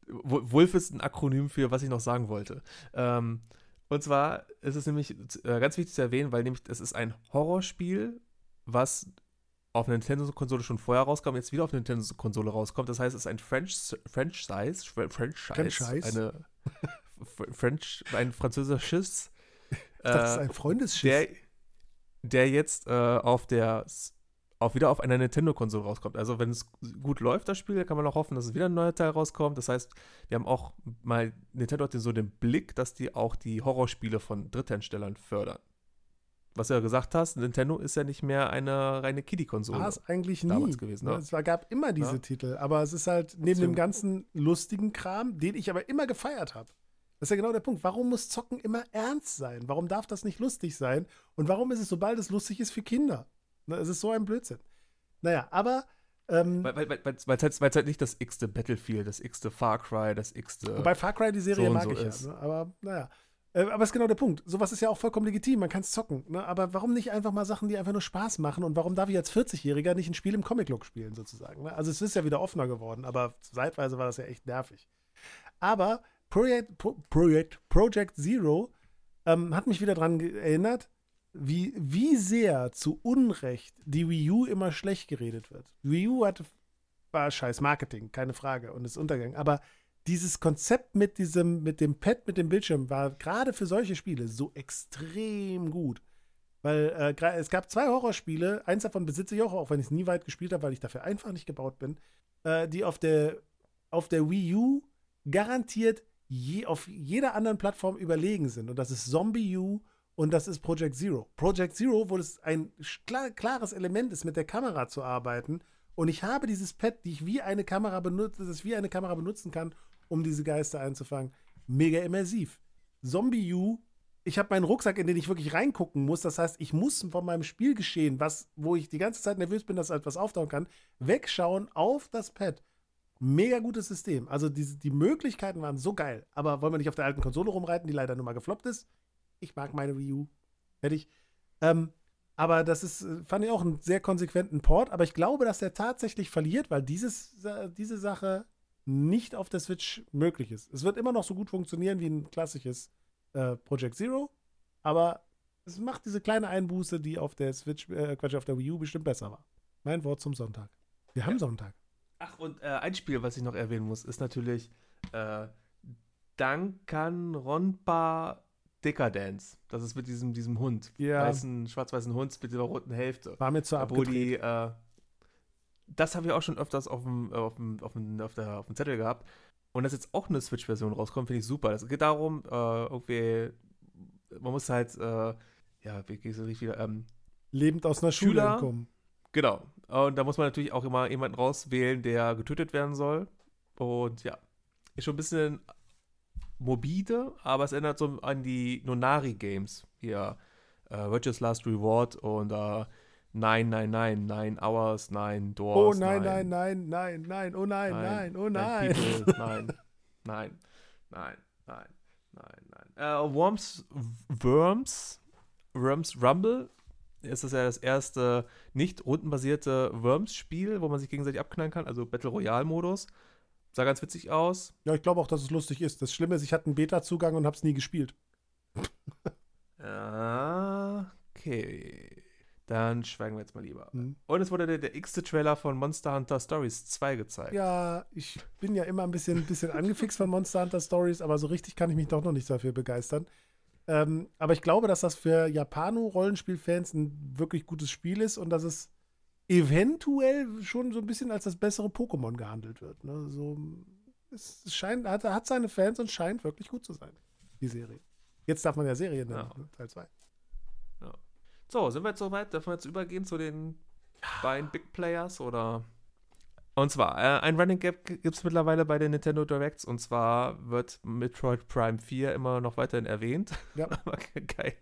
Wolf ist ein Akronym für was ich noch sagen wollte. Ähm, und zwar ist es nämlich äh, ganz wichtig zu erwähnen, weil nämlich es ist ein Horrorspiel, was auf einer Nintendo-Konsole schon vorher rauskam, jetzt wieder auf einer Nintendo-Konsole rauskommt. Das heißt, es ist ein French, Franchise, Franchise, Franchise. eine French, ein französisches. Das ist ein Freundesschiff. Der, der jetzt äh, auf der auch wieder auf einer Nintendo-Konsole rauskommt. Also wenn es gut läuft, das Spiel, kann man auch hoffen, dass es wieder ein neuer Teil rauskommt. Das heißt, wir haben auch mal, Nintendo hat so den Blick, dass die auch die Horrorspiele von Drittherstellern fördern. Was du ja gesagt hast, Nintendo ist ja nicht mehr eine reine Kiddie-Konsole. War es eigentlich nie. Damals gewesen, ne? Es gab immer diese ja. Titel, aber es ist halt neben dem ganzen lustigen Kram, den ich aber immer gefeiert habe. Das ist ja genau der Punkt. Warum muss Zocken immer ernst sein? Warum darf das nicht lustig sein? Und warum ist es, sobald es lustig ist, für Kinder? Ne, es ist so ein Blödsinn. Naja, aber. Ähm, weil es weil, weil, halt, halt nicht das x-te Battlefield, das x-te Far Cry, das x-te. Wobei Far Cry die Serie so mag so ich ist. ja. Ne? Aber naja. Äh, aber ist genau der Punkt. Sowas ist ja auch vollkommen legitim, man kann es zocken. Ne? Aber warum nicht einfach mal Sachen, die einfach nur Spaß machen? Und warum darf ich als 40-Jähriger nicht ein Spiel im Comic-Look spielen, sozusagen? Ne? Also es ist ja wieder offener geworden, aber zeitweise war das ja echt nervig. Aber Project, Pro, Project, Project Zero ähm, hat mich wieder daran erinnert, wie, wie sehr zu Unrecht die Wii U immer schlecht geredet wird. Wii U hatte, war scheiß Marketing, keine Frage, und ist untergegangen. Aber dieses Konzept mit diesem, mit dem Pad, mit dem Bildschirm war gerade für solche Spiele so extrem gut. Weil äh, es gab zwei Horrorspiele, eins davon besitze ich auch, auch wenn ich es nie weit gespielt habe, weil ich dafür einfach nicht gebaut bin, äh, die auf der, auf der Wii U garantiert je, auf jeder anderen Plattform überlegen sind. Und das ist Zombie U und das ist Project Zero. Project Zero, wo es ein klar, klares Element ist, mit der Kamera zu arbeiten. Und ich habe dieses Pad, die ich wie eine Kamera benutze, das ich wie eine Kamera benutzen kann, um diese Geister einzufangen. Mega immersiv. Zombie U, ich habe meinen Rucksack, in den ich wirklich reingucken muss. Das heißt, ich muss von meinem Spielgeschehen, was, wo ich die ganze Zeit nervös bin, dass etwas auftauchen kann, wegschauen auf das Pad. Mega gutes System. Also diese, die Möglichkeiten waren so geil. Aber wollen wir nicht auf der alten Konsole rumreiten, die leider nur mal gefloppt ist? Ich mag meine Wii U. Fertig. Ähm, aber das ist, äh, fand ich auch einen sehr konsequenten Port. Aber ich glaube, dass er tatsächlich verliert, weil dieses, äh, diese Sache nicht auf der Switch möglich ist. Es wird immer noch so gut funktionieren wie ein klassisches äh, Project Zero. Aber es macht diese kleine Einbuße, die auf der Switch, äh, Quatsch, auf der Wii U bestimmt besser war. Mein Wort zum Sonntag. Wir haben Sonntag. Ach, und äh, ein Spiel, was ich noch erwähnen muss, ist natürlich äh, Danganronpa Decadence. Das ist mit diesem, diesem Hund. Ja. Weißen, schwarz-weißen Hund mit dieser roten Hälfte. War mir zu wo abgedreht. die, äh, das habe ich auch schon öfters auf dem, äh, auf dem, auf dem, auf der, auf dem Zettel gehabt. Und dass jetzt auch eine Switch-Version rauskommt, finde ich super. Es geht darum, äh, irgendwie, man muss halt, äh, ja, wie geht es richtig wieder, ähm, Lebend aus einer Schule entkommen. Genau. Und da muss man natürlich auch immer jemanden rauswählen, der getötet werden soll. Und ja, ist schon ein bisschen morbide, aber es erinnert so an die Nonari-Games. Hier, äh, Virtuous Last Reward und äh, 999, 9 Hours, 9 Oh Doors. nein, nine- nein, nein, nein, nein, oh nein, nein, oh nein. People, nein, nein, nein, nein, nein, nein. Äh, Worms, Worms, Worms Rumble ist das ja das erste nicht rundenbasierte Worms-Spiel, wo man sich gegenseitig abknallen kann, also Battle Royale-Modus. Sah ganz witzig aus. Ja, ich glaube auch, dass es lustig ist. Das Schlimme ist, ich hatte einen Beta-Zugang und habe es nie gespielt. Ah, Okay. Dann schweigen wir jetzt mal lieber. Hm. Und es wurde der, der x-te Trailer von Monster Hunter Stories 2 gezeigt. Ja, ich bin ja immer ein bisschen, bisschen angefixt von Monster Hunter Stories, aber so richtig kann ich mich doch noch nicht dafür begeistern. Ähm, aber ich glaube, dass das für Japano-Rollenspielfans ein wirklich gutes Spiel ist und dass es eventuell schon so ein bisschen als das bessere Pokémon gehandelt wird. Ne? So, es scheint, hat, hat seine Fans und scheint wirklich gut zu sein, die Serie. Jetzt darf man ja Serie nennen, Ja. ne? Teil 2. So, sind wir jetzt soweit? Dürfen wir jetzt übergehen zu den beiden Big Players oder? Und zwar, äh, ein Running Gap gibt es mittlerweile bei den Nintendo Directs und zwar wird Metroid Prime 4 immer noch weiterhin erwähnt, Ja. aber kein,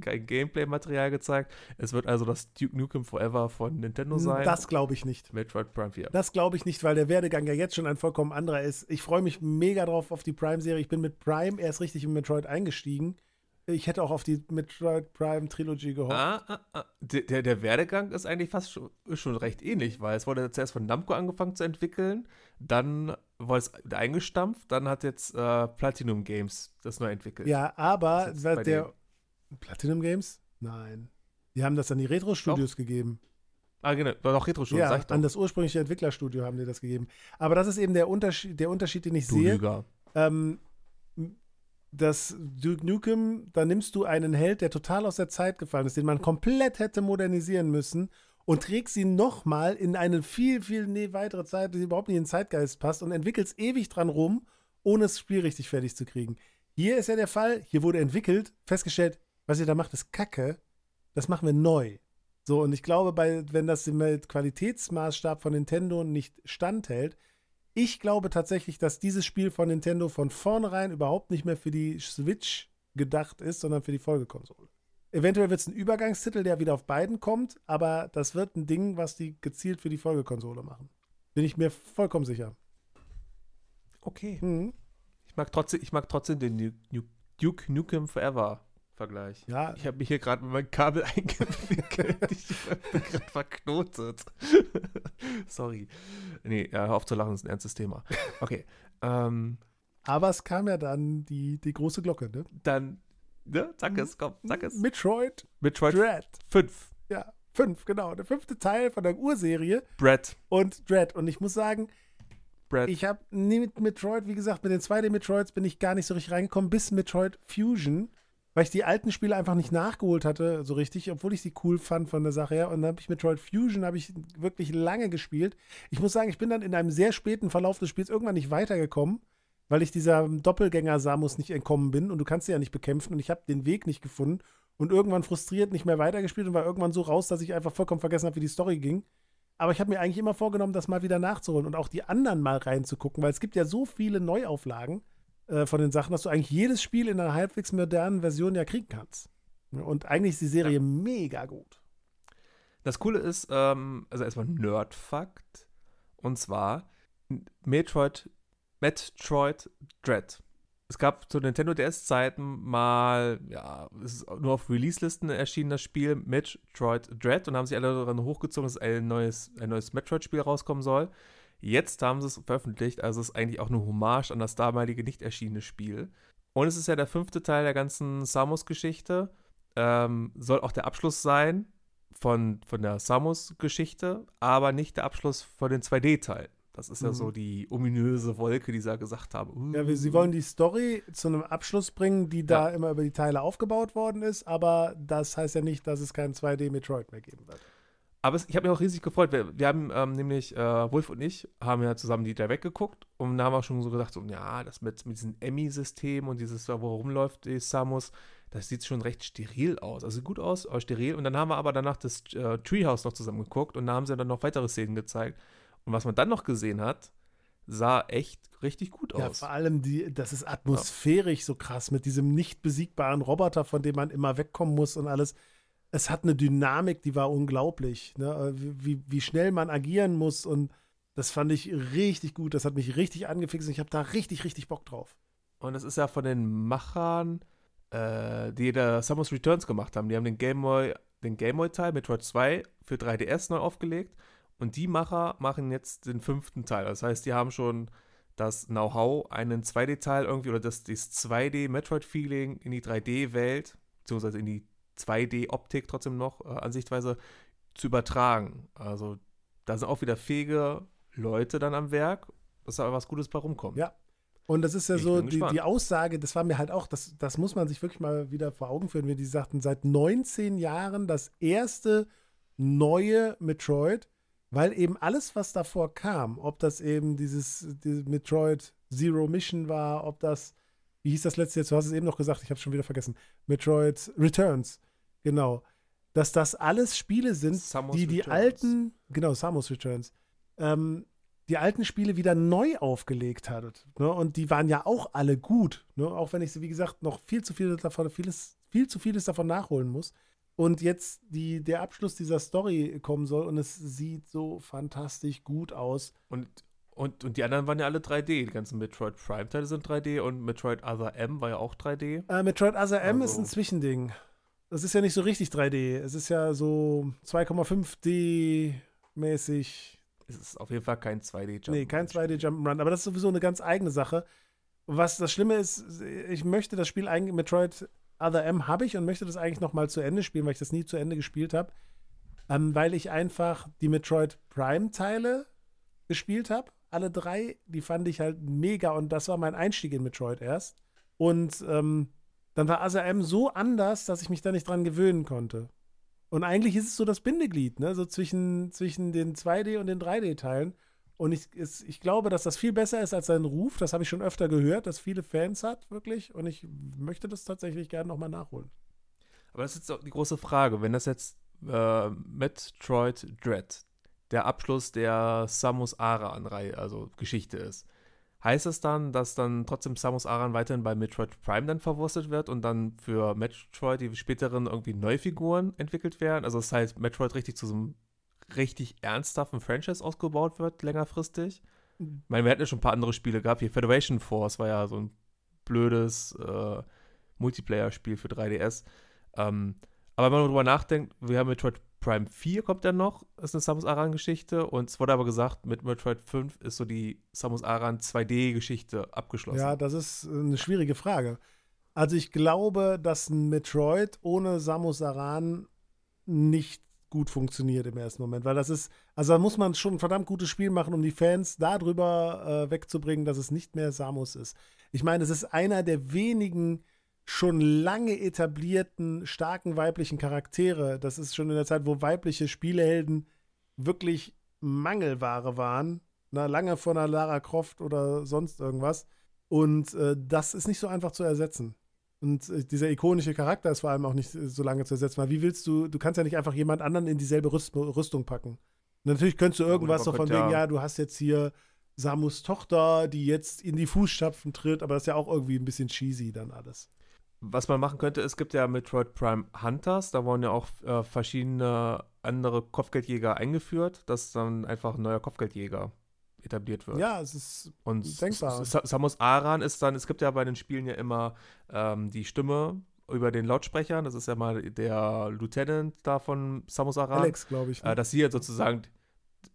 kein Gameplay-Material gezeigt. Es wird also das Duke Nukem Forever von Nintendo sein. Das glaube ich nicht. Metroid Prime 4. Das glaube ich nicht, weil der Werdegang ja jetzt schon ein vollkommen anderer ist. Ich freue mich mega drauf auf die Prime-Serie. Ich bin mit Prime erst richtig in Metroid eingestiegen. Ich hätte auch auf die Metroid Prime Trilogy gehofft. Ah, ah, ah. Der, der, Werdegang ist eigentlich fast schon, schon recht ähnlich, weil es wurde zuerst von Namco angefangen zu entwickeln, dann war es eingestampft, dann hat jetzt äh, Platinum Games das neu entwickelt. Ja, aber der Platinum Games? Nein. Die haben das an die Retro-Studios gegeben. Ah, genau, war doch retro schon, ja, sag ich doch. an das ursprüngliche Entwicklerstudio haben die das gegeben. Aber das ist eben der Unterschied, der Unterschied den ich du sehe. Lüger. ähm, das Duke Nukem, da nimmst du einen Held, der total aus der Zeit gefallen ist, den man komplett hätte modernisieren müssen und trägst ihn nochmal in eine viel, viel nee, weitere Zeit, die überhaupt nicht in den Zeitgeist passt und entwickelst ewig dran rum, ohne das Spiel richtig fertig zu kriegen. Hier ist ja der Fall, hier wurde entwickelt, festgestellt, was ihr da macht, ist Kacke, das machen wir neu. So, und ich glaube, bei, wenn das im Qualitätsmaßstab von Nintendo nicht standhält, ich glaube tatsächlich, dass dieses Spiel von Nintendo von vornherein überhaupt nicht mehr für die Switch gedacht ist, sondern für die Folgekonsole. Eventuell wird es ein Übergangstitel, der wieder auf beiden kommt, aber das wird ein Ding, was die gezielt für die Folgekonsole machen. Bin ich mir vollkommen sicher. Okay. Mhm. Ich mag trotzdem, ich mag trotzdem den Duke Nukem Forever Vergleich. Ja, Ich habe mich hier gerade mit meinem Kabel eingewickelt. ich bin gerade verknotet. Sorry. Nee, hör auf zu lachen, das ist ein ernstes Thema. Okay. ähm, aber es kam ja dann die, die große Glocke, ne? dann, ne, sag es, komm, sag es. Metroid Metroid Dread. 5. Ja, fünf, genau. Der fünfte Teil von der Urserie Brett. und Dread. Und ich muss sagen, Brett. Ich habe nie mit Metroid, wie gesagt, mit den 2D-Metroids bin ich gar nicht so richtig reingekommen, bis Metroid Fusion. Weil ich die alten Spiele einfach nicht nachgeholt hatte, so richtig, obwohl ich sie cool fand von der Sache her. Und dann habe ich Metroid Fusion habe ich wirklich lange gespielt. Ich muss sagen, ich bin dann in einem sehr späten Verlauf des Spiels irgendwann nicht weitergekommen, weil ich dieser Doppelgänger Samus nicht entkommen bin und du kannst sie ja nicht bekämpfen und ich habe den Weg nicht gefunden und irgendwann frustriert nicht mehr weitergespielt und war irgendwann so raus, dass ich einfach vollkommen vergessen habe, wie die Story ging. Aber ich habe mir eigentlich immer vorgenommen, das mal wieder nachzuholen und auch die anderen mal reinzugucken, weil es gibt ja so viele Neuauflagen äh, von den Sachen, dass du eigentlich jedes Spiel in einer halbwegs modernen Version ja kriegen kannst. Und eigentlich ist die Serie ja. mega gut. Das Coole ist, ähm, also erstmal Nerdfakt. Und zwar Metroid, Metroid Dread. Es gab zu Nintendo DS-Zeiten mal, ja, es ist nur auf Release-Listen erschienen, das Spiel Metroid Dread und haben sich alle daran hochgezogen, dass ein neues, ein neues Metroid-Spiel rauskommen soll. Jetzt haben sie es veröffentlicht, also es ist eigentlich auch eine Hommage an das damalige nicht erschienene Spiel. Und es ist ja der fünfte Teil der ganzen Samus-Geschichte. Ähm, soll auch der Abschluss sein von, von der Samus-Geschichte, aber nicht der Abschluss von den 2D-Teilen. Das ist mhm. ja so die ominöse Wolke, die sie ja gesagt haben. Uh. Ja, sie wollen die Story zu einem Abschluss bringen, die da immer über die Teile aufgebaut worden ist, aber das heißt ja nicht, dass es kein 2D-Metroid mehr geben wird. Aber es, ich habe mich auch riesig gefreut. Wir, wir haben ähm, nämlich, äh, Wolf und ich, haben ja zusammen die da weggeguckt und da haben wir schon so gedacht, so, ja, das mit, mit diesem Emmy-System und dieses, wo rumläuft die Samus, das sieht schon recht steril aus. Also gut aus, aber steril. Und dann haben wir aber danach das äh, Treehouse noch zusammen geguckt und da haben sie dann noch weitere Szenen gezeigt. Und was man dann noch gesehen hat, sah echt richtig gut aus. Ja, vor allem, die, das ist atmosphärisch ja. so krass mit diesem nicht besiegbaren Roboter, von dem man immer wegkommen muss und alles es hat eine Dynamik, die war unglaublich, ne? wie, wie schnell man agieren muss und das fand ich richtig gut. Das hat mich richtig angefixt und ich habe da richtig, richtig Bock drauf. Und es ist ja von den Machern, äh, die da Samus Returns gemacht haben. Die haben den Game Boy, den Game Boy Teil Metroid 2 für 3DS neu aufgelegt und die Macher machen jetzt den fünften Teil. Das heißt, die haben schon das Know-how, einen 2D-Teil irgendwie oder das, das 2D-Metroid-Feeling in die 3D-Welt, beziehungsweise in die 2D-Optik trotzdem noch äh, Ansichtweise zu übertragen. Also da sind auch wieder fähige Leute dann am Werk, dass da was Gutes bei rumkommt. Ja. Und das ist ja ich so die, die, Aussage, das war mir halt auch, das, das muss man sich wirklich mal wieder vor Augen führen, wie die sagten, seit 19 Jahren das erste neue Metroid, weil eben alles, was davor kam, ob das eben dieses, dieses Metroid Zero Mission war, ob das, wie hieß das letzte jetzt, du hast es eben noch gesagt, ich habe es schon wieder vergessen, Metroid Returns, Genau. Dass das alles Spiele sind, Samus die die Returns. alten, genau, Samus Returns, ähm, die alten Spiele wieder neu aufgelegt hat. Ne? Und die waren ja auch alle gut. Ne? Auch wenn ich, wie gesagt, noch viel zu viel davon, vieles, viel zu vieles davon nachholen muss. Und jetzt die, der Abschluss dieser Story kommen soll und es sieht so fantastisch gut aus. Und, und, und die anderen waren ja alle 3D. Die ganzen Metroid Prime-Teile sind 3D und Metroid Other M war ja auch 3D. Äh, Metroid Other M also. ist ein Zwischending das ist ja nicht so richtig 3D. Es ist ja so 2,5D mäßig. Es ist auf jeden Fall kein 2D-Jump'n'Run. Nee, kein 2D-Jump'n'Run, aber das ist sowieso eine ganz eigene Sache. Was das Schlimme ist, ich möchte das Spiel eigentlich, Metroid Other M habe ich und möchte das eigentlich nochmal zu Ende spielen, weil ich das nie zu Ende gespielt habe. Ähm, weil ich einfach die Metroid Prime-Teile gespielt habe. Alle drei, die fand ich halt mega und das war mein Einstieg in Metroid erst. Und ähm, dann war ASRM so anders, dass ich mich da nicht dran gewöhnen konnte. Und eigentlich ist es so das Bindeglied, ne? So zwischen, zwischen den 2D- und den 3D-Teilen. Und ich, es, ich glaube, dass das viel besser ist als sein Ruf. Das habe ich schon öfter gehört, dass viele Fans hat, wirklich. Und ich möchte das tatsächlich gerne nochmal nachholen. Aber das ist jetzt auch die große Frage. Wenn das jetzt äh, Metroid Dread der Abschluss der Samus Aran-Reihe, also Geschichte ist, Heißt es dann, dass dann trotzdem Samus Aran weiterhin bei Metroid Prime dann verwurstet wird und dann für Metroid die späteren irgendwie Neufiguren entwickelt werden? Also das heißt, Metroid richtig zu so einem richtig ernsthaften Franchise ausgebaut wird, längerfristig? Ich meine, wir hatten ja schon ein paar andere Spiele gehabt. Hier Federation Force war ja so ein blödes äh, Multiplayer-Spiel für 3DS. Ähm, aber wenn man darüber nachdenkt, wir haben Metroid Prime 4 kommt dann noch, ist eine Samus Aran-Geschichte. Und es wurde aber gesagt, mit Metroid 5 ist so die Samus Aran 2D-Geschichte abgeschlossen. Ja, das ist eine schwierige Frage. Also ich glaube, dass ein Metroid ohne Samus Aran nicht gut funktioniert im ersten Moment, weil das ist, also da muss man schon ein verdammt gutes Spiel machen, um die Fans darüber äh, wegzubringen, dass es nicht mehr Samus ist. Ich meine, es ist einer der wenigen schon lange etablierten, starken weiblichen Charaktere. Das ist schon in der Zeit, wo weibliche Spielehelden wirklich Mangelware waren. Na, lange vor einer Lara Croft oder sonst irgendwas. Und äh, das ist nicht so einfach zu ersetzen. Und äh, dieser ikonische Charakter ist vor allem auch nicht so lange zu ersetzen. Weil wie willst du, du kannst ja nicht einfach jemand anderen in dieselbe Rüst Rüstung packen. Und natürlich könntest du irgendwas so von wegen, ja. ja, du hast jetzt hier Samus Tochter, die jetzt in die Fußstapfen tritt, aber das ist ja auch irgendwie ein bisschen cheesy dann alles. Was man machen könnte, es gibt ja Metroid Prime Hunters, da wurden ja auch äh, verschiedene andere Kopfgeldjäger eingeführt, dass dann einfach ein neuer Kopfgeldjäger etabliert wird. Ja, es ist Und denkbar. Samus Aran ist dann, es gibt ja bei den Spielen ja immer ähm, die Stimme über den Lautsprechern, das ist ja mal der Lieutenant da von Samus Aran. Alex, glaube ich. Ne? Äh, dass sie jetzt sozusagen,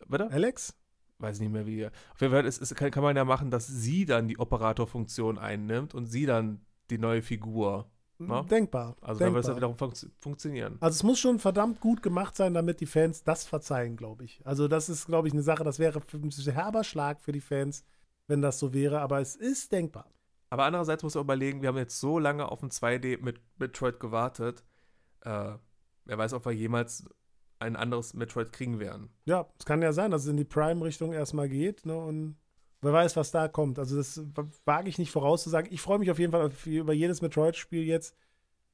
bitte? Alex? Weiß nicht mehr wie. Auf jeden Fall ist, ist, kann, kann man ja machen, dass sie dann die Operatorfunktion einnimmt und sie dann die neue Figur. Ne? Denkbar. Also denkbar. da wird es ja wiederum fun funktionieren. Also es muss schon verdammt gut gemacht sein, damit die Fans das verzeihen, glaube ich. Also das ist, glaube ich, eine Sache, das wäre ein herber Schlag für die Fans, wenn das so wäre, aber es ist denkbar. Aber andererseits muss man überlegen, wir haben jetzt so lange auf ein 2D mit Metroid gewartet. Äh, wer weiß, ob wir jemals ein anderes Metroid kriegen werden. Ja, es kann ja sein, dass es in die Prime-Richtung erstmal geht, ne? Und wer weiß, was da kommt. Also das wage ich nicht vorauszusagen. Ich freue mich auf jeden Fall über jedes Metroid-Spiel jetzt,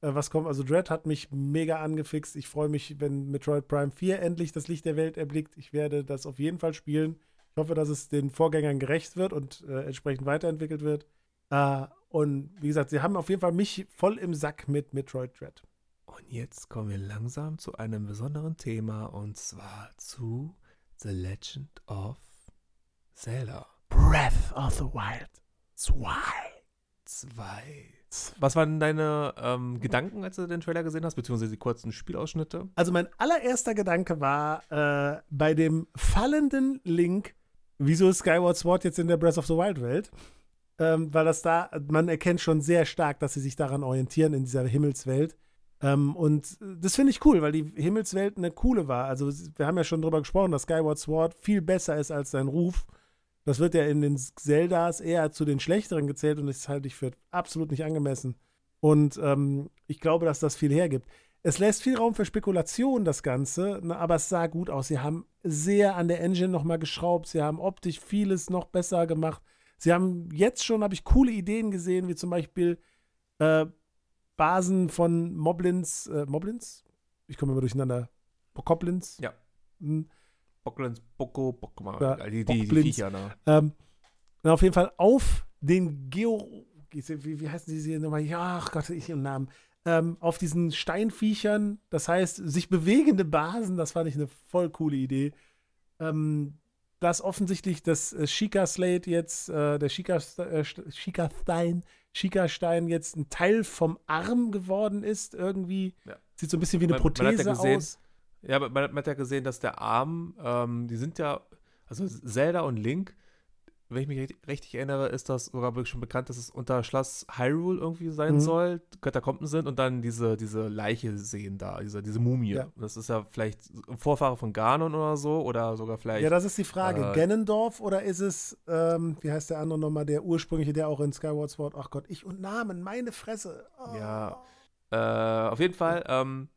äh, was kommt. Also Dread hat mich mega angefixt. Ich freue mich, wenn Metroid Prime 4 endlich das Licht der Welt erblickt. Ich werde das auf jeden Fall spielen. Ich hoffe, dass es den Vorgängern gerecht wird und äh, entsprechend weiterentwickelt wird. Äh, und wie gesagt, sie haben auf jeden Fall mich voll im Sack mit Metroid Dread. Und jetzt kommen wir langsam zu einem besonderen Thema und zwar zu The Legend of Zelda. Breath of the Wild 2. 2. Was waren deine ähm, Gedanken, als du den Trailer gesehen hast, beziehungsweise die kurzen Spielausschnitte? Also mein allererster Gedanke war äh, bei dem fallenden Link, wieso ist Skyward Sword jetzt in der Breath of the Wild Welt? Ähm, weil das da, man erkennt schon sehr stark, dass sie sich daran orientieren in dieser Himmelswelt. Ähm, und das finde ich cool, weil die Himmelswelt eine coole war. Also wir haben ja schon drüber gesprochen, dass Skyward Sword viel besser ist als sein Ruf. Das wird ja in den Zeldas eher zu den schlechteren gezählt und das halte ich für absolut nicht angemessen. Und ähm, ich glaube, dass das viel hergibt. Es lässt viel Raum für Spekulation, das Ganze, ne, aber es sah gut aus. Sie haben sehr an der Engine nochmal geschraubt. Sie haben optisch vieles noch besser gemacht. Sie haben jetzt schon, habe ich coole Ideen gesehen, wie zum Beispiel äh, Basen von Moblins, äh, Moblins? Ich komme immer durcheinander. Bokoblins? Ja. Hm. Bocklands, Bocco, Bockma, Ja, die, die, die Bockblins. Viecher, ne? Ähm, na, auf jeden Fall auf den Geo. Wie, wie heißen diese hier nochmal? Ja, ach Gott, ich im Namen. Ähm, auf diesen Steinviechern, das heißt, sich bewegende Basen, das fand ich eine voll coole Idee. Ähm, dass offensichtlich das äh, Shika Slate jetzt, äh, der Shika, äh, Shika Stein, Shika Stein jetzt ein Teil vom Arm geworden ist, irgendwie. Ja. Sieht so ein bisschen wie eine Man- man hat ja Prothese gesehen, aus. Ja, aber man, man hat ja gesehen, dass der Arm, ähm, die sind ja, also Zelda und Link, wenn ich mich richtig, richtig erinnere, ist das sogar wirklich schon bekannt, dass es unter Schloss Hyrule irgendwie sein Mhm. soll, Katakomben sind und dann diese, diese Leiche sehen da, diese, diese Mumie. Ja. Das ist ja vielleicht Vorfahre von Ganon oder so oder sogar vielleicht. Ja, das ist die Frage. äh, Ganondorf oder ist es, ähm, wie heißt der andere nochmal, der ursprüngliche, der auch in Skyward Sword, ach Gott, ich und Namen, meine Fresse. Oh. Ja. Äh, auf jeden Fall ähm,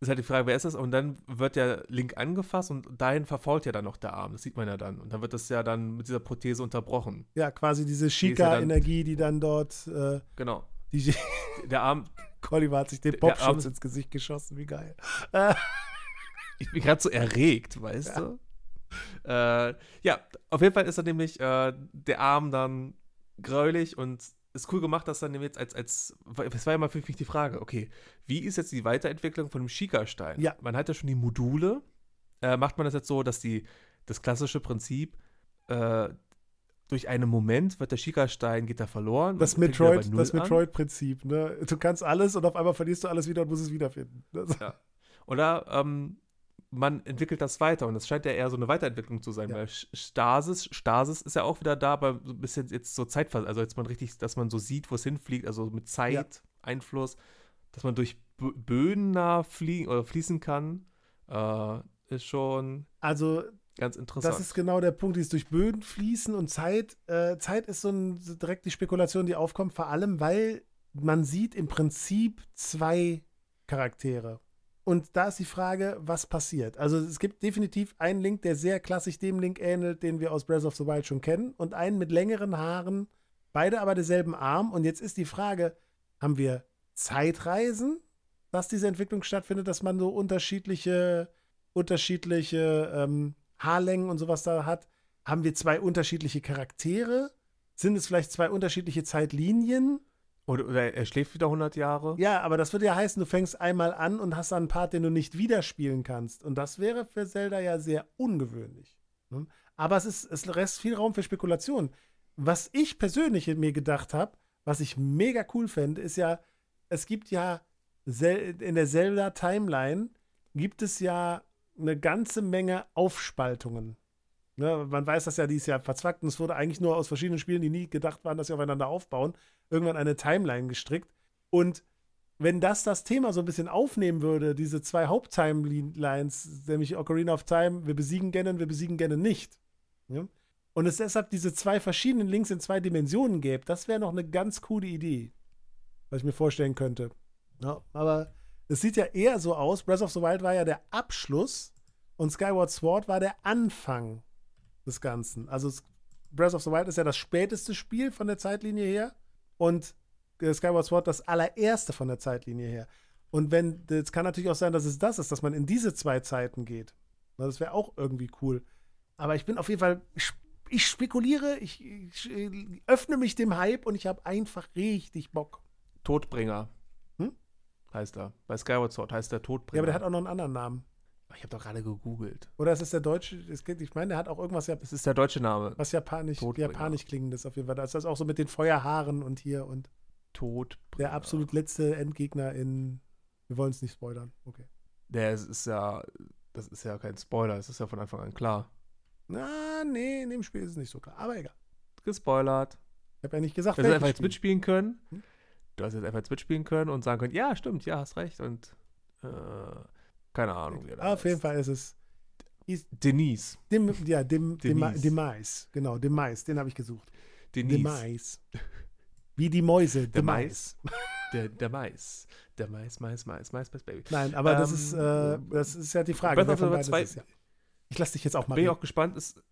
ist halt die Frage, wer ist das? Und dann wird der Link angefasst und dahin verfault ja dann noch der Arm. Das sieht man ja dann. Und dann wird das ja dann mit dieser Prothese unterbrochen. Ja, quasi diese Shika-Energie, die dann dort, äh, Genau. die Der Arm, Oliver hat sich den Popschutz ins Gesicht geschossen, wie geil. Ich bin gerade so erregt, weißt Ja. du? Äh, ja, auf jeden Fall ist dann nämlich äh, der Arm dann gräulich und ist cool gemacht, dass dann nämlich jetzt als, als, es war ja mal für mich die Frage, okay, wie ist jetzt die Weiterentwicklung von dem Schika-Stein? Ja. Man hat ja schon die Module, äh, macht man das jetzt so, dass die, das klassische Prinzip, äh, durch einen Moment wird der Schika-Stein, geht er verloren. das Metroid, das. Metroid-Prinzip, ne? Du kannst alles und auf einmal verlierst du alles wieder und musst es wiederfinden. Das, Oder ähm, man entwickelt das weiter und das scheint ja eher so eine Weiterentwicklung zu sein, Ja. weil Stasis, Stasis ist ja auch wieder da, aber so ein bisschen jetzt so Zeitver also jetzt man richtig, dass man so sieht, wo es hinfliegt, also mit Zeit, Einfluss, dass man durch Bö- Böden nah fliegen oder fließen kann, äh, ist schon Also, ganz interessant. das ist genau der Punkt, dieses durch Böden fließen und Zeit. Äh, Zeit ist so, ein, so direkt die Spekulation, die aufkommt, vor allem, weil man sieht im Prinzip zwei Charaktere. Und da ist die Frage, was passiert. Also es gibt definitiv einen Link, der sehr klassisch dem Link ähnelt, den wir aus Breath of the Wild schon kennen, und einen mit längeren Haaren, beide aber derselben Arm. Und jetzt ist die Frage, haben wir Zeitreisen, dass diese Entwicklung stattfindet, dass man so unterschiedliche, unterschiedliche ähm, Haarlängen und sowas da hat? Haben wir zwei unterschiedliche Charaktere? Sind es vielleicht zwei unterschiedliche Zeitlinien? Oder, oder er schläft wieder 100 Jahre. Ja, aber das würde ja heißen, du fängst einmal an und hast dann einen Part, den du nicht wieder spielen kannst. Und das wäre für Zelda ja sehr ungewöhnlich. Ne? Aber es ist, es rest viel Raum für Spekulation. Was ich persönlich mir gedacht habe, was ich mega cool fände, ist ja, es gibt ja in der Zelda-Timeline gibt es ja eine ganze Menge Aufspaltungen. Ne, man weiß das ja, die ist ja verzwackt und es wurde eigentlich nur aus verschiedenen Spielen, die nie gedacht waren, dass sie aufeinander aufbauen, irgendwann eine Timeline gestrickt. Und wenn das das Thema so ein bisschen aufnehmen würde, diese zwei Haupttimelines, nämlich Ocarina of Time, wir besiegen Ganon, wir besiegen Ganon nicht. Ja? Und es deshalb diese zwei verschiedenen Links in zwei Dimensionen gäbe, das wäre noch eine ganz coole Idee, was ich mir vorstellen könnte. Ja, aber es sieht ja eher so aus, Breath of the Wild war ja der Abschluss und Skyward Sword war der Anfang des Ganzen. Also Breath of the Wild ist ja das späteste Spiel von der Zeitlinie her und äh, Skyward Sword das allererste von der Zeitlinie her. Und wenn, es kann natürlich auch sein, dass es das ist, dass man in diese zwei Zeiten geht. Das wäre auch irgendwie cool. Aber ich bin auf jeden Fall, ich spekuliere, ich, ich öffne mich dem Hype und ich habe einfach richtig Bock. Todbringer. Hm? Heißt er. Bei Skyward Sword heißt der Todbringer. Ja, aber der hat auch noch einen anderen Namen. Ich habe doch gerade gegoogelt. Oder ist es der deutsche? Ich meine, der hat auch irgendwas. Es ist der deutsche Name. Was japanisch, japanisch klingendes auf jeden Fall. Da ist das auch so mit den Feuerhaaren und hier und. Tod. Der absolut letzte Endgegner in. Wir wollen es nicht spoilern. Okay. Der ist ja. Das ist ja kein Spoiler. Es ist ja von Anfang an klar. Na, nee, in dem Spiel ist es nicht so klar. Aber egal. Gespoilert. Ich habe ja nicht gesagt, Du hättest einfach jetzt mitspielen können. Hm? Du hast jetzt einfach jetzt mitspielen können und sagen können: Ja, stimmt, ja, hast recht. Und. Äh, keine Ahnung. Wie Auf jeden Fall ist es. Ist Denise. Dem, ja, dem, Denise. Demise. Genau, Demise. Den habe ich gesucht. Denise. Demise. Wie die Mäuse. Der Mais. Der, der Mais. Der Mais, Mais, Mais, Mais, Mais, Baby. Nein, aber ähm, das, ist, äh, das ist ja die Frage. Breath of the Wild ja. Ich lasse dich jetzt auch mal Bin reden. ich auch gespannt. Ist,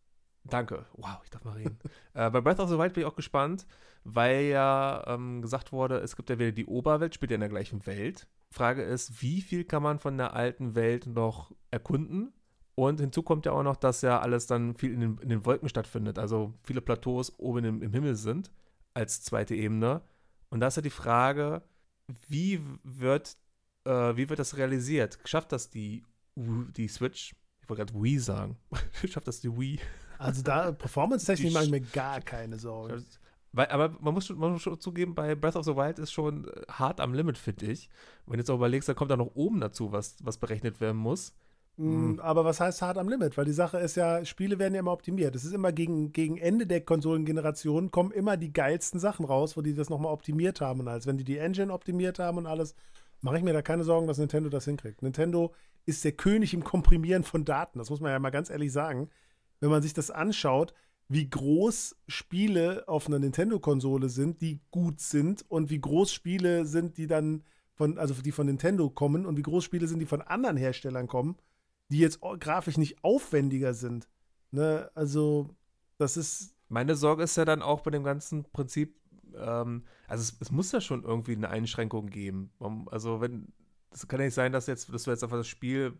danke. Wow, ich darf mal reden. äh, bei Breath of the Wild bin ich auch gespannt, weil ja ähm, gesagt wurde, es gibt ja wieder die Oberwelt, spielt ja in der gleichen Welt. Frage ist, wie viel kann man von der alten Welt noch erkunden? Und hinzu kommt ja auch noch, dass ja alles dann viel in den, in den Wolken stattfindet. Also viele Plateaus oben im, im, Himmel sind als zweite Ebene. Und da ist ja die Frage, wie wird, äh, wie wird das realisiert? Schafft das die, die Switch? Ich wollte gerade Wii sagen. Schafft das die Wii? Also da performance-technisch mache ich mir gar keine Sorgen. Weil, aber man muss, schon, man muss schon zugeben, bei Breath of the Wild ist schon äh, hart am Limit, finde ich. Wenn du jetzt auch überlegst, da kommt da noch oben dazu, was, was berechnet werden muss. Mhm. Aber was heißt hart am Limit? Weil die Sache ist ja, Spiele werden ja immer optimiert. Es ist immer gegen, gegen Ende der Konsolengeneration kommen immer die geilsten Sachen raus, wo die das nochmal optimiert haben. Und als wenn die die Engine optimiert haben und alles, mache ich mir da keine Sorgen, dass Nintendo das hinkriegt. Nintendo ist der König im Komprimieren von Daten. Das muss man ja mal ganz ehrlich sagen. Wenn man sich das anschaut, wie groß Spiele auf einer Nintendo-Konsole sind, die gut sind und wie groß Spiele sind, die dann von, also die von Nintendo kommen und wie groß Spiele sind, die von anderen Herstellern kommen, die jetzt grafisch nicht aufwendiger sind. Ne? Also, das ist. Meine Sorge ist ja dann auch bei dem ganzen Prinzip, ähm, also es, es, muss ja schon irgendwie eine Einschränkung geben. Also, wenn, es kann ja nicht sein, dass jetzt, dass du jetzt einfach das Spiel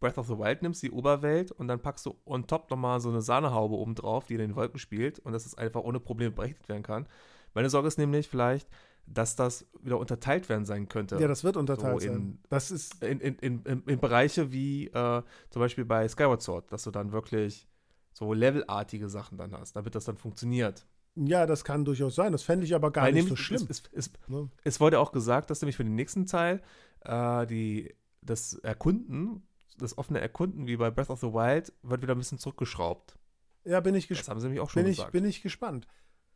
Breath of the Wild nimmst, die Oberwelt, und dann packst du on top nochmal so eine Sahnehaube oben drauf, die in den Wolken spielt und dass es einfach ohne Probleme berechnet werden kann. Meine Sorge ist nämlich vielleicht, dass das wieder unterteilt werden sein könnte. Ja, das wird unterteilt so in, sein. Das ist in, in, in, in, Bereiche wie äh, zum Beispiel bei Skyward Sword, dass du dann wirklich so levelartige Sachen dann hast, damit das dann funktioniert. Ja, das kann durchaus sein. Das fände ich aber gar Weil nicht so schlimm. Es, es, es, ne? es, wurde auch gesagt, dass nämlich für den nächsten Teil äh, die, das Erkunden das offene Erkunden wie bei Breath of the Wild wird wieder ein bisschen zurückgeschraubt. Ja, bin ich gespannt. Das haben sie mich auch schon bin gesagt. Ich, bin ich gespannt.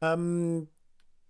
Ähm,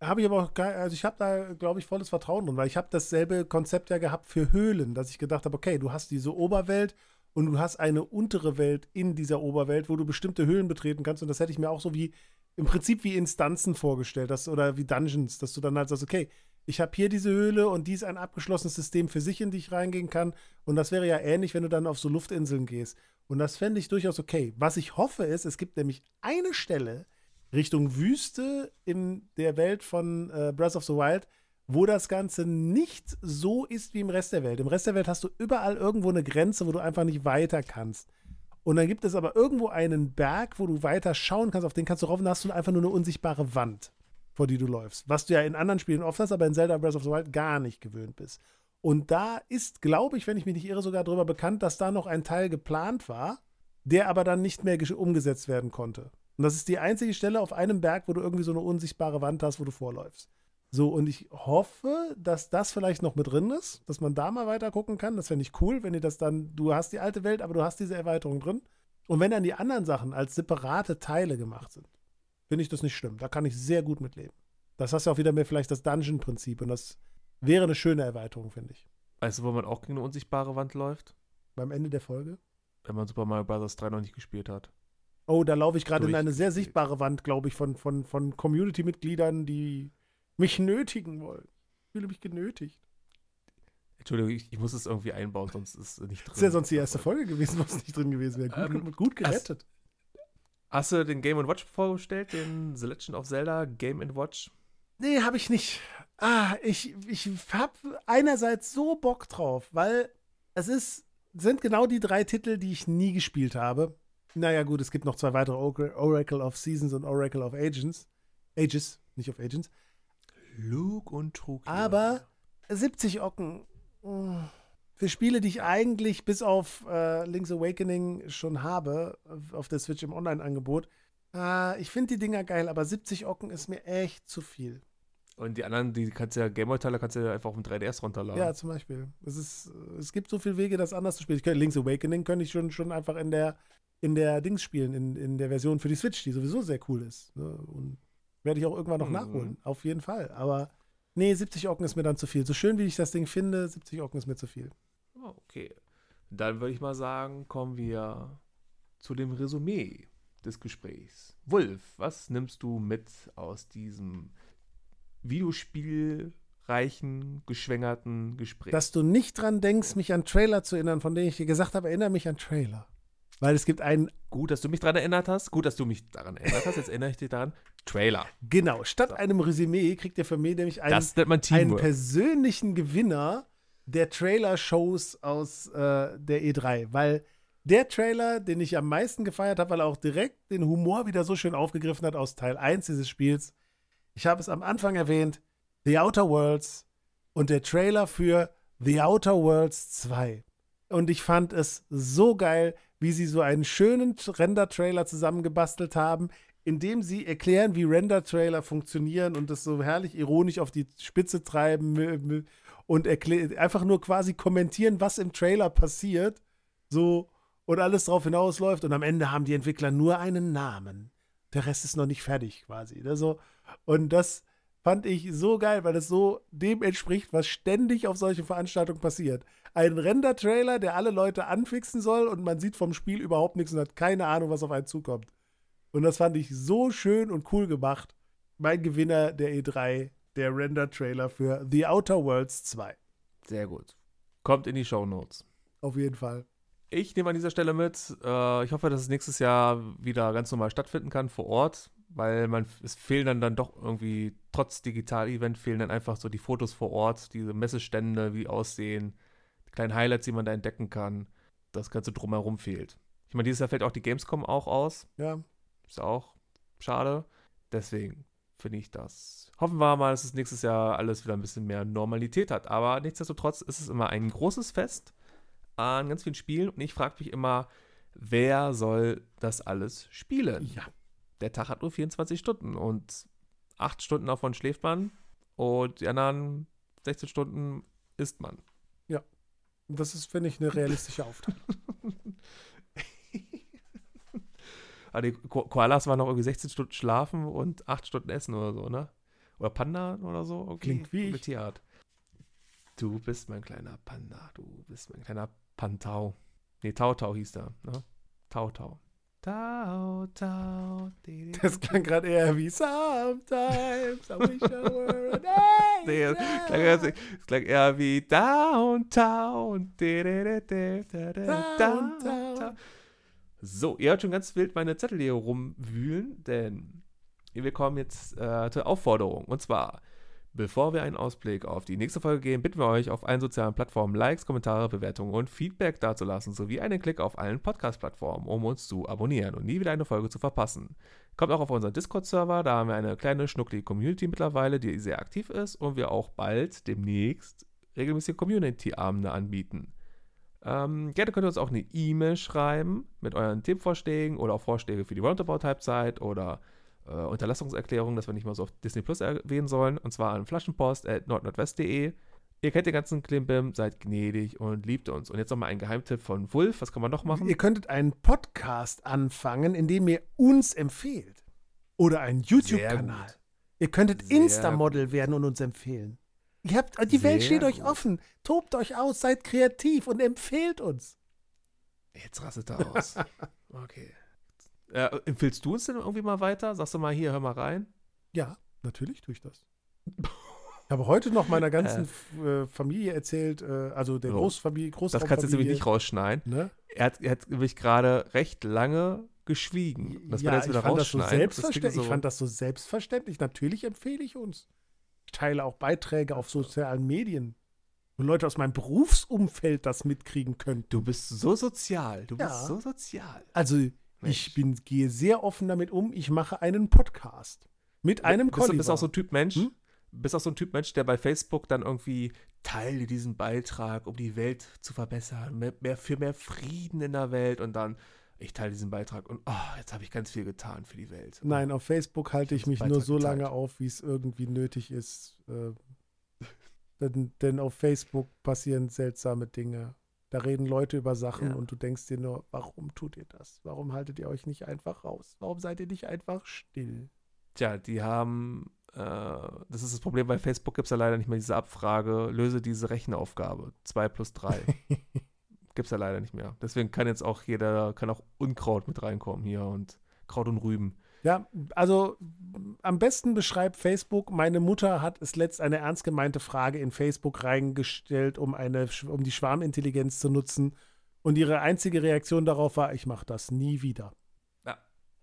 habe ich aber auch, also ich habe da, glaube ich, volles Vertrauen drin, weil ich habe dasselbe Konzept ja gehabt für Höhlen, dass ich gedacht habe, okay, du hast diese Oberwelt und du hast eine untere Welt in dieser Oberwelt, wo du bestimmte Höhlen betreten kannst und das hätte ich mir auch so wie, im Prinzip wie Instanzen vorgestellt, dass, oder wie Dungeons, dass du dann halt sagst, okay, ich habe hier diese Höhle und die ist ein abgeschlossenes System für sich, in die ich reingehen kann. Und das wäre ja ähnlich, wenn du dann auf so Luftinseln gehst. Und das fände ich durchaus okay. Was ich hoffe ist, es gibt nämlich eine Stelle Richtung Wüste in der Welt von äh, Breath of the Wild, wo das Ganze nicht so ist wie im Rest der Welt. Im Rest der Welt hast du überall irgendwo eine Grenze, wo du einfach nicht weiter kannst. Und dann gibt es aber irgendwo einen Berg, wo du weiter schauen kannst, auf den kannst du rauf und hast du einfach nur eine unsichtbare Wand vor die du läufst. Was du ja in anderen Spielen oft hast, aber in Zelda Breath of the Wild gar nicht gewöhnt bist. Und da ist, glaube ich, wenn ich mich nicht irre, sogar darüber bekannt, dass da noch ein Teil geplant war, der aber dann nicht mehr umgesetzt werden konnte. Und das ist die einzige Stelle auf einem Berg, wo du irgendwie so eine unsichtbare Wand hast, wo du vorläufst. So, und ich hoffe, dass das vielleicht noch mit drin ist, dass man da mal weiter gucken kann. Das fände ich cool, wenn ihr das dann, du hast die alte Welt, aber du hast diese Erweiterung drin. Und wenn dann die anderen Sachen als separate Teile gemacht sind finde ich das nicht schlimm. Da kann ich sehr gut mitleben. Das hast ja auch wieder mehr vielleicht das Dungeon-Prinzip und das wäre eine schöne Erweiterung, finde ich. Weißt du, wo man auch gegen eine unsichtbare Wand läuft? Beim Ende der Folge? Wenn man Super Mario Bros. 3 noch nicht gespielt hat. Oh, da laufe ich gerade in eine sehr sichtbare Wand, glaube ich, von, von, von Community-Mitgliedern, die mich nötigen wollen. Ich fühle mich genötigt. Entschuldigung, ich, ich, muss es irgendwie einbauen, sonst ist es nicht drin. Das ist ja sonst die erste Folge gewesen, wo es nicht drin gewesen wäre. Gut, ähm, gut gerettet. Hast du den Game Watch vorgestellt, den The Legend of Zelda Game Watch? Nee, habe ich nicht. Ah, ich, ich habe einerseits so Bock drauf, weil es ist, sind genau die drei Titel, die ich nie gespielt habe. Naja, gut, es gibt noch zwei weitere Oracle of Seasons und Oracle of Agents. Ages, nicht of Agents. Luke und Trug. Aber 70 Ocken. Oh für Spiele, die ich eigentlich bis auf äh, Link's Awakening schon habe, auf der Switch im Online-Angebot. Äh, ich finde die Dinger geil, aber 70 Ocken ist mir echt zu viel. Und die anderen, die kannst du ja, Gameboy-Teile kannst du ja einfach auf dem 3DS runterladen. Ja, zum Beispiel. Es, ist, es gibt so viele Wege, das anders zu spielen. Kann, Link's Awakening könnte ich schon, schon einfach in der, in der Dings spielen, in, in der Version für die Switch, die sowieso sehr cool ist. Ne? Und werde ich auch irgendwann noch mhm. nachholen. Auf jeden Fall. Aber nee, 70 Ocken ist mir dann zu viel. So schön, wie ich das Ding finde, 70 Ocken ist mir zu viel. Okay. Dann würde ich mal sagen, kommen wir zu dem Resümee des Gesprächs. Wolf, was nimmst du mit aus diesem Videospielreichen, geschwängerten Gespräch? Dass du nicht dran denkst, mich an Trailer zu erinnern, von denen ich dir gesagt habe, erinnere mich an Trailer. Weil es gibt einen. Gut, dass du mich daran erinnert hast. Gut, dass du mich daran erinnert hast. Jetzt erinnere ich dich daran. Trailer. Genau. Statt so. einem Resümee kriegt ihr von mir nämlich einen, einen persönlichen Gewinner der Trailer-Shows aus äh, der E3, weil der Trailer, den ich am meisten gefeiert habe, weil er auch direkt den Humor wieder so schön aufgegriffen hat aus Teil 1 dieses Spiels. Ich habe es am Anfang erwähnt, The Outer Worlds und der Trailer für The Outer Worlds 2. Und ich fand es so geil, wie sie so einen schönen Render-Trailer zusammengebastelt haben, in dem sie erklären, wie Render-Trailer funktionieren und das so herrlich ironisch auf die Spitze treiben und einfach nur quasi kommentieren, was im Trailer passiert. So und alles darauf hinausläuft. Und am Ende haben die Entwickler nur einen Namen. Der Rest ist noch nicht fertig quasi. Also, und das fand ich so geil, weil es so dem entspricht, was ständig auf solchen Veranstaltungen passiert. Ein Render-Trailer, der alle Leute anfixen soll und man sieht vom Spiel überhaupt nichts und hat keine Ahnung, was auf einen zukommt. Und das fand ich so schön und cool gemacht. Mein Gewinner der E3 der Render-Trailer für The Outer Worlds 2. Sehr gut. Kommt in die Show Notes. Auf jeden Fall. Ich nehme an dieser Stelle mit. Äh, ich hoffe, dass es nächstes Jahr wieder ganz normal stattfinden kann vor Ort, weil man es fehlen dann, dann doch irgendwie trotz Digital-Event fehlen dann einfach so die Fotos vor Ort, diese Messestände, wie die aussehen, die kleinen Highlights, die man da entdecken kann. Das Ganze drumherum fehlt. Ich meine, dieses Jahr fällt auch die Gamescom auch aus. Ja. Ist auch schade. Deswegen finde ich das. Hoffen wir mal, dass es nächstes Jahr alles wieder ein bisschen mehr Normalität hat. Aber nichtsdestotrotz ist es immer ein großes Fest an ganz vielen Spielen. Und ich frage mich immer, wer soll das alles spielen? Ja. Der Tag hat nur 24 Stunden und 8 Stunden davon schläft man und die anderen 16 Stunden isst man. Ja. Das ist, finde ich, eine realistische Aufteilung. Aber die Ko Koalas waren noch irgendwie 16 Stunden schlafen und 8 Stunden essen oder so, ne? Oder Panda oder so. Okay. Klingt wie ich. Tierart. Du bist mein kleiner Panda. Du bist mein kleiner Pantau. Nee, Tau Tau hieß der, ne? Tau Tau. Tau, tau. di, di, Das klang gerade eher wie Sometimes I wish I were an Nee, angel. das klang, eher- das klang eher wie Downtown. Downtown. So, ihr hört schon ganz wild meine Zettel hier rumwühlen, denn wir kommen jetzt äh, zur Aufforderung. Und zwar, bevor wir einen Ausblick auf die nächste Folge gehen, bitten wir euch, auf allen sozialen Plattformen Likes, Kommentare, Bewertungen und Feedback dazulassen, sowie einen Klick auf allen Podcast-Plattformen, um uns zu abonnieren und nie wieder eine Folge zu verpassen. Kommt auch auf unseren Discord-Server, da haben wir eine kleine, schnucklige Community mittlerweile, die sehr aktiv ist und wir auch bald demnächst regelmäßige Community-Abende anbieten. Ähm, gerne könnt ihr uns auch eine E-Mail schreiben mit euren Themenvorschlägen oder auch Vorschläge für die Roundabout-Halbzeit oder äh, Unterlassungserklärungen, dass wir nicht mal so auf Disney Plus erwähnen sollen. Und zwar an flaschenpost.nordnordwest.de. Ihr kennt den ganzen Klimbim, seid gnädig und liebt uns. Und jetzt nochmal ein Geheimtipp von Wulf. Was kann man noch machen? Ihr könntet einen Podcast anfangen, in dem ihr uns empfehlt. Oder einen YouTube-Kanal. Ihr könntet Insta-Model werden und uns empfehlen. Ihr habt, die Welt Sehr steht euch gut. offen. Tobt euch aus, seid kreativ und empfehlt uns. Jetzt rastet er aus. okay. Äh, empfiehlst du uns denn irgendwie mal weiter? Sagst du mal hier, hör mal rein? Ja, natürlich tue ich das. Ich habe heute noch meiner ganzen äh, Familie erzählt, äh, also der So. Großfamilie, Das Großraumfamilie. kannst du jetzt nämlich nicht rausschneiden. Ne? Er hat, er hat nämlich gerade recht lange geschwiegen. Das ja, er jetzt ich wieder fand, das so. Das selbstverständlich. so- ich fand das so selbstverständlich. Natürlich empfehle ich uns. Ich teile auch Beiträge auf sozialen Medien, wo Leute aus meinem Berufsumfeld das mitkriegen können. Du bist so sozial. Du Ja. bist so sozial. Also Mensch. ich bin, gehe sehr offen damit um. Ich mache einen Podcast mit einem bist, du- bist auch so ein Typ Mensch. Hm? Bist auch so ein Typ Mensch, der bei Facebook dann irgendwie teile diesen Beitrag, um die Welt zu verbessern, mehr, mehr für mehr Frieden in der Welt und dann ich teile diesen Beitrag und oh, jetzt habe ich ganz viel getan für die Welt. Nein, auf Facebook halte ich hab mich nur so lange geteilt. auf, wie es irgendwie nötig ist. Äh, denn, denn auf Facebook passieren seltsame Dinge. Da reden Leute über Sachen Ja. und du denkst dir nur, warum tut ihr das? Warum haltet ihr euch nicht einfach raus? Warum seid ihr nicht einfach still? Tja, die haben, äh, das ist das Problem, bei Facebook gibt es ja leider nicht mehr diese Abfrage, löse diese Rechenaufgabe, 2 plus 3. gibt es ja leider nicht mehr. Deswegen kann jetzt auch jeder, kann auch Unkraut mit reinkommen hier und Kraut und Rüben. Ja, also am besten beschreibt Facebook, meine Mutter hat es letzt eine ernst gemeinte Frage in Facebook reingestellt, um, eine, um die Schwarmintelligenz zu nutzen. Und ihre einzige Reaktion darauf war, ich mache das nie wieder.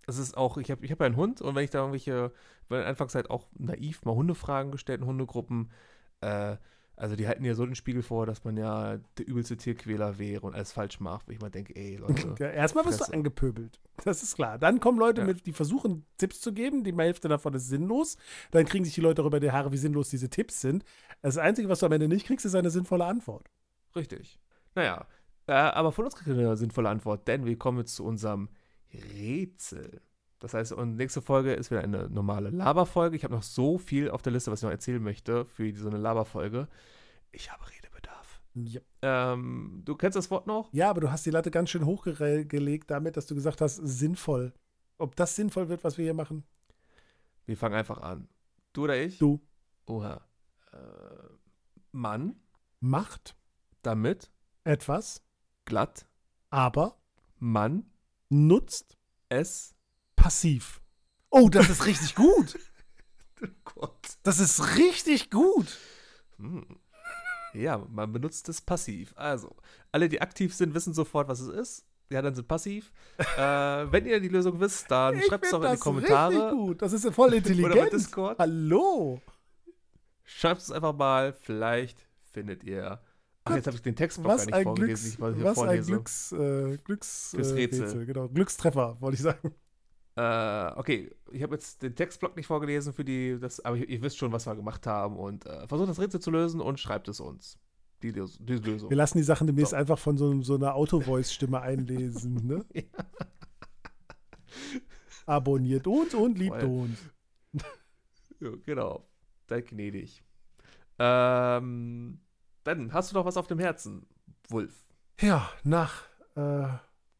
Das ist auch, ich habe ich hab ja einen Hund und wenn ich da irgendwelche, weil anfangs halt auch naiv mal Hundefragen gestellt in Hundegruppen, äh, also die halten ja so den Spiegel vor, dass man ja der übelste Tierquäler wäre und alles falsch macht, wo ich mal denke, ey, Leute. Ja, erstmal wirst du angepöbelt. Das ist klar. Dann kommen Leute Ja. mit, die versuchen, Tipps zu geben. Die Hälfte davon ist sinnlos. Dann kriegen sich die Leute darüber die Haare, wie sinnlos diese Tipps sind. Das Einzige, was du am Ende nicht kriegst, ist eine sinnvolle Antwort. Richtig. Naja, äh, aber von uns kriegt ihr eine sinnvolle Antwort, denn wir kommen jetzt zu unserem Rätsel. Das heißt, und nächste Folge ist wieder eine normale Laberfolge. Ich habe noch so viel auf der Liste, was ich noch erzählen möchte für so eine Laberfolge. Ich habe Redebedarf. Ja. Ähm, du kennst das Wort noch? ja, aber du hast die Latte ganz schön hochgelegt damit, dass du gesagt hast, sinnvoll. Ob das sinnvoll wird, was wir hier machen? Wir fangen einfach an. Du oder ich? Du. Oha. Äh, Mann, Macht damit, etwas, glatt, aber Mann, nutzt es. Passiv. Oh, das ist richtig gut. Oh Gott. Das ist richtig gut. Hm. Ja, man benutzt es passiv. Also, alle, die aktiv sind, wissen sofort, was es ist. Die anderen sind passiv. äh, wenn ihr die Lösung wisst, dann schreibt es doch in die Kommentare. Richtig gut. Das ist ja voll Oder bei intelligent. Discord. Hallo. Schreibt es einfach mal. Vielleicht findet ihr. Ach, jetzt habe ich den Textblock Was gar nicht ein, vorgelesen. Glücks, ich mal hier was ein vorlese. Glücks, äh, Glücks, Fürs äh. Rätsel, genau. Glückstreffer, wollte ich sagen. Äh, okay, ich habe jetzt den Textblock nicht vorgelesen für die, das, aber ihr, ihr wisst schon, was wir gemacht haben und äh, versucht das Rätsel zu lösen und schreibt es uns. Die, Lös- die Lösung. Wir lassen die Sachen demnächst So. einfach von so, so einer Auto-Voice-Stimme einlesen. Ne? Abonniert uns und liebt Voll. uns. Ja, genau. Seid gnädig. Ähm, dann hast du noch was auf dem Herzen, Wulf. Ja, nach äh,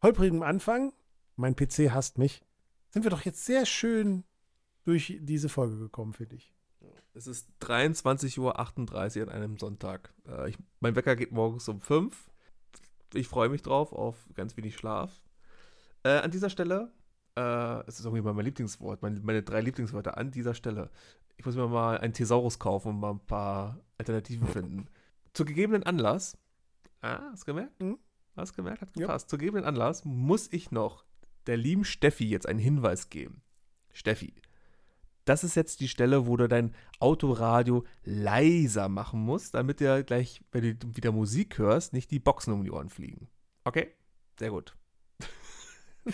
holprigem Anfang, mein PC hasst mich, sind wir doch jetzt sehr schön durch diese Folge gekommen, finde ich. Es ist 23.38 Uhr an einem Sonntag. Äh, ich, mein Wecker geht morgens um 5. Ich freue mich drauf, auf ganz wenig Schlaf. Äh, an dieser Stelle, äh, es ist irgendwie mal mein Lieblingswort, meine, meine drei Lieblingswörter an dieser Stelle. Ich muss mir mal einen Thesaurus kaufen und mal ein paar Alternativen finden. Zu gegebenen Anlass, ah, hast du gemerkt? Mhm. Hast du gemerkt? Hat Ja. gepasst. Zu gegebenen Anlass muss ich noch der lieben Steffi jetzt einen Hinweis geben. Steffi, das ist jetzt die Stelle, wo du dein Autoradio leiser machen musst, damit dir gleich, wenn du wieder Musik hörst, nicht die Boxen um die Ohren fliegen. Okay? Sehr gut.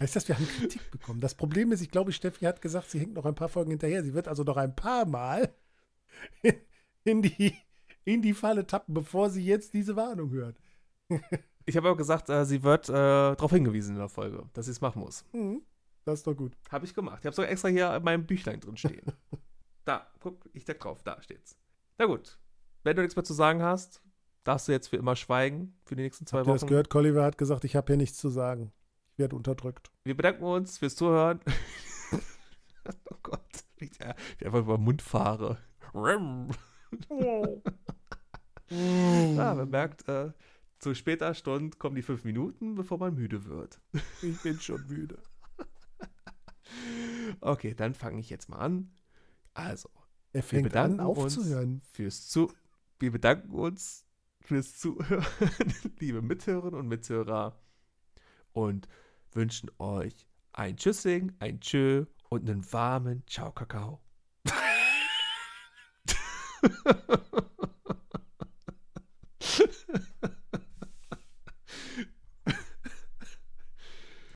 Heißt das, wir haben Kritik bekommen? Das Problem ist, ich glaube, Steffi hat gesagt, sie hängt noch ein paar Folgen hinterher. Sie wird also noch ein paar Mal in die, in die Falle tappen, bevor sie jetzt diese Warnung hört. Ich habe aber gesagt, äh, sie wird äh, darauf hingewiesen in der Folge, dass sie es machen muss. Mhm. Das ist doch gut. Habe ich gemacht. Ich habe sogar extra hier in meinem Büchlein drin stehen. da, guck, ich deck drauf, da steht's. Na gut. Wenn du nichts mehr zu sagen hast, darfst du jetzt für immer schweigen für die nächsten zwei Habt ihr das Wochen. gehört? Colliver hat gesagt, ich habe hier nichts zu sagen. Ich werde unterdrückt. Wir bedanken uns fürs Zuhören. oh Gott, wie ich einfach über den Mund fahre. Ja, man merkt, äh, zu später Stunde kommen die fünf Minuten, bevor man müde wird. Ich bin schon müde. Okay, dann fange ich jetzt mal an. Also, Er wir fängt bedanken an aufzuhören. uns fürs Zu. Wir bedanken uns fürs Zuhören, liebe Mithörerinnen und Mithörer, und wünschen euch ein Tschüssing, ein Tschö und einen warmen Ciao Kakao.